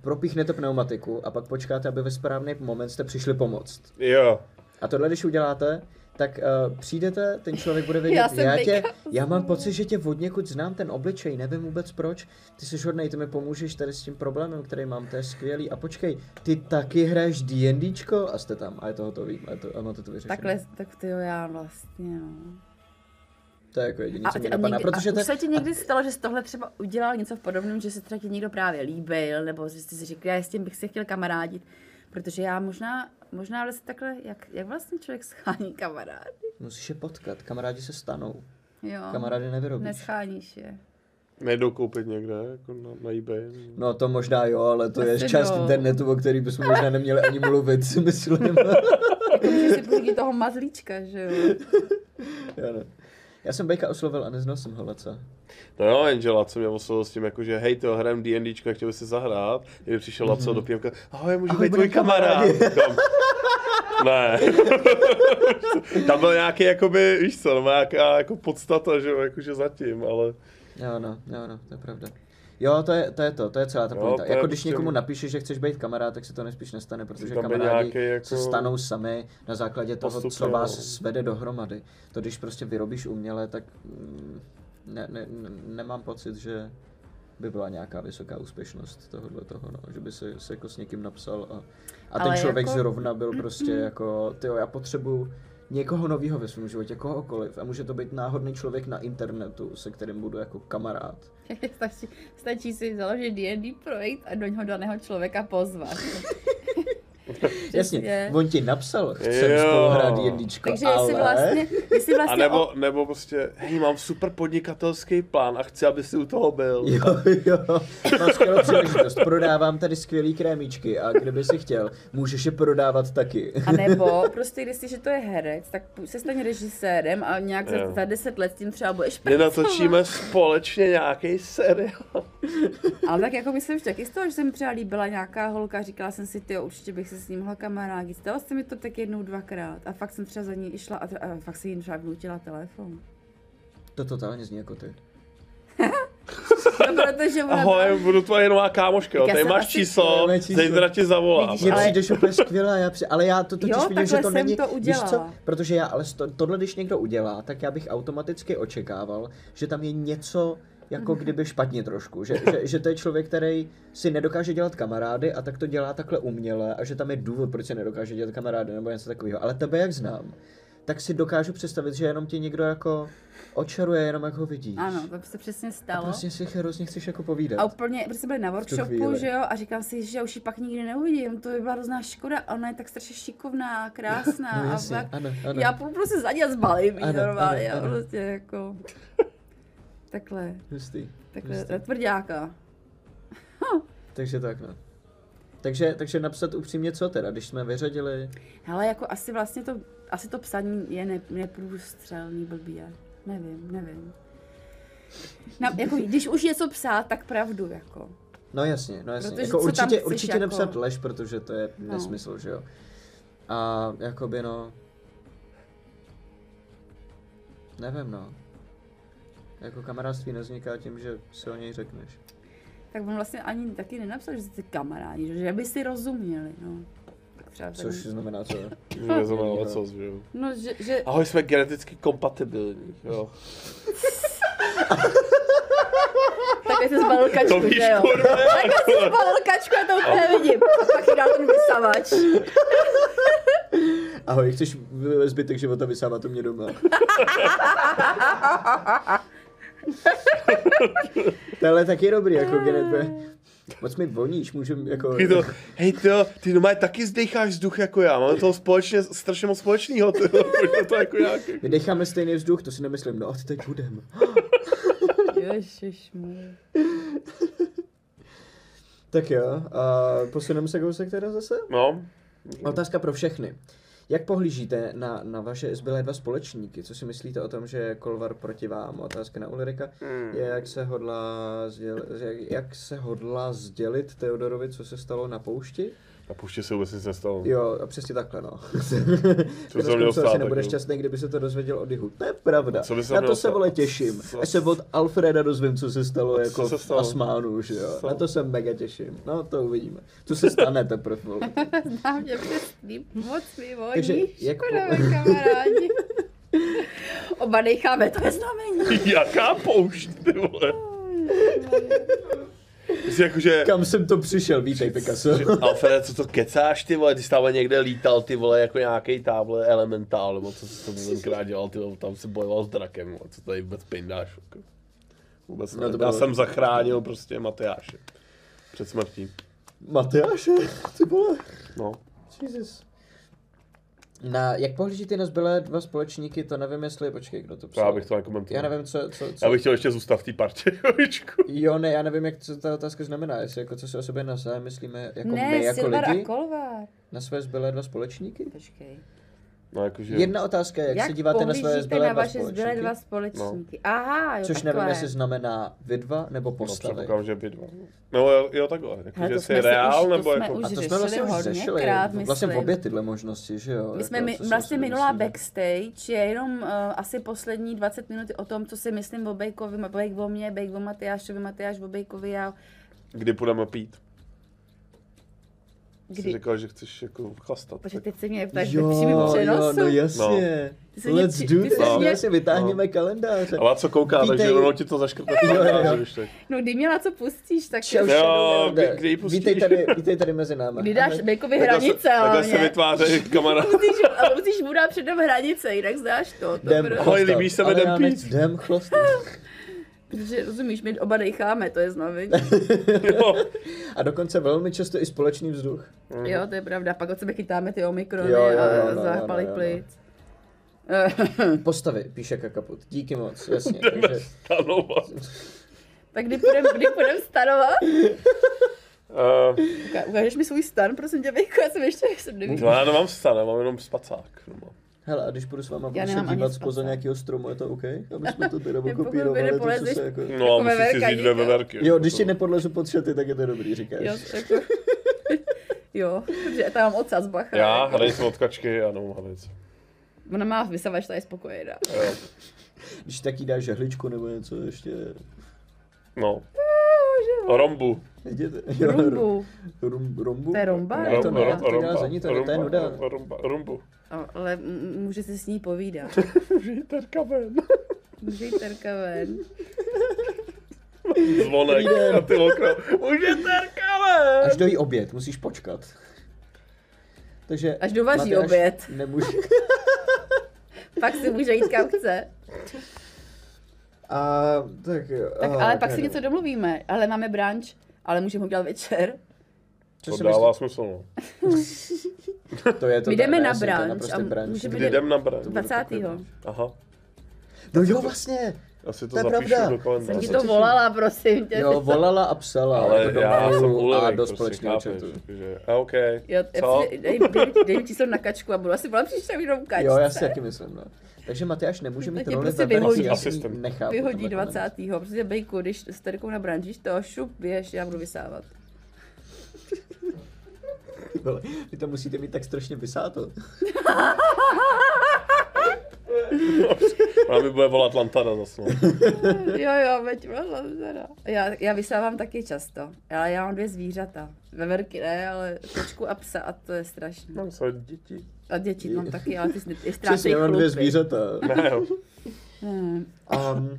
propíchnete pneumatiku a pak počkáte, aby ve správný moment jste přišli pomoct. Jo. A tohle, když uděláte, tak uh, přijdete, ten člověk bude vědět, Já já, tě, já mám pocit, že tě od někud znám ten obličej, nevím vůbec proč, ty jsi hodnej, ty mi pomůžeš tady s tím problémem, který mám, to je skvělý. A počkej, ty taky hraješ D&Dčko? A jste tam, a je to hotový, a, to, a máte to vyřešené. Takhle, tak ty jo, já vlastně, no. To je jako jediný, A, co a, napadá, někdy, protože a už se ti někdy stalo, že jsi tohle třeba udělal něco v podobném, že se třeba ti někdo právě líbil, nebo že jsi si řekl, já s tím bych se chtěl kamarádit, protože já možná, možná vlastně takhle, jak, jak vlastně člověk schání kamarády, musíš je potkat, kamarádi se stanou, jo, kamarády nevyrobíš. nescháníš je. Nejdou koupit někde, jako na, na eBay. No to možná jo, ale to je Asi část jo. internetu, o který bychom možná neměli ani mluvit, si myslím. *laughs* Jako si pořídit toho mazlíčka, že jo. já, ne. Já jsem Bejka oslovil a neznal jsem ho, co? No jo, Angela, co mě oslovil s tím, jako, že hej, to hrajem D&Dčko, chtěl bys si zahrát. Kdyby přišel Laco do píjemka, ahoj, můžu Ahoj, být tvůj kamarád. Ne. *laughs* Tam byl nějaký, jakoby, víš co, no, nějaká jako podstata, že jo, jakože zatím, ale Jo, no, jo, no, to je pravda. Jo, to je, to je to, to je celá ta pointa. Jako když prostě- někomu napíšeš, že chceš být kamarád, tak se to nejspíš nestane, protože kamarádi jako se stanou sami na základě toho, postupně, co vás no. svede dohromady. To když prostě vyrobíš uměle, tak mm, ne, ne, ne, nemám pocit, že by byla nějaká vysoká úspěšnost tohohle toho, no, že by se, se jako s někým napsal a, a ten Ale člověk jako- zrovna byl prostě *clears throat* jako, tyjo, já potřebuju někoho nového ve svém životě, kohokoliv. A může to být náhodný člověk na internetu, se kterým budu jako kamarád. *laughs* stačí, stačí si založit D&D projekt a do něho daného člověka pozvat. *laughs* *laughs* Jasně, Přesně. *laughs* on ti napsal, chcem Jo. spolu hrát jedničko, Takže ale... jestli vlastně, jestli A vlastně nebo, o, nebo prostě, hej, mám super podnikatelský plán a chci, aby si u toho byl. Jo, jo, mám skvělou příležitost, prodávám tady skvělý krémíčky a kdyby si chtěl, můžeš je prodávat taky. a nebo prostě když si, že to je herec, tak se stane režisérem a nějak za, Jo. za deset let tím třeba budeš My pracovat. natočíme společně nějaký seriál. Ale tak jako myslím, že taky z toho, že se mi třeba líbila nějaká holka, říkala jsem si, ty určitě bych se s ním mohla kamarádit. Stalo se mi to tak jednou, dvakrát a fakt jsem třeba za ní išla a, a fakt si jí třeba vnutila telefon. To totálně zní jako ty. *laughs* No, protože ona Ahoj, budu tvoje nová kámoška, jo. Tady máš asi- číslo, zítra ti zavolám. Vidíš, Ale- přijdeš úplně skvělá, já při... ale já to totiž Jo, vidím, že to jsem není, to víš co, udělala. protože já, ale to, tohle když někdo udělá, tak já bych automaticky očekával, že tam je něco jako kdyby špatně trošku, že, že, že to je člověk, který si nedokáže dělat kamarády a tak to dělá takhle uměle a že tam je důvod, proč si nedokáže dělat kamarády nebo něco takového. Ale tebe jak znám, tak si dokážu představit, že jenom ti někdo jako očaruje, jenom jak ho vidíš. Ano, to se přesně A stalo. prostě si hrozně chceš jako povídat. A úplně, prostě byli na workshopu, že jo, a říkám si, že už ji pak nikdy neuvidím, to by byla hrozná škoda, a ona je tak strašně šikovná, krásná *laughs* No a jasně, tak. ano, ano. Já půjdu prostě za ní a zbalím Ano, normálně, ano, a ano. prostě jako, takhle, Hustý. takhle, Hustý. na tvrdáka. Takže tak no. Takže, takže napsat upřímně co teda, když jsme vyřadili... Hele, jako asi vlastně to, asi to psaní je ne, neprůstřelný blbý, nevím, nevím. Na, jako, když už něco psát, tak pravdu, jako. No jasně, no jasně. Protože jako určitě, chceš určitě jako- nepsat lež, protože to je No. nesmysl, že jo. A jakoby no... Nevím no. Jako kamarádství nevzniká tím, že si o něj řekneš. Tak on vlastně ani taky nenapsal, že jste kamarádi, že, že by si rozuměli, no. Tak třeba Což ten, znamená co? *laughs* Neznamená lecos, že jo. no, že, že, Ahoj, jsme geneticky kompatibilní, jo. *laughs* takhle jsi zbalil To kačku, víš, že jo? kurva? Takhle jsi zbalil kačku, já to úplně vidím. A pak jí dal ten vysavač. Ahoj, chceš zbytek života vysávat u mě doma? *laughs* *laughs* Tohle je taky dobrý, jako genet. Moc mi voníš, můžem jako... Taky to, hej ty, ty normálně taky zdecháš vzduch jako já, máme toho společně, strašně moc společného, ty, pojďme *laughs* to jako nějak. My decháme stejný vzduch, to si nemyslím, no a ty teď budem. *laughs* Ježišmu. Tak jo, a posuneme se kousek teda zase? No, Otázka pro všechny. Jak pohlížíte na, na vaše zbylé dva společníky? Co si myslíte o tom, že je Kolvar proti vám? Otázka na Ulrika Hmm. je, jak se hodlá, sděl, jak, jak se hodlá sdělit Teodorovi, co se stalo na poušti? A puště se vůbec nic nestalo. Jo, a přesně takhle, no. *laughs* Co se měl stát, asi nebude šťastný, kdyby se to dozvěděl od Jihu. To je pravda. Co na to se vole těším. Co- Až se od Alfreda dozvím, co se stalo co jako se v stalo? Asmánu, že jo. Co? Na to se mega těším. No, to uvidíme. To se stane teprve. vole. *laughs* Znám tě přesný, moc mi voní, Takže jak škoda, *laughs* kamarádi. Oba necháme, to je znamení. Jaká poušť, ty vole? Jsi jakože... Kam jsem to přišel, vítej Picasso. Alfred, co to kecáš, ty vole, ty jsi tam někde lítal, ty vole, jako nějaký táble elementál, nebo co jsi to tenkrát dělal, ty vole, tam se bojoval s drakem, vole, co tady vůbec pindáš, jako. Vůbec No, ne. Já jsem zachránil prostě Matyáše. Před smrtí. Matyáše, ty vole. No. Jesus. Na, jak pohlížíte na zbylé dva společníky, to nevím, jestli, počkej, kdo to psal. Já bych to nekomentoval. Já nevím, co, co, co... Já bych chtěl ještě zůstat v té partě. *laughs* Jo, ne, já nevím, jak co ta otázka znamená, jestli jako co si o sobě navzájem myslíme jako my Ne, jako Silvar lidi a Kolvar. na své zbylé dva společníky. Počkej. No jakože... Jedna otázka je, jak, Jak se díváte na své zbylé na vaše společníky. zbylé dva společníky? Aha, jo, Což takhle. nevím, jestli znamená vy dva nebo No, postavy. předpokládám, že by dva. No jo, jo takhle, Hele, jakože to jsi reál, už- to nebo jsme jako... už A to jsme vlastně už řešili, hodněkrát, vlastně obě tyhle možnosti, že jo? My jsme jako, mi, vlastně minulá backstage je jenom uh, asi poslední 20 minut o tom, co si myslím o Bejkovi, Bejk o mně, Bejk o Matyášovi, Matyáš o Bejkovi, já Kdy půjdeme pít? Jsi kdy... říkal, že chceš jako chlastat. Protože teď se mě ptáš Jo, přímém jo, přenosu. no jasně. Mě Let's do ty se that. mě- Jasně, vytáhneme kalendáře. Ale co kouká, takže Vítej. rovnou ti to zaškrtne. Jo, jo, jo. když tak. No kdy mě na co pustíš, tak Čau, jo, Jo, kdy- kdy ji pustíš? Vítej tady, vítej tady mezi námi. kdy dáš Takhle se- hranice, Takhle ale se vytvářejí kamarád. *laughs* musíš, ale musíš mu dát předem hranice, jinak znáš to. to Jdem bude- Ahoj, chlastat. líbí se mi Ale jdem já Protože rozumíš, my oba decháme, to je znamení. *laughs* Jo. A dokonce velmi často i společný vzduch. Jo, to je pravda. Pak od sebe chytáme ty omikrony Jo, jo, jo, a no, zápaly no, no, no. plic. *laughs* Postavy, píše Kakaput. Díky moc, jasně. Takže, Stanovat. tak kdy půjdem, kdy půjdem stanovat? Uh, Uka- Ukážeš mi svůj stan, prosím tě, Bejko, já jsem ještě jsem neví. no já nemám stan, já mám jenom spacák. doma. Hele, a když půjdu s váma se ani dívat spoza nějakého stromu, je to OK? Aby jsme to teda *laughs* kopírovali, by to, co se jako... No a Jako musíš si říct dvě veverky. Jo, když ti nepodlezu pod šaty, tak je to dobrý, říkáš. Jo, jako... *laughs* jo, protože tam mám ocas, bacha. Já, jako. jsme od kačky a nemám hradec. Ona má vysavač, ta je spokojená. Jo. Když taky dáš žehličku nebo něco ještě... No. Rombu. Jděte. Jo, Rumbu. Rum, rombu? To je romba, Ne, nebo to ne? to dělá za ní, to, to je nuda. Rumba, rumbu. Ale může si s ní povídat. *laughs* Žijterka ven. Může jít terka ven. Zvonek na ty okno. Užiterka ven. Až dojí oběd, musíš počkat. Takže Až dovaří Matyáš oběd. Nemůže. *laughs* Pak si může jít kam chce. A tak jo. Tak, a, ale pak si něco domluvíme. Ale máme brunch, ale můžeme ho udělat večer. Co To dává myslíš? smysl, no. *laughs* To je to My jdeme na brunch brunch. můžeme Kdy jdem na brand? 20. Aha. No jo, vlastně. Já si to, To je zapíšu pravda. do Jsem kalendáře. ti to volala, prosím tě. Jo, volala a psala. Ale jako do já jsem a Ulrik, do prostě, společného chápeš, chatu. že, a OK. Jo, Co? dej, dej, dej, číslo na kačku a budu asi volat příště jenom kačce. Jo, já si taky myslím, no. Takže Matyáš nemůže mít roli prostě vyhodí. já si Asistent. nechápu. Vyhodí tenhle 20. Protože bejku, když s Terkou na branži, to šup, běž, já budu vysávat. *laughs* Vole, Vy to musíte mít tak strašně vysáto. *laughs* *laughs* Ona mi bude volat Lantana zase. No. *laughs* Jo, jo, veď, teda. Já, já vysávám taky často, ale já mám dvě zvířata. Veverky ne, ale kočku a psa a to je strašné. Mám své děti. A děti mám taky, ale ty ztrácejí já mám dvě zvířata. Ne, jo. Hmm. Um,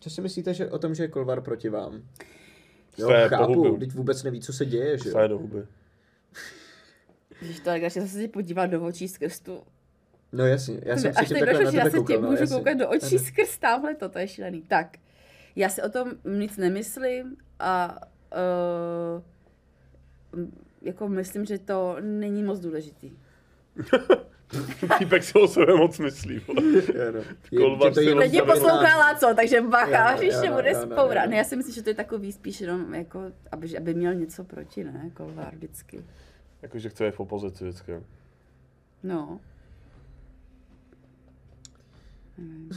co si myslíte že, o tom, že je Kolvar proti vám? Jo, Své chápu, pohubu. teď vůbec neví, co se děje, že Své jo? do huby. Když to tak radši zase se podívat do očí skrz tu. No jasně, já jsem Až předtím teď takhle došlo, na že já tebe se tě koukal, no, můžu jasně. koukat do očí Ano. skrz tamhle, to je šílený. Tak, já si o tom nic nemyslím a uh, jako myslím, že to není moc důležitý. *laughs* Týpek si o sebe moc myslí. vole. *laughs* Jo, no. Je- Kolvar to si Teď mě znamená- poslouchala, co, takže bacha, no, jo, no, bude no, spoura. Ne, já si myslím, že to je takový spíš jenom jako, aby, aby měl něco proti, ne, Kolvár vždycky. Jakože chce je v opozici vždycky. No.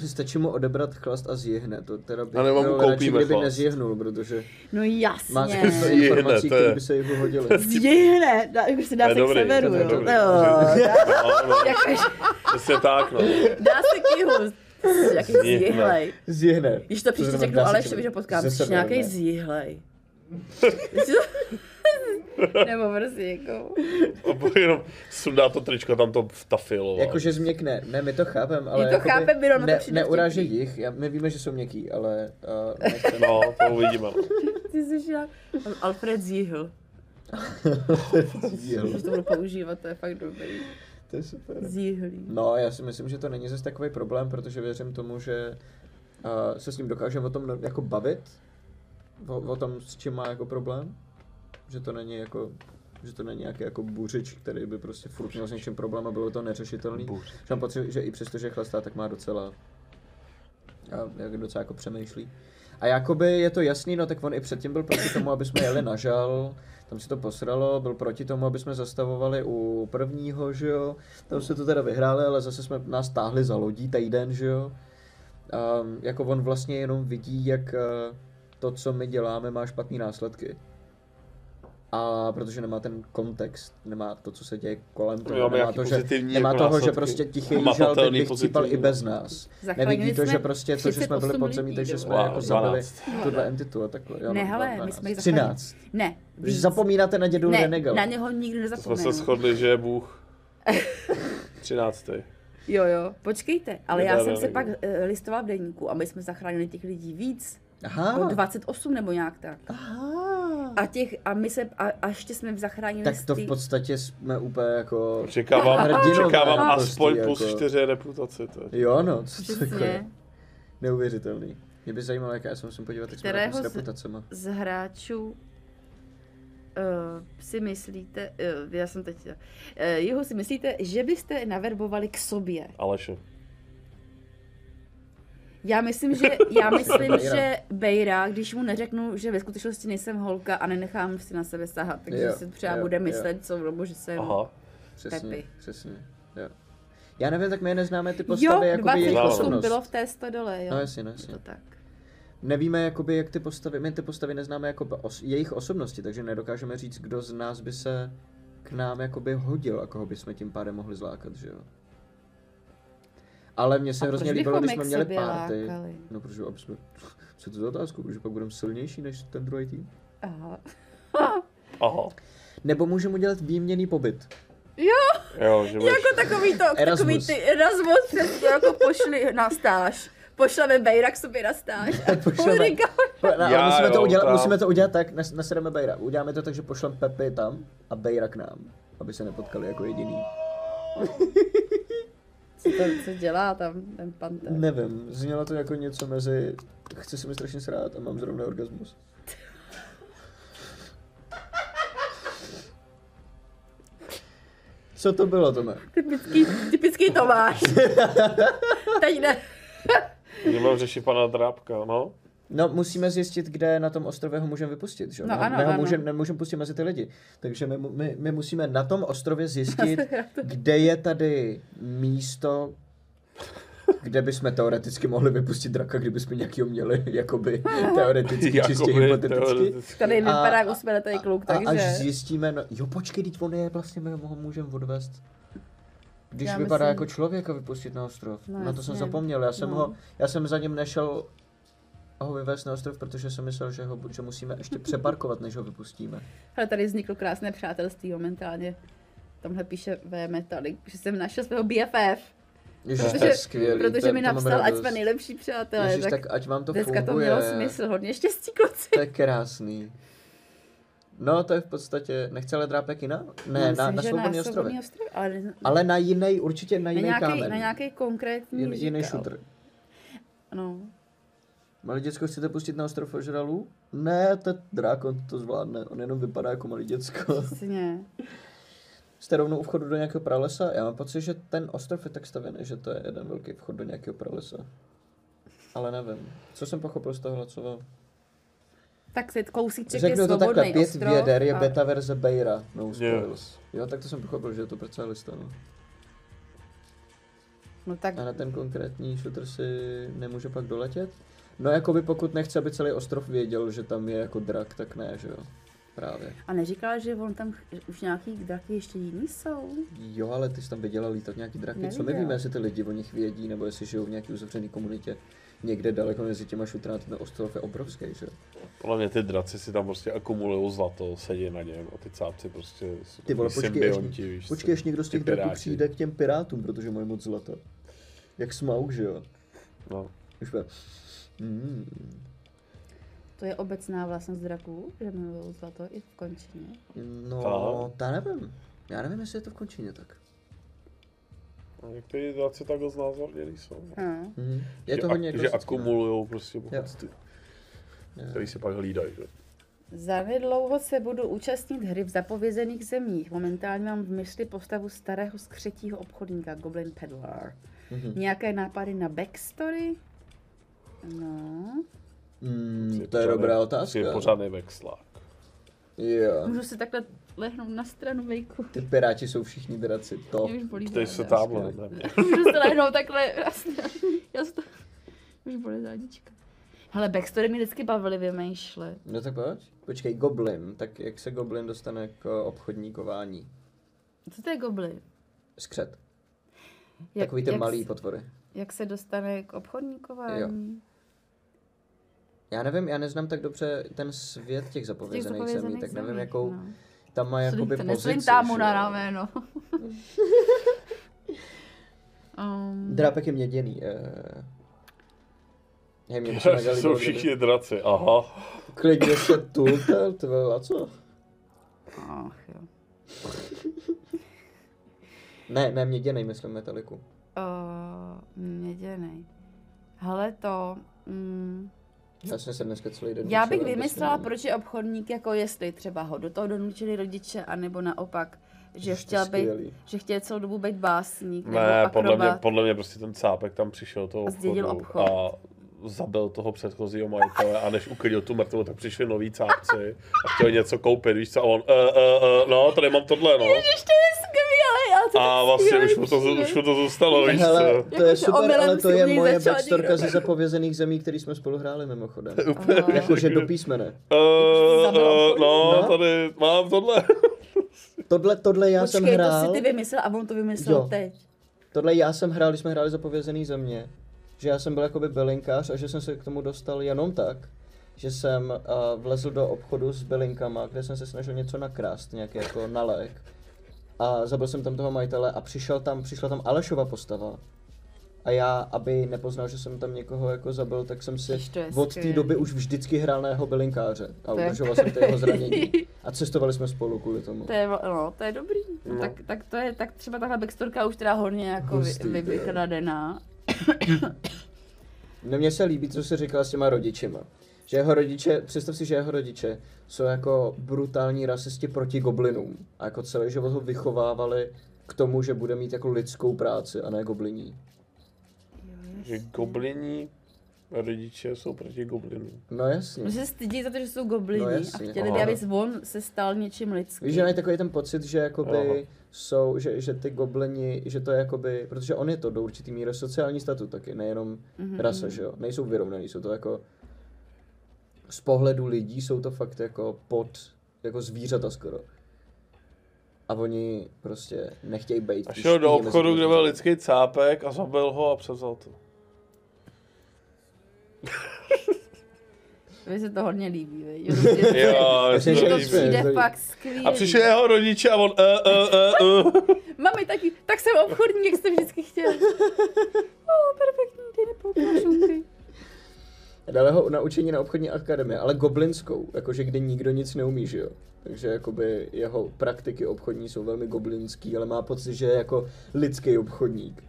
Stačí mu odebrat chlast a zjihne. To teda bych A nebo mu radši, kdyby chlast. nezjihnul, protože No jasně. má spoustu Zjihne, informací, to je- které by se jemu hodily. *laughs* Zjihne, dá, už se dá To je se dobrý, k severu, to je jo. dobrý. No, dá, *laughs* No, no, jakož, přesně tak, no. dá se k jihu. Jaký Zjihne. zjihlej. Zjihne. Když to příště znamená, řeknu dá se Alešovi, že potkám, ze jsi severu, nějaký ne? zjihlej. *laughs* *laughs* Nebo prostě jako... A jenom sundá to tričko, tam to vtafilo. Jakože změkne, ne, my to chápem, ale to jakoby to ne, neurážej vtipný. jich, já, my víme, že jsou měkký, ale uh. No, to uvidíme. *laughs* Ty jsi jak... Alfred. Zjihl. Že to budu používat, to je fakt dobrý. to je super. Zjihlý. No, já si myslím, že to není zase takový problém, protože věřím tomu, že uh, se s ním dokážeme o tom no- jako bavit, o, o tom, s čím má jako problém, že to není jako že to není nějaký jako buřič, který by prostě furt měl s něčím problém a bylo to neřešitelný. Buřič. Že mám pocit, že i přesto, že chlastá, tak má docela a jak docela jako přemýšlí. A jakoby je to jasný, no tak on i předtím byl proti tomu, aby jsme jeli na žal, tam se to posralo, byl proti tomu, aby jsme zastavovali u prvního, že jo. Tam se to teda vyhráli, ale zase jsme nás táhli za lodí týden, že jo. Um, jako on vlastně jenom vidí, jak uh, to, co my děláme, má špatné následky. A protože nemá ten kontext, nemá to, co se děje kolem toho, Máme nemá, to, že, nemá jako toho, že následky. prostě tichý žal Hmatatelný teď bych cípal i bez nás. Zachránili Nevidí to, jsme že prostě to, že jsme byli 38 pod zemí, takže jo. jsme Wow, jako zabili 12. tuhle entitu a takhle. Jo, Ne, no, hele, my 12. jsme jich zachránili. 13. Ne, víc. zapomínáte na dědu ne, Renegala. na něho nikdy Jsme nezapomenu. se shodli, že je Bůh. *laughs* 13. Jo, jo, počkejte, ale já jsem se pak uh, listovala v deníku a my jsme zachránili těch lidí víc. Aha. O 28 nebo nějak tak. Aha. A těch, a my se, a, a ještě jsme zachránili Tak z to v tý- podstatě jsme úplně jako... Očekávám, Hrdinové očekávám prostě aspoň jako- plus 4 reputaci. To. je- Jo no, co to jako je neuvěřitelný. Mě by zajímalo, jaká já se musím podívat, jak jsme Kterého s z- reputacema. z hráčů uh, si myslíte, uh, já jsem teď, uh, jeho si myslíte, že byste naverbovali k sobě? Aleše. Já myslím, že, *laughs* já myslím, Bejra. že Bejra, když mu neřeknu, že ve skutečnosti nejsem holka a nenechám si na sebe sahat, takže Jo, si třeba jo, bude jo. myslet celou dobu, že jsem... Aha. Přesně, Pepi. přesně. Jo. Já nevím, tak my neznáme ty postavy, jo, jakoby jejich 28 osobnost. bylo v té stodole, jo. No jasně, no Je jasně. to tak. Nevíme, jakoby, jak ty postavy, my ty postavy neznáme jako os, jejich osobnosti, takže nedokážeme říct, kdo z nás by se k nám jakoby hodil a koho bychom tím pádem mohli zlákat, že jo. Ale mně se A hrozně líbilo, když jsme měli party. lákali? No, protože aby jsme, co to za otázku, že pak budeme silnější než ten druhý tým? Aha. Aha. Nebo můžeme udělat výměný pobyt. Jo, že budeš... Jako takový to, takový Erasmus. ty Erasmus, přesně jako pošli na stáž. Pošleme Bejra k sobě na stáž. *laughs* Pošleme. No, Já, ale musíme, to jo, udělat, tam. musíme to udělat tak, nas, nasedeme Bejra. Uděláme to tak, že pošlem Pepi tam a Bejra k nám, aby se nepotkali jako jediný. *laughs* Co, to, co dělá tam ten panter? Nevím, znělo to jako něco mezi chci se mi strašně srát a mám zrovna orgasmus. Co to bylo, Tome? Typický, typický Tomáš. *laughs* Teď ne. Jdeme řešit pana Drábka, no. No, musíme zjistit, kde na tom ostrově ho můžeme vypustit, že? jo? No Ne- ano, my ho ano. můžeme, nemůžeme pustit mezi ty lidi. Takže my, my, my musíme na tom ostrově zjistit, *laughs* kde je tady místo, kde bychom teoreticky mohli vypustit draka, kdybychom nějakýho měli, *laughs* jakoby *laughs* teoreticky, čistě Jakoby hypoteticky. teoreticky. Tady A- vypadá jako usměletý kluk, A až takže... zjistíme, no, jo počkej, teď on je vlastně, my ho můžeme odvést. Když Já vypadá myslím- jako člověk a vypustit na ostrov. No na to jsem zapomněl, já jsem, No. ho, já jsem za ním nešel ho vyvést na ostrov, protože jsem myslel, že, ho, že musíme ještě přeparkovat, než ho vypustíme. Ale tady vzniklo krásné přátelství momentálně. Tamhle píše V Metallic, že jsem našel svého BFF. Ježiš, to Protože, je skvělý. to protože mi to napsal, ať jsme nejlepší přátelé. Ježiš, tak, tak, ať vám to dneska to funguje. mělo smysl. Hodně štěstí, kluci. To je krásný. No, to je v podstatě, nechce ale drápek jiná? Ne, Myslím, na, na svobodný. Svobodný ostrov, ale, ne- Ale na jiný, určitě na na jiný nějaký, kámen. na nějaký konkrétní Jin, jiný říkal. šutr. No. Malé děcko chcete pustit na ostrov ožralů? Ne, to je drákon, to zvládne. On jenom vypadá jako malý děcko. Přesně. Jste rovnou u vchodu do nějakého pralesa? Já mám pocit, že ten ostrov je tak stavěný, že to je jeden velký vchod do nějakého pralesa. Ale nevím. Co jsem pochopil z toho, co Tak si kousíček je Řeknu to svobodný takhle, pět ostrov. věder je a- beta verze Bejra. No Jo. spoils. Jo, tak to jsem pochopil, že je to pro celý lista, no. No tak A na ten konkrétní shooter si nemůže pak doletět? No jakoby pokud nechce, aby celý ostrov věděl, že tam je jako drak, tak ne, že jo? Právě. A neříkala, že on tam už nějaký draky ještě jiný jsou? Jo, ale ty jsi tam viděla lítat nějaký draky. Co my víme, jestli ty lidi o nich vědí, nebo jestli žijou v nějaké uzavřené komunitě někde daleko mezi těma šutrami, ten ostrov je obrovský, že jo? Podle mě ty draci si tam prostě akumulují zlato, sedí na něm a ty cápci prostě jsou Ty vole, počkej, až, víš počkej, až někdo z Ty těch draků piráti. přijde k těm pirátům, protože mají moc zlata. Jak Smaug, že jo? No. Už. Mm. To je obecná vlastnost draků, že milují zlato i v končině. No, ta nevím. Já nevím, jestli je to v končině tak. A některý draci takhle znázorněný jsou. Hm. Mm. Je že, to hodně ak, že klasický, no. akumulují prostě bohatství, který si pak hlídají, že? Zanedlouho se budu účastnit hry v zapovězených zemích. Momentálně mám v mysli postavu starého skřetího obchodníka Goblin Peddler. Mhm. Nějaké nápady na backstory? No. Mm, to je dobrá Jsi otázka. pořádný vexlák. Jo. Můžu si takhle lehnout na stranu vejku. Ty piráti jsou všichni draci. To. Mě už bolí Ptej se ne? Můžu se lehnout takhle na stranu. Já se to... Už bolí zádička. Hele, backstory mi vždycky bavily vymýšlet. No tak pojď. Počkej, Goblin. Tak jak se Goblin dostane k obchodníkování? Co to je goblin? Skřet. Jak, Takový ty jak, malý s- potvory. Jak se dostane k obchodníkování? Já nevím, já neznám tak dobře ten svět těch zapovězených, zemí, tak nevím, jakou no. tam má jakoby to pozici. mu na rameno. *laughs* um, Drápek je měděný. Uh... Hej, mě *laughs* se jsou všichni draci, aha. Klidně se tu, bylo, a co? ach jo. Ne, ne, měděnej, myslím metaliku. Uh, měděnej. Hele to... Mm, Já jsem se dneska celý den já bych vymyslela, proč je obchodník, jako jestli třeba ho do toho donutili rodiče, anebo naopak, že chtěl, být, že chtěl celou dobu být básník, nebo Ne, podle mě, podle mě prostě ten cápek tam přišel toho A zdědil obchodu obchod. a zabil toho předchozího majitele a než uklidil tu mrtvolu, tak přišli noví cápci a chtěli něco koupit, víš co, a on, uh, uh, uh, no, tady mám tohle, no. Ježiš, to je skvělé, to A vlastně už mu to, už mu to zůstalo, víš Hele, co. to je super, ale to je moje backstorka ze zapovězených zemí, který jsme spolu hráli mimochodem. *laughs* Jakože do písmene. Uh, uh, no, No. tady mám tohle. *laughs* Tohle, tohle já jsem Počkej, to hrál. si ty vymyslel a on to vymyslel Jo. teď. Tohle já jsem hrál, když jsme hráli zapovězený země. Že já jsem byl jakoby bylinkář a že jsem se k tomu dostal jenom tak, že jsem uh, vlezl do obchodu s bylinkama, kde jsem se snažil něco nakrást, nějaký jako nalék. A zabil jsem tam toho majitele a přišel tam, přišla tam Alešova postava. A já, aby nepoznal, že jsem tam někoho jako zabil, tak jsem si od té doby už vždycky hrál na jeho bylinkáře. A To je udržoval jsem to jeho zranění. *laughs* A cestovali jsme spolu kvůli tomu. To je, no, to je dobrý. No. Tak, tak, to je, tak třeba tahle backstorka už teda hodně jako vy, Hustý, vy, vykradená. No *coughs* mně se líbí, co jsi říkala s těma rodičema. Že jeho rodiče, představ si, že jeho rodiče jsou jako brutální rasisti proti goblinům. A jako celý život ho vychovávali k tomu, že bude mít jako lidskou práci a ne gobliní. Že goblini rodiče jsou proti goblinům. No jasně. Že se stydí za to, že jsou goblini No a chtěli by, aby on se stal něčím lidským. Víš, že mají takový ten pocit, že jakoby Aha. jsou, že, že ty goblini, že to je jakoby, protože on je to do určitý míry sociální statut taky, nejenom Mhm, rasa, že jo. Nejsou vyrovnaný, jsou to jako z pohledu lidí jsou to fakt jako pod, jako zvířata skoro. A oni prostě nechtějí být. A šel do obchodu, kde byl lidský cápek a zabil ho a převzal to. Mně se to hodně líbí, viď? *laughs* Jo, si je to říkám, to že- líbí. přijde fakt skvělý. A přišel jeho rodiče a on uh, uh, uh, uh. Mami taky, tak jsem obchodník, jak jste vždycky chtěl. *laughs* oh, perfektní, nepoukla šunky. Dali ho na učení na obchodní akademii, ale goblinskou, jakože kde nikdo nic neumí, že jo. Takže jakoby jeho praktiky obchodní jsou velmi goblinský, ale má pocit, že je jako lidský obchodník.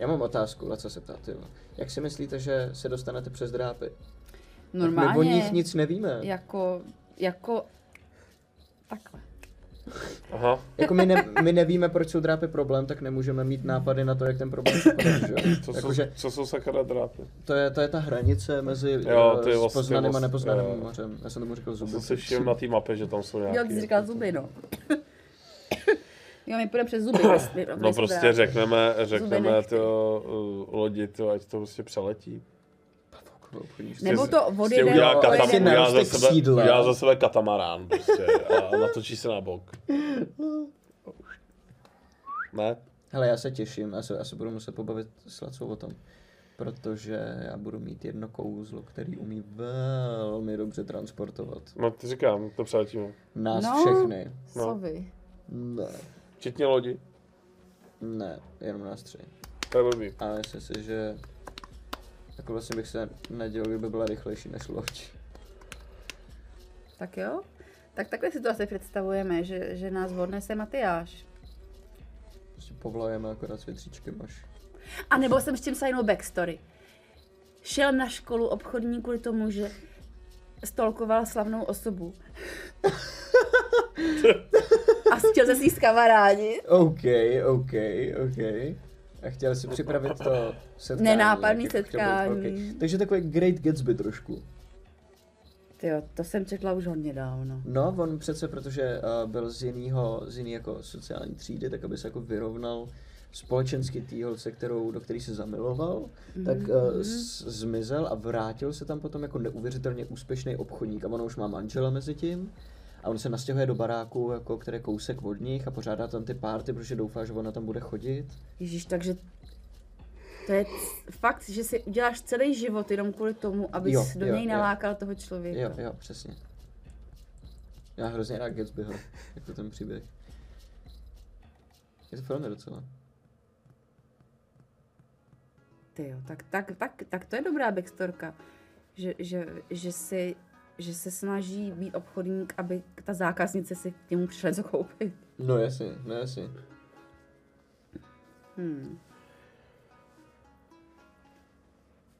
Já mám otázku, Laca se ptá, ty vole. Jak si myslíte, že se dostanete přes drápy? Normálně, My o nich nic nevíme. jako, jako, takhle. Aha, Jako my, ne, my nevíme, proč jsou drápy problém, tak nemůžeme mít nápady na to, jak ten problém překonat, jo. co, jsou, Jakože co jsou sakra drápy? to je, to je ta hranice mezi Jo, eh, to je vlastně- poznaným a vlastně- nepoznaným jo. mořem. Já jsem tomu říkal To zuby. jsem si všiml na té mapě, že tam jsou nějaký. Já ty jsi říkal zuby, no. Jo, my půjdeme přes zuby. *coughs* bez No prostě zubráku. řekneme, řekneme to uh, lodi, to, ať to prostě přeletí. Nebo to Prostě odjedeme, udělá, Jo, katam, pojedeme. udělá, za sebe, udělá za sebe katamarán prostě a *laughs* natočí se na bok. Ne? Hele, já se těším, já se, já se budu muset pobavit s Lacou o tom. Protože já budu mít jedno kouzlo, který umí velmi dobře transportovat. No ty říkám, to přeletíme. Nás No. všechny. Co vy? Ne, Včetně lodi. ne, jenom nás tři. To je blbý. A myslím si, že jako vlastně bych se nedělal, kdyby byla rychlejší než loď. Tak jo? Tak takhle si to asi představujeme, že, že nás odnese Matyáš. Prostě povlajeme akorát s větříčkem až. A nebo jsem s tím sajnou backstory. Šel na školu obchodní kvůli tomu, že stolkoval slavnou osobu. *laughs* A chtěl se s ní skamarádit. OK, OK, OK. A chtěl si připravit to setkání. Nenápadný jak být setkání. velký. Takže takový Great Gatsby trošku. Tyjo, to jsem četla už hodně dávno. No, on přece, protože uh, byl z jiného, z jiný jako sociální třídy, tak aby se jako vyrovnal společensky té holce, kterou, do který se zamiloval, tak uh, z- zmizel a vrátil se tam potom jako neuvěřitelně úspěšný obchodník a ona už má manžela mezi tím. A on se nastěhuje do baráku, jako, který je kousek od nich a pořádá tam ty párty, protože doufá, že ona tam bude chodit. Ježíš, takže to je fakt, že si uděláš celý život jenom kvůli tomu, abys Jo, do jo, něj jo. nalákal toho člověka. Jo, jo, přesně. Já hrozně rád Gatsbyho, *laughs* jako ten příběh. Je to film docela. Tyjo, tak, tak, tak, tak to je dobrá backstorka. Že, že, že, si, že se snaží být obchodník, aby ta zákaznice si k němu přišla něco koupit. No jasně, no jasně. Hmm.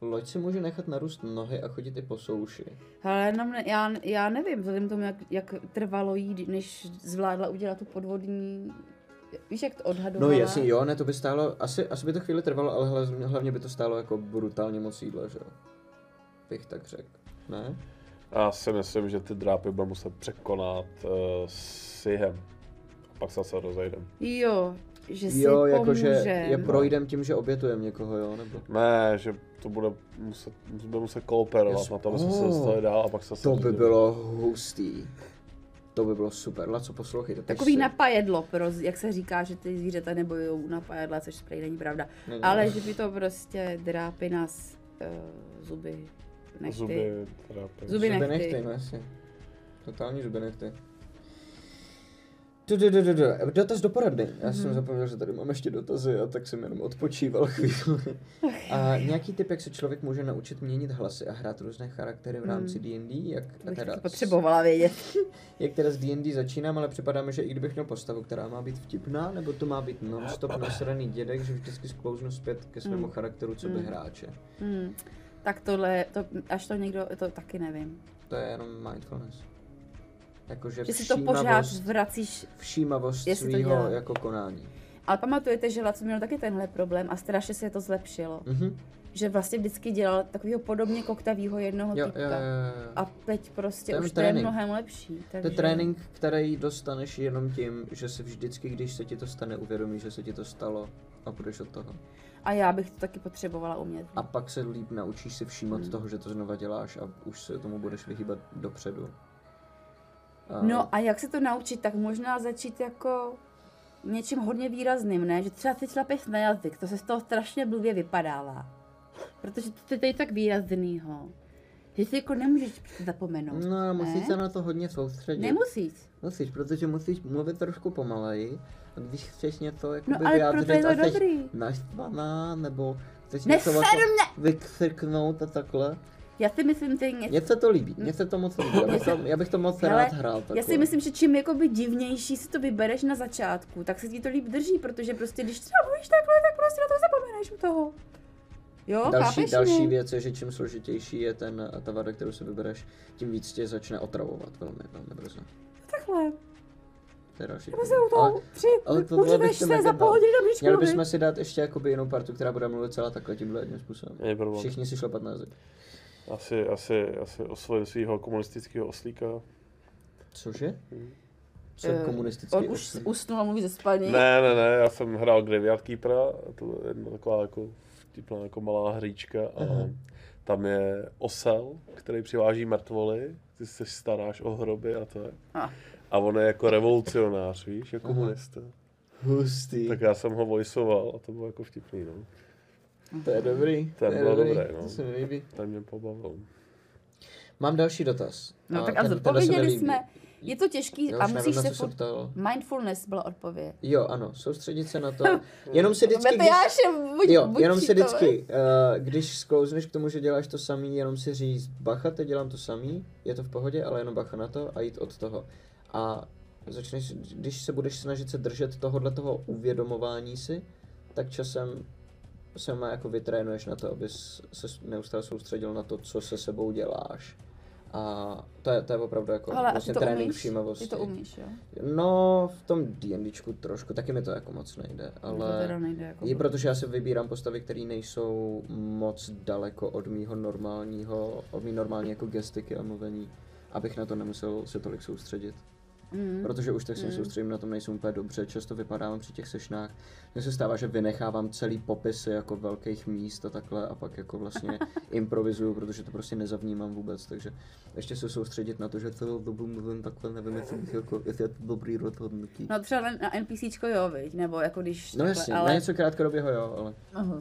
Loď si může nechat narůst nohy a chodit i po souši. Ale jenom ne, já, já nevím, vzhledem tomu, jak, jak trvalo jí, než zvládla udělat tu podvodní... Víš, jak to No odhadovala? jasně, jo, ne, to by stálo, asi, asi by to chvíli trvalo, ale hlavně, hlavně by to stálo jako brutálně moc jídla, že jo. Bych tak řekl. Ne? Já si myslím, že ty drápy bude muset překonat uh, s jihem. Pak se zase rozejdem. Jo, že si Jo, jakože je projdem tím, že obětujeme někoho, jo, nebo? Ne, že to bude muset, bude muset kooperovat Yes. na to, aby jsme se Oh. dostali dál a pak se zase To by bylo hustý. To by bylo super. Laco, poslouchejte. Takový si. napajedlo, pro, jak se říká, že ty zvířata nebojujou napajedla, což prej není pravda. Není. Ale že by to prostě drápy nás uh, zuby, nechty. Zuby, drápy. Zuby Zuby nechty. nechty, no jasně. Totální zuby nechty. Du, du, du, du. Dotaz do poradny. Já Mhm. jsem zapomněl, že tady mám ještě dotazy a tak jsem jenom odpočíval chvíli. A nějaký tip, jak se člověk může naučit měnit hlasy a hrát různé charaktery v rámci D&D? Jak, To teda, potřebovala vědět. *laughs* jak teda s D&D začínám, ale připadá mi, že i kdybych měl postavu, která má být vtipná, nebo to má být non-stop nasraný dědek, že vždycky sklouznu zpět ke svému Mm. charakteru, co by hráče. Hmm. Tak tohle, to, až to někdo, to taky nevím. To je jenom mindfulness. Jakože Že si to pořád vracíš. všímavost to dělá. jako konání. Ale pamatujete, že Laco měl taky tenhle problém a strašně se to zlepšilo. Mhm. Že vlastně vždycky dělal takového podobně koktavýho jednoho Jo, typka. jo, jo, jo. A teď prostě To je už to trénink. je mnohem lepší. To Takže... je trénink, který dostaneš jenom tím, že si vždycky, když se ti to stane, uvědomíš, že se ti to stalo a budeš od toho. A já bych to taky potřebovala umět. A pak se líp naučíš si všímat Hmm. toho, že to znova děláš a už se tomu budeš vyhýbat dopředu. A No a jak se to naučit, tak možná začít jako něčím hodně výrazným, ne? Že třeba si šlapeš na jazyk, to se z toho strašně blbě vypadává. Protože to je tady tak výraznýho. Že si jako nemůžeš zapomenout. No, musíš ne? se na to hodně soustředit. Nemusíš. Musíš, protože musíš mluvit trošku pomaleji. A když chceš něco jako No, ale to a jsi dobrý. naštvaná, nebo chceš něco jako vykřiknout a takhle. Já si myslím, že něco... Mně se to líbí, mně se to moc líbí, já bych to, já bych to moc Hele, rád hrál takhle. Já si myslím, že čím jakoby divnější si to vybereš na začátku, tak se ti to líp drží, protože prostě když třeba mluvíš takhle, tak prostě na to zapomeneš u toho. Jo, Další, další věc je, že čím složitější je ten ta vada, kterou si vybereš, tím víc tě začne otravovat velmi, velmi brzo. Takhle. To je další. Se u toho Ale- při, ale tohle můžeme bych to se za půl hodiny do Měli bychom si dát ještě jakoby jinou partu, která bude mluvit celá takhle tímhle jedním způsobem. Problém. Všichni si šlapat na jazyk. Asi, asi, asi osvojím svého komunistického oslíka. Cože? Jsem Eh, komunistický On už osm. usnul a mluví ze spaní. Ne, ne, ne, já jsem hrál Graveyard Keepera, to je jedna taková jako vtipná jako malá hříčka a tam je osel, který přiváží mrtvoly, ty se staráš o hroby a to je. A. A on je jako revolucionář, víš, jako komunista. Hustý. Tak já jsem ho voiceoval a to bylo jako vtipný, no. To je dobrý. To je bylo dobrý. dobré, no. To se mi líbí. To mě pobavilo. Mám další dotaz. No tak ten- a se zodpověděli jsme. Je to těžký Já a nevím, musíš na se se furt... ptal. Mindfulness byla odpověď. Jo, ano, soustředit se na to. *laughs* Jenom si vždycky, to když, buď, jo, buď jenom si čítové. vždycky, uh, když sklouzneš k tomu, že děláš to samý, jenom si říct, bacha, teď dělám to samý, je to v pohodě, ale jenom bacha na to a jít od toho. A začneš, když se budeš snažit se držet tohohle toho uvědomování si, tak časem se má jako vytrénuješ na to, abys se neustále soustředil na to, co se sebou děláš. A to je, to je opravdu jako Ale vlastně to trénink umíš? všímavosti. Ty to umíš, jo? No, v tom D&Dčku trošku, taky mi to jako moc nejde, To ale... teda nejde jako Je protože já si vybírám postavy, které nejsou moc daleko od mýho normálního, od mý normální jako gestiky a mluvení, abych na to nemusel se tolik soustředit. Mm. Protože už tak se soustředím na tom, nejsem úplně dobře, často vypadávám při těch sešnách. Mně se stává, že vynechávám celý popisy jako velkých míst a takhle a pak jako vlastně *laughs* improvizuju, protože to prostě nezavnímám vůbec, takže ještě se soustředit na to, že celou dobu mluvím takhle, nevím, jestli, bych jako, jestli je to dobrý rozhodnutí. No třeba na- NPCčko jo, viď? Nebo jako když No takhle, jasně, ale... na něco krátkodoběho jo, ale... Aha.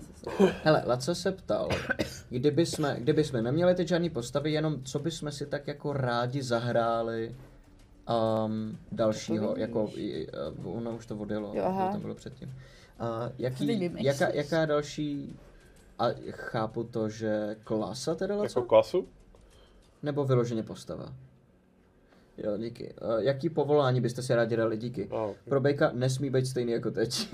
Hele, Laco se ptal, kdyby jsme, kdyby jsme neměli teď žádný postavy, jenom co by jsme si tak jako rádi zahráli um, dalšího, jako, i- uh, ono už to odjelo, Jo, aha. to tam bylo předtím. Uh, Co jaký, jaká, jaká další, a chápu to, že klasa teda? Jako klasu? Nebo vyloženě postava? Jo, díky. Uh, jaký povolání byste si rádi dali? Díky. A, ok. Pro Bejka nesmí být stejný jako teď. *laughs*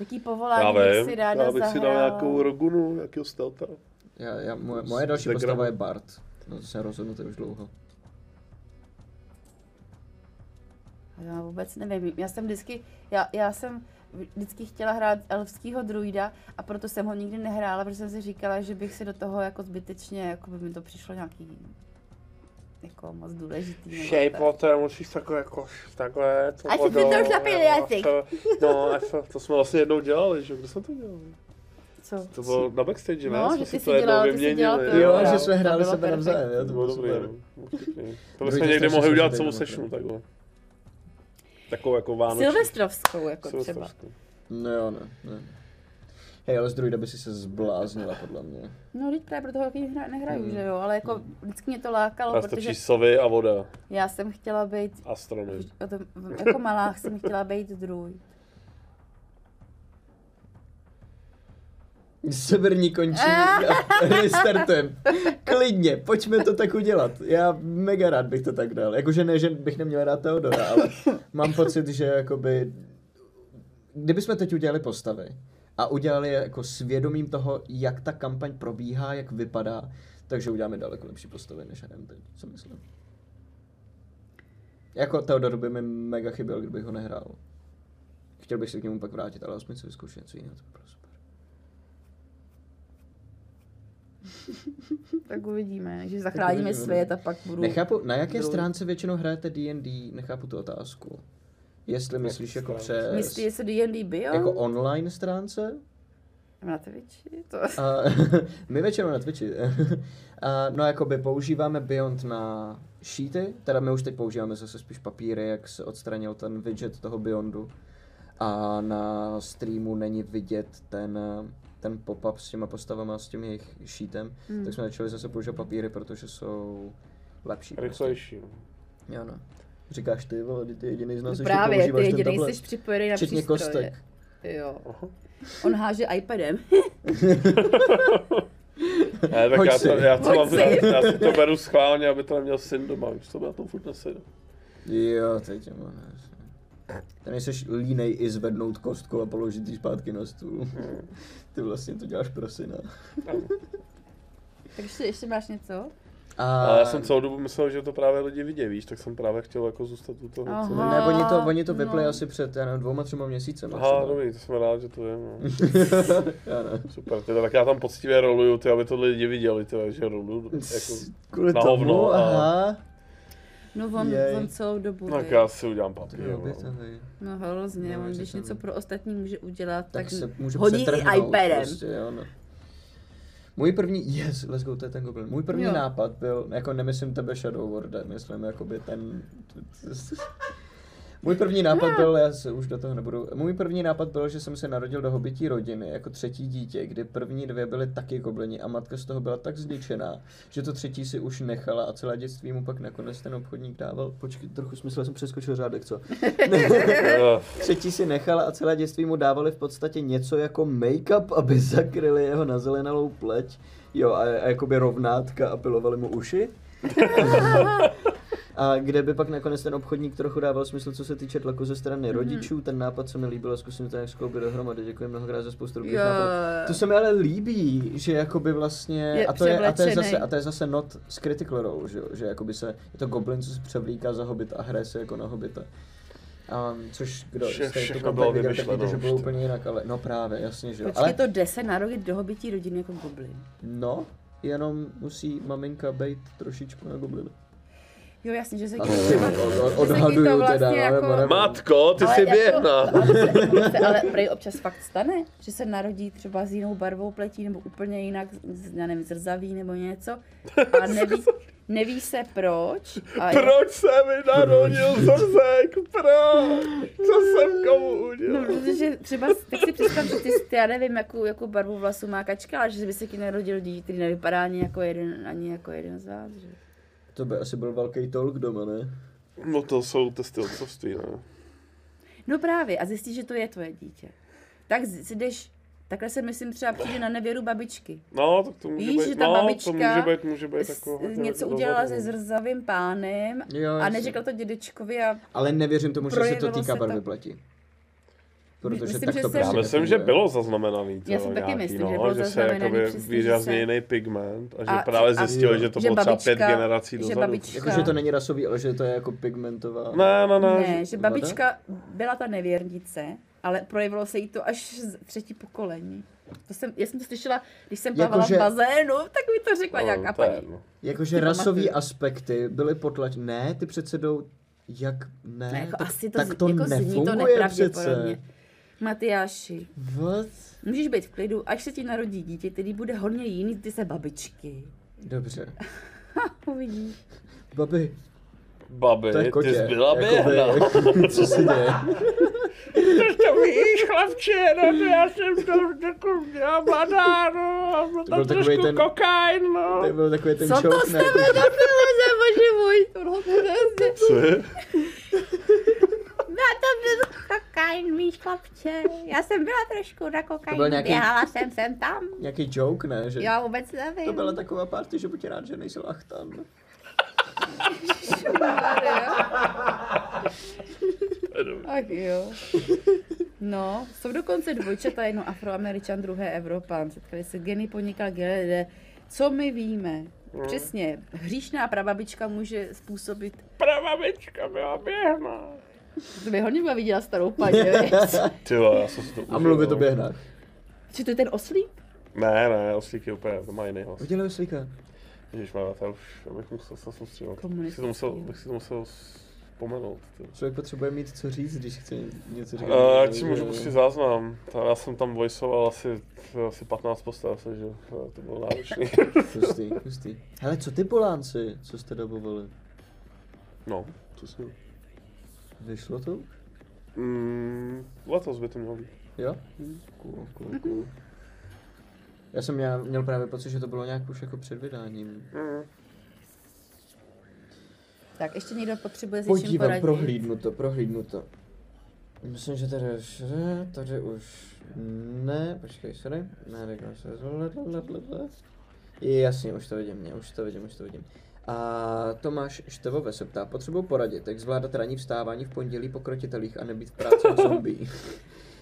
Jaký Já povolání bych vím, si ráda já bych si dal zahrál? nějakou rogunu, nějakého stelta. Já, já, moje, moje další postava je Bart. No to jsem rozhodnutý už dlouho. Já vůbec nevím, já jsem vždycky, já, já jsem vždycky chtěla hrát elfského druida a proto jsem ho nikdy nehrála, protože jsem si říkala, že bych si do toho jako zbytečně, jako by mi to přišlo nějaký jako moc důležitý. Shape poté musíš takhle jako takhle. To A si ty to už napil jazyk. No, to, to jsme vlastně jednou dělali, že? Kdo jsme to dělali? Co? To bylo na backstage, ne? No, Jsme že si to jsi jednou vyměnili. Jo, že jsme hráli bylo sebe navzájem, to bylo dobrý, super. no. To bychom někdy mohli udělat celou doma sešnu právě. takhle. Takovou jako vánoční. Silvestrovskou jako třeba. Silvestrovskou. No jo, ne, ne. Hej, ale z druida by si se zbláznila, podle mě. No, teď právě proto hokej hra, nehraju, Hmm. že jo, ale jako vždycky mě to lákalo, A protože sovy a voda. já jsem chtěla být, tom- jako malá jsem chtěla být druid. Severní končí a *laughs* restartujem. Klidně, pojďme to tak udělat. Já mega rád bych to tak dal. Jakože ne, že bych neměl rád Teodora, ale mám pocit, že jakoby... Kdybychom teď udělali postavy a udělali je jako svědomím toho, jak ta kampaň probíhá, jak vypadá, takže uděláme daleko lepší postavy, než hrajeme teď, co myslím. Jako Teodor by mi mega chyběl, kdybych ho nehrál. Chtěl bych se k němu pak vrátit, ale aspoň si vyzkoušet něco jiného, to by bylo super. Tak uvidíme, že zachráníme uvidíme, svět a pak budu... Nechápu, na jaké druid. stránce většinou hrajete D&D, nechápu tu otázku. Jestli myslíš jako přes... Myslíš, že se D&D bio? Jako online stránce? Na Twitchi? To... A, *laughs* my většinou na Twitchi. *laughs* A, no jakoby používáme Beyond na sheety, teda my už teď používáme zase spíš papíry, jak se odstranil ten widget toho Beyondu. A na streamu není vidět ten, ten pop-up s těma postavama, s tím jejich sheetem. Hmm. Tak jsme začali zase používat papíry, protože jsou lepší. prostě. Rychlejší. no. Jo no. Říkáš ty, vole, ty jediný z nás ještě Právě, ty používáš ten jediný tablet. jsi připojený na Včetně přístroje. kostek. Jo. Aha. On háže iPadem. *laughs* Ne, tak Hoď já, si. to, já, to mám, si. já, si to beru schválně, aby to neměl syn doma, víš, to by na tom furt nesedu. Jo, teď je možná. Ty nejseš línej i zvednout kostku a položit ji zpátky na stůl. Ty vlastně to děláš pro syna. Tak ještě, ještě máš něco? A, Ale já jsem celou dobu myslel, že to právě lidi vidí, víš, tak jsem právě chtěl jako zůstat u toho. Aha. Co... Ne, oni to, oni to vypli No. asi před já nevím, dvouma, třema měsícemi. Aha, třeba. dobrý, to jsem rád, že to vím. No. *laughs* já ne. Super, teda, tak já tam poctivě roluju, ty, aby to lidi viděli, ty, že roluju *laughs* jako Kvůli na tomu, hovno a- aha. No on, Jej. on celou dobu. Tak Tak já si udělám papír. je no. obětavý. No hrozně, No, on když něco pro ostatní může udělat, tak, Tak se může hodí i iPadem. Prostě, jo, no. Můj první, yes, let's go, to je ten goblin. Můj první Jo. nápad byl, jako nemyslím tebe Shadow Warden, myslím jakoby ten... Můj první nápad byl, já se už do toho nebudu, můj první nápad byl, že jsem se narodil do hobití rodiny jako třetí dítě, kdy první dvě byly taky goblini a matka z toho byla tak zničená, že to třetí si už nechala a celé dětství mu pak nakonec ten obchodník dával. Počkej, trochu smysl, jsem přeskočil řádek, co? *laughs* *laughs* Třetí si nechala a celé dětství mu dávali v podstatě něco jako make-up, aby zakryli jeho nazelenalou pleť. Jo, a, a jakoby rovnátka a pilovali mu uši. *laughs* A kde by pak nakonec ten obchodník trochu dával smysl, co se týče tlaku ze strany rodičů, ten nápad se mi líbil a zkusím to nějak skloubit dohromady. Děkuji mnohokrát za spoustu dobrých nápadů. To se mi ale líbí, že jakoby vlastně, Je a to je, a to je zase, a to je zase not s Critical Role, že, že jakoby se, je to goblin, co se převlíká za hobit a hraje se jako na hobita. Um, což kdo Vše- jste tu všechno bylo viděl, tak víte, že bylo úplně jinak, ale no právě, jasně, že jo. Počkej, Ale to jde se narodit do hobití rodiny jako goblin. no, jenom musí maminka být trošičku na goblina. Jo, jasně, že se ti odhaduju to vlastně teda, ale jako... whatever. Matko, ty Ale jsi jako- běhna. Ale, se, ale prej občas fakt stane, že se narodí třeba s jinou barvou pletí nebo úplně jinak, z- já nevím, zrzaví nebo něco a neví, neví se proč. A Proč se mi narodil zrzek? Proč? Co jsem komu No, udělal? protože třeba, tak si představ, že ty, ty já nevím, jakou, jakou barvu vlasu má kačka, ale že by se ti narodil dítě, který nevypadá ani jako jeden, ani jako jeden z vás, že? To by asi byl velký tolk doma, ne? No to jsou testy otcovství, ne? No právě, a zjistíš, že to je tvoje dítě. Tak si jdeš, takhle se myslím třeba přijde na nevěru babičky. No, tak to může Víš, být, že ta no, babička to může být, může být jako hodně něco udělala se zrzavým pánem Jo, a neřekla to dědečkovi a Ale nevěřím tomu, že se to týká se to- barvy pleti. Protože Myslím, tak že to jsem- Já prostě myslím, že bylo zaznamenaný. Já to si taky nějaký, myslím, no, že bylo že se zaznamenaný že výrazně se- jiný pigment a že A- právě a- zjistili, že to že bylo třeba pět generací že dozadu. babička- Jakože to není rasový, ale že to je jako pigmentová. Ne, ne, ne. ne, že babička byla ta nevěrnice, ale projevilo se jí to až z třetí pokolení. To jsem, já jsem to slyšela, když jsem plavala Jakože- v bazénu, tak mi to řekla No, nějaká to paní. Jakože rasové aspekty byly potlačeny. Ne, ty přece jdou, jak, ne, Ne, jako tak, asi to, tak to jako zní to nefunguje nepravděpodobně. přece. Matyáši, What? můžeš být v klidu, až se ti narodí dítě, který bude hodně jiný, ty se babičky. Dobře. Uvidíš. Babi, Babi, to je kotě. ty jsi byla Jakoby, běhna. *laughs* Co se děje? To víš, chlapče, no to já jsem to jako měla mladá, no, a byl byl tam takový trošku ten- kokain, no. To byl takový ten Co to joke, s ne? tebe napileze, bože můj? Tohle to hrozně. Co je? To byl kokain, víš, chlapče. Já jsem byla trošku na kokainu, nějaký- běhala jsem sem tam. Nějaký joke, ne? Že Já vůbec nevím. to byla taková party, že buď rád, že nejsou achtan. *laughs* Ach jo. No, jsou dokonce dvojčata, jedno afroameričan, druhé Evropan. Setkali se geny podnikal GLD. Co my víme? Přesně, hříšná prababička může způsobit, Pravabička byla běhna. *laughs* to by hodně byla viděla starou paní? *laughs* Ty vole, já jsem si to A užil, mluvit no. o běhnách. Či to je ten oslíp? Ne, ne, oslík je úplně, to má jiný hlas. Viděli oslíka? Ježišmarja, to už, abych musel se soustředit. Bych si to musel, bych si to musel vzpomenout. ty. Člověk potřebuje mít co říct, když chce něco říkat. A ať si můžu pustit záznam. Ta, já jsem tam voiceoval asi, asi 15 postav, takže eh, to bylo náročný. *laughs* Hustý, hustý. Hele, co ty Polánci, co jste dobovali? No, přesně. Vyšlo to? Mm, letos by to mělo být. Jo? Cool, cool, cool. Já jsem měl, měl právě pocit, že to bylo nějak už jako před vydáním. Mm. Tak ještě někdo potřebuje s něčím Podívám, poradit. prohlídnu to, prohlídnu to. Myslím, že tady už, ne, tady už ne, počkej, sorry, ne, se, jasně, už to vidím, mě, už to vidím, už to vidím. A Tomáš Števové se ptá, potřebuji poradit, jak zvládat ranní vstávání v pondělí po krotitelích a nebýt v práci *laughs* jak zombie.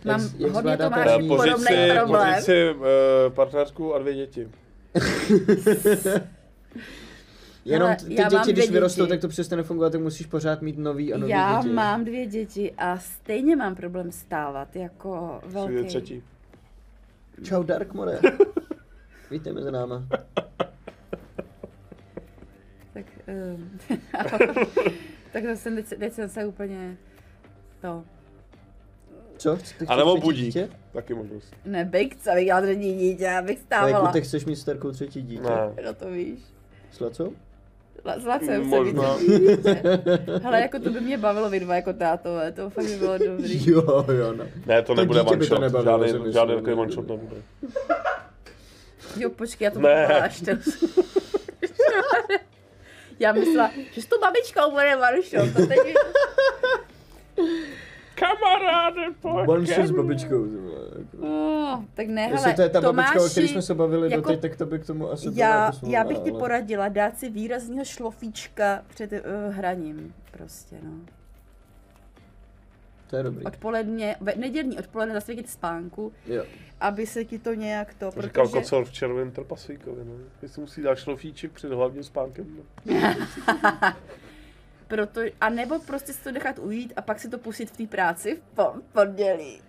Mám hodně zvládáte Tomáši ranní- poř- Podobný problém. pořiď si uh, partnerku a dvě děti. *laughs* Jenom ty já děti, když vyrostou, tak to přestane fungovat, tak musíš pořád mít nový a nový Já děti. mám dvě děti a stejně mám problém stávat jako Jsi velký. je třetí. Čau Darkmore. *laughs* Vítej mezi náma. Tak *laughs* Um, *laughs* tak to jsem teď, teď jsem se úplně to. Co? Ty A nebo budík. dítě? Taky možnost. Ne, Big, abych já třetí dítě, abych Ale stávala. jako ty chceš mít s Terkou třetí dítě? Ne. No to víš. S Lacou? La- S Lacem se Možná. *laughs* Hele, jako to by mě bavilo vy dva jako tátové, to fakt by bylo dobrý. Jo, jo, no. Ne, to To nebude one shot. nebavilo, Žádný, žádný takový one shot nebude. Jo, počkej, já to Ne. až to. Já myslela, že s tou babičkou bude shot, to teď Kamaráde, pojď ke shot s babičkou. Oh, tak ne, Jestli hele, to je ta babička, o Tomáši, které jsme se bavili jako- doteď, tak to by k tomu asi já, jako já bych ti ale- poradila dát si výrazního šlofíčka před uh, hraním, prostě no. To je dobrý. Odpoledne, ve nedělní odpoledne zasvětit spánku, Jo. Aby se ti to nějak to, To říkal protože... kocor v červeném trpasvíkovi, ne? Jestli musí dát šlofíček před hlavním spánkem. No. *laughs* Proto, a nebo prostě si to nechat ujít a pak si to pustit v té práci v po, pondělí.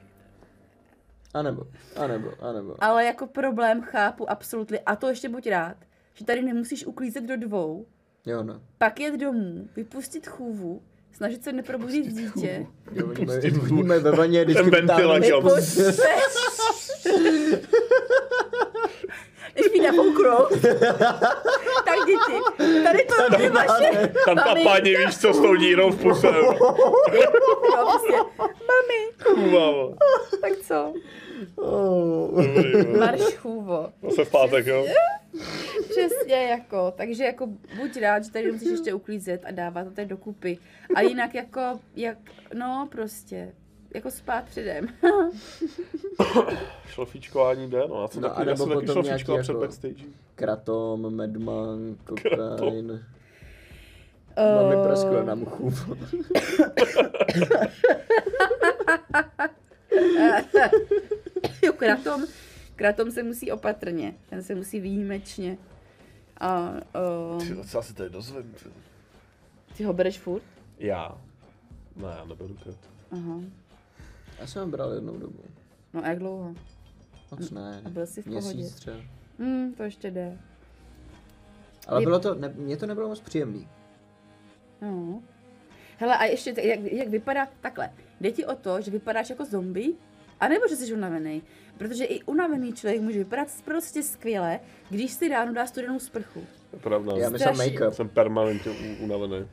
A nebo, a nebo, a nebo. Ale jako problém chápu absolutně. A to ještě buď rád, že tady nemusíš uklízet do dvou, Jo, no. pak jet domů, vypustit chůvu, snažit se neprobudit dítě. Jo, oni mají, ve vaně ventilačka. Vypustit. *laughs* Když mi nafouknou, tak děti, tady to je vaše, Tam ta Mami. paní, víš co, s tou dírou v puse. jo, prostě, mami, Kůvavo. tak co? Oh. Dobrý, no. Marš chůvo. Zase v pátek, jo? Přesně jako, takže jako buď rád, že tady musíš ještě uklízet a dávat to tady dokupy. A jinak jako, jak, no prostě, jako spát předem. *coughs* Šlofíčkování jde, no. Já jsem No, taky, já jsem taky šlofíčkoval před jako- backstage. Kratom, medman, kokain. Eh, Máme prasklo na muchu. Jo, kratom, kratom se musí opatrně, ten se musí výjimečně. A uh, Ty, co já si tady dozvím, ty. ty ho bereš furt? Já. Ne, já neberu kratom. Aha. Já jsem ho bral jednou dobu. No a jak dlouho? Moc ne. A byl jsi v pohodě? Měsíc třeba. Hmm, to ještě jde. Ale Je- bylo to, ne, mně to nebylo moc příjemný. No. Hele, a ještě, jak, jak vypadá, takhle, jde ti o to, že vypadáš jako zombie, anebo že jsi unavený. Protože i unavený člověk může vypadat prostě skvěle, když si ráno dá studenou sprchu. To je pravda. Já myslím make-up. Jsem permanentně unavený.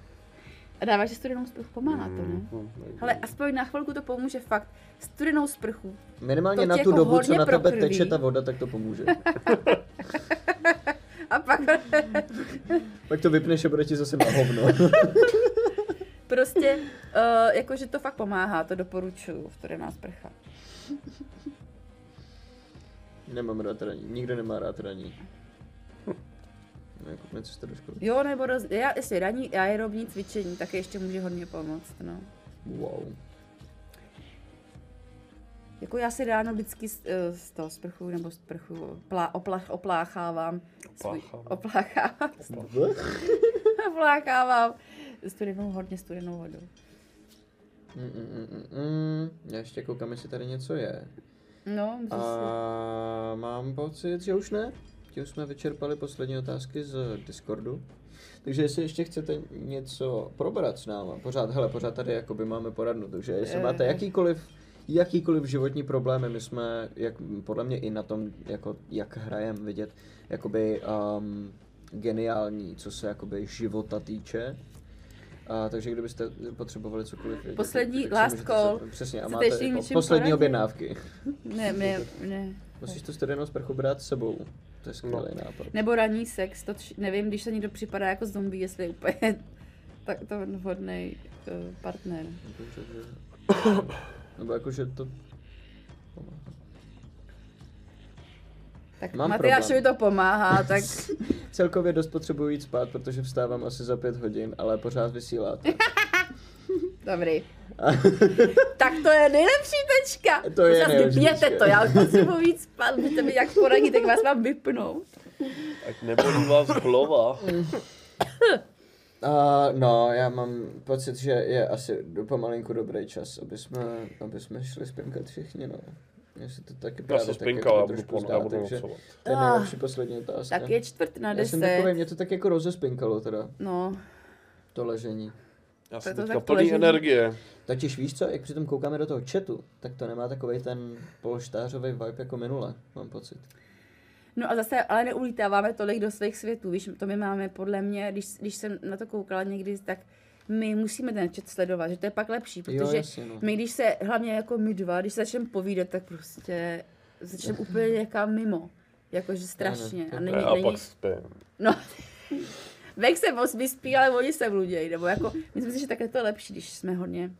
A dáváš si studenou sprchu, pomáhá to, ne? Mm, Hele, aspoň na chvilku to pomůže fakt. Studenou sprchu. Minimálně To na tu jako dobu, co na tebe prokrví. teče ta voda, tak to pomůže. *laughs* A pak *laughs* Pak to vypneš a bude ti zase na hovno. *laughs* prostě, uh, jakože to fakt pomáhá, to doporučuju, studená sprcha. Nemám rád raní. Nikdo nemá rád raní. Jako do školy. Jo, nebo roz... já, jestli raní aerobní cvičení, tak ještě může hodně pomoct, no. Wow. Jako já si ráno vždycky z, eh, z toho sprchu nebo z sprchu plá, oplach, opláchávám. svůj- Opláchávám. Opláchávám. *laughs* opláchávám studenou, hodně studenou vodou. Mm, mm, mm, mm, mm. Já ještě koukám, jestli tady něco je. No, můžeš si... A mám pocit, že už ne. Tím jsme vyčerpali poslední otázky z Discordu. Takže jestli ještě chcete něco probrat s náma, pořád, hele, pořád tady jakoby máme poradnu, takže jestli Eh. máte jakýkoliv, jakýkoliv životní problémy, my jsme, jak, podle mě i na tom, jako, jak hrajem vidět, jakoby um, geniální, co se jakoby života týče. A, takže kdybyste potřebovali cokoliv vědět, Poslední tak last můžete call. se- Přesně, a máte po- poslední poradit? objednávky. Ne, ne, ne. Musíš tu studenou sprchu brát s sebou. To je skvělý no. nápad. Nebo ranní sex, to tři, nevím, když se někdo připadá jako zombie, jestli je úplně *laughs* tak to vhodný uh, partner. Jakože, že- Nebo jakože to... Tak Mám Matyášovi to pomáhá, *laughs* tak Celkově dost potřebuji jít spát, protože vstávám asi za pět hodin, ale pořád vysíláte. *laughs* dobrý. *laughs* tak to je nejlepší tečka. To je nejlepší vypněte tečka. to, já už potřebuji víc spát, můžete mi jak poradit, tak vás mám vypnout. Ať nebolí vás hlava. A no, já mám pocit, že je asi do pomalinku dobrý čas, aby jsme, aby jsme šli spinkat všichni, no. Mně se to taky Já právě se taky spinkal, já jako budu, trošku pon, já budu takže to je nejlepší poslední otázka. Tak je čtvrt na Já jsem takový, deset. mě to tak jako rozespinkalo teda, No, to ležení. Já to jsem teďka tak plný ležení. energie. Totiž víš co, jak přitom koukáme do toho chatu, tak to nemá takový ten polštářový vibe jako minule, mám pocit. No a zase, ale neulítáváme tolik do svých světů, víš, to my máme podle mě, když, když jsem na to koukala někdy, tak my musíme ten chat sledovat, že to je pak lepší, Jo, protože jasně, no. my když se, hlavně jako my dva, když se začneme povídat, tak prostě začneme úplně *laughs* někam mimo, jakože strašně. to A je není, a není, pak spím. no, *laughs* Vek se moc vyspí, ale oni se bludějí, nebo jako, myslím si, že takhle to je lepší, když jsme hodně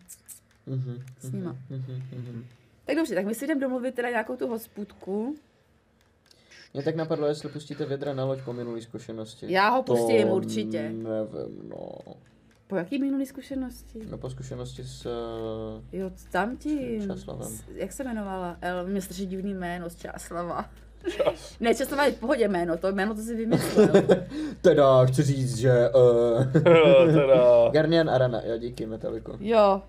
Mhm, s nima. mhm, mhm. Tak dobře, tak my si jdeme domluvit teda nějakou tu hospůdku. Mě tak napadlo, jestli pustíte vědra na loď po minulý zkušenosti. Já ho pustím To určitě. Nevím, no. Po jaký minulý zkušenosti? No po zkušenosti s... eh, Jo, tam tím. Časlavem. S- Jak se jmenovala? El, mě strašně divný jméno z Čáslava. Čas. Ne, Čáslava je v pohodě jméno, to jméno to si vymyslel. *laughs* Teda, chci říct, že... Uh, teda, *laughs* Garnian Arana, jo, díky Metaliku. jo.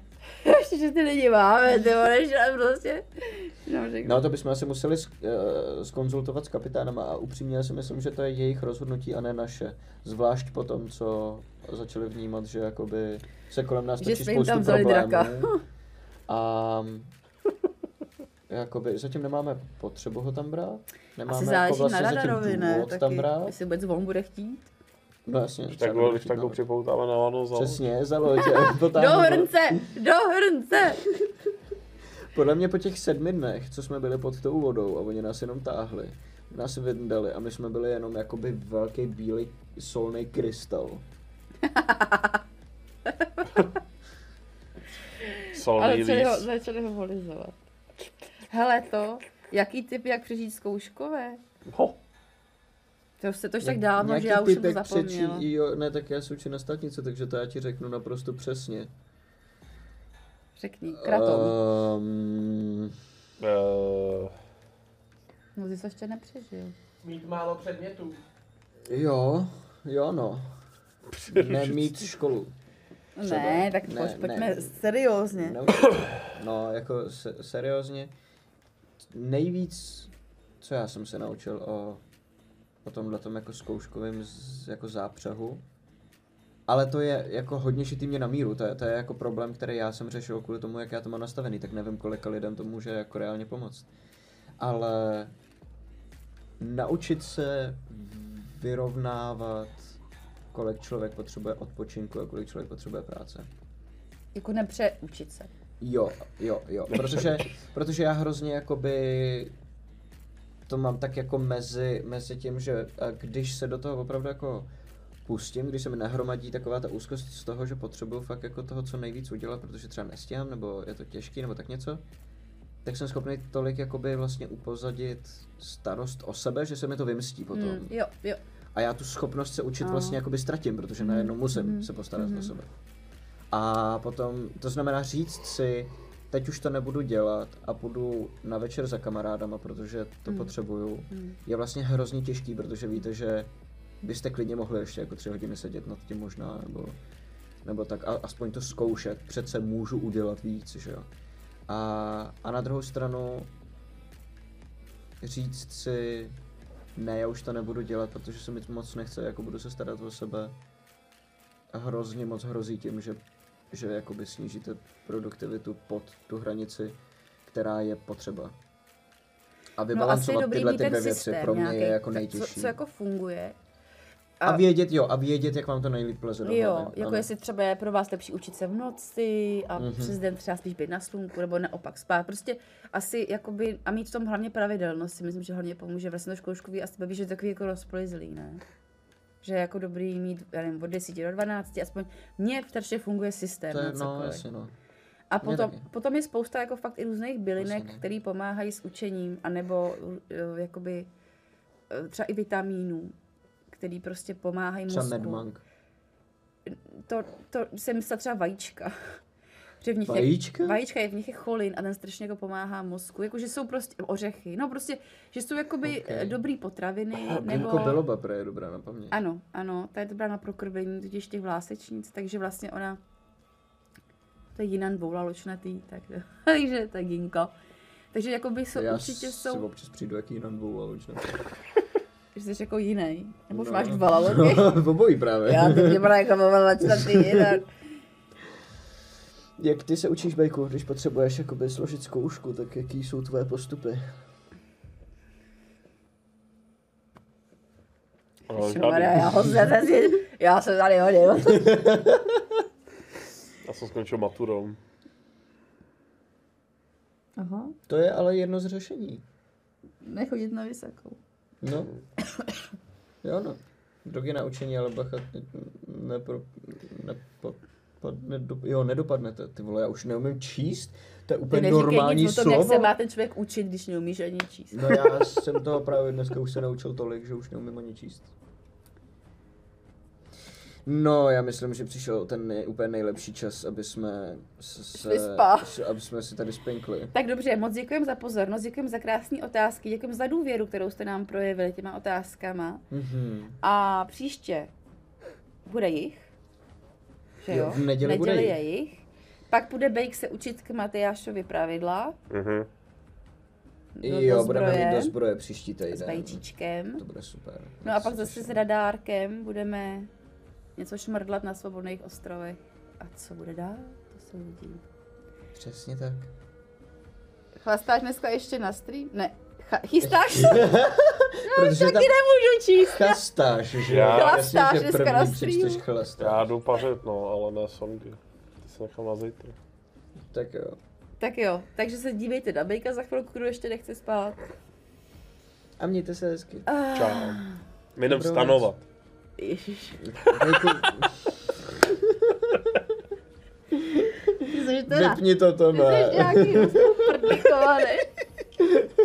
*laughs* Ještě, že ty lidi máme, ty vole, že prostě. No. No to bychom asi museli sk- eh, skonzultovat s kapitánama a upřímně si myslím, že to je jejich rozhodnutí a ne naše. Zvlášť po tom, co začali vnímat, že jakoby se kolem nás točí tam spoustu problémů. draka. A jakoby zatím nemáme potřebu ho tam brát. Nemáme Asi jako záleží vlastně na radarovi, ne? důvod tam Taky, brát. jestli vůbec on bude chtít. No jasně. když tak, ho, když tak ho na- připoutáme na vano za Přesně, za loď. *laughs* Do hrnce, do hrnce. Podle mě po těch sedmi dnech, co jsme byli pod tou vodou a oni nás jenom táhli, nás vyndali a my jsme byli jenom jakoby velký bílý solný krystal. *laughs* solný Ale začali ho, líst. začali ho volizovat. Hele to, jaký typ, jak přežít zkouškové? Ho, To už se to už tak dávno, že já už jsem to typek zapomněla. přečí, jo, ne, tak já jsem učil na státnice, takže to já ti řeknu naprosto přesně. Řekni, kratom. Um, uh, No ty jsi to ještě nepřežil. Mít málo předmětů. jo, jo no. Nemít školu. Třeba. Ne, tak Ne, ne, pojď, pojďme ne. seriózně. No, no jako se, seriózně, nejvíc, co já jsem se naučil o, o tomhle jako zkouškovém z, jako zápřehu, ale to je jako hodně šitý mě na míru, to je, to je jako problém, který já jsem řešil kvůli tomu, jak já to mám nastavený, tak nevím, kolika lidem to může jako reálně pomoct. Ale naučit se vyrovnávat, kolik člověk potřebuje odpočinku a kolik člověk potřebuje práce. Jako nepřeučit se. Jo, jo, jo, protože, protože já hrozně jakoby to mám tak jako mezi, mezi tím, že když se do toho opravdu jako pustím, když se mi nahromadí taková ta úzkost z toho, že potřebuju fakt jako toho co nejvíc udělat, protože třeba nestíhám, nebo je to těžký, nebo tak něco, tak jsem schopný tolik jakoby vlastně upozadit starost o sebe, že se mi to vymstí potom. Mm, jo, jo. A já tu schopnost se učit vlastně jakoby ztratím, protože najednou musím se postarat o sebe. A potom, to znamená říct si, teď už to nebudu dělat a půjdu na večer za kamarádama, protože to potřebuju, je vlastně hrozně těžký, protože víte, že byste klidně mohli ještě jako tři hodiny sedět nad tím možná, nebo, nebo tak a, aspoň to zkoušet, přece můžu udělat víc, že jo. A, a na druhou stranu říct si, ne, já už to nebudu dělat, protože se mi to moc nechce, jako budu se starat o sebe. A hrozně moc hrozí tím, že, že jakoby snížíte produktivitu pod tu hranici, která je potřeba. A No vybalancovat dobrý tyhle ty dvě věci pro mě nějaký, je jako nejtěžší. Co, co jako funguje. A vědět, jo, a vědět, jak vám to nejlíp pleze do Jo, hlavy, jako ano. jestli třeba je pro vás lepší učit se v noci a Mhm. mm-hmm. přes den třeba spíš být na slunku, nebo naopak spát. Prostě asi jakoby, a mít v tom hlavně pravidelnost si myslím, že hlavně pomůže. Vlastně to školškový asi baví, že je takový jako rozplizlý, ne? Že je jako dobrý mít, já nevím, od 10 do 12, aspoň mně strašně funguje systém To je, na no, jasně, no. A potom, potom je spousta jako fakt i různých bylinek, Vlastně, no. které pomáhají s učením, anebo uh, jakoby uh, třeba i vitamínů, který prostě pomáhají Třeba mozku. Medmank. To, to jsem myslela třeba vajíčka. Že v nich Vajíčka? Je, vajíčka je v nich je cholin a ten strašně jako pomáhá mozku. Jako, že jsou prostě ořechy. No prostě, že jsou jakoby Okay. okay. dobrý potraviny. nebo... Ginkgo biloba prý je dobrá na paměť. Ano, ano, ta je dobrá na prokrvení totiž těch vlásečnic, takže vlastně ona, to je jinan dvoulaločnatý, tak, *laughs* takže to je ginko. Takže jakoby jsou, Já určitě si jsou, občas přijdu a už ne. že jsi jako jiný. Nebo už No. máš dva laloky. v obojí právě. Já to mě byla jako na ty jinak. *laughs* Jak ty se učíš, Bejku, když potřebuješ jakoby složit zkoušku, tak jaký jsou tvoje postupy? No, já ho zase, já se tady hodím. *laughs* Já jsem skončil maturou. Aha, To je ale jedno z řešení. nechodit na vysokou. No. Jo no. Drogy na učení, ale bacha, ne, nepro, nepo, pod, nedo, jo, nedopadnete, ty vole, já už neumím číst, to je úplně normální nic o tom, jak slovo. se má ten člověk učit, když neumíš ani číst. No já jsem toho právě dneska už se naučil tolik, že už neumím ani číst. No, já myslím, že přišel ten nej, úplně nejlepší čas, aby jsme se, se, aby jsme si tady spinkli. Tak dobře, moc děkujeme za pozornost, děkujeme za krásné otázky, děkujeme za důvěru, kterou jste nám projevili těma otázkama. Mhm. A příště bude jich. Že Jo, jo? v neděli bude neděli jich. je jich. Pak bude Bejk se učit k Matyášovi pravidla. Mhm. Do, jo, do budeme zbroje, mít do zbroje příští s týden. vajíčíčkem. To bude super. No a pak zase s radárkem budeme něco šmrdlat na svobodných ostrovech. A co bude dál? To se uvidí. Přesně tak. Chlastáš dneska ještě na stream? Ne. Ch- chystáš se? *laughs* Protože Taky tam nemůžu číst. chlastáš, že Já- jo? Chlastáš Jasně, že první přečteš chlastáš. Já jdu pařit, no, ale ne sondy. Ty se nechám na zítra. Tak jo. Tak jo, takže se dívejte na Bejka za chvilku, kdo ještě nechce spát. A mějte se hezky. Čau. My jdem stanovat. Ježiš. Bejku, Ty jsi teda. vypni to, Ty Tome. jsi nějaký prdikovaný. *laughs*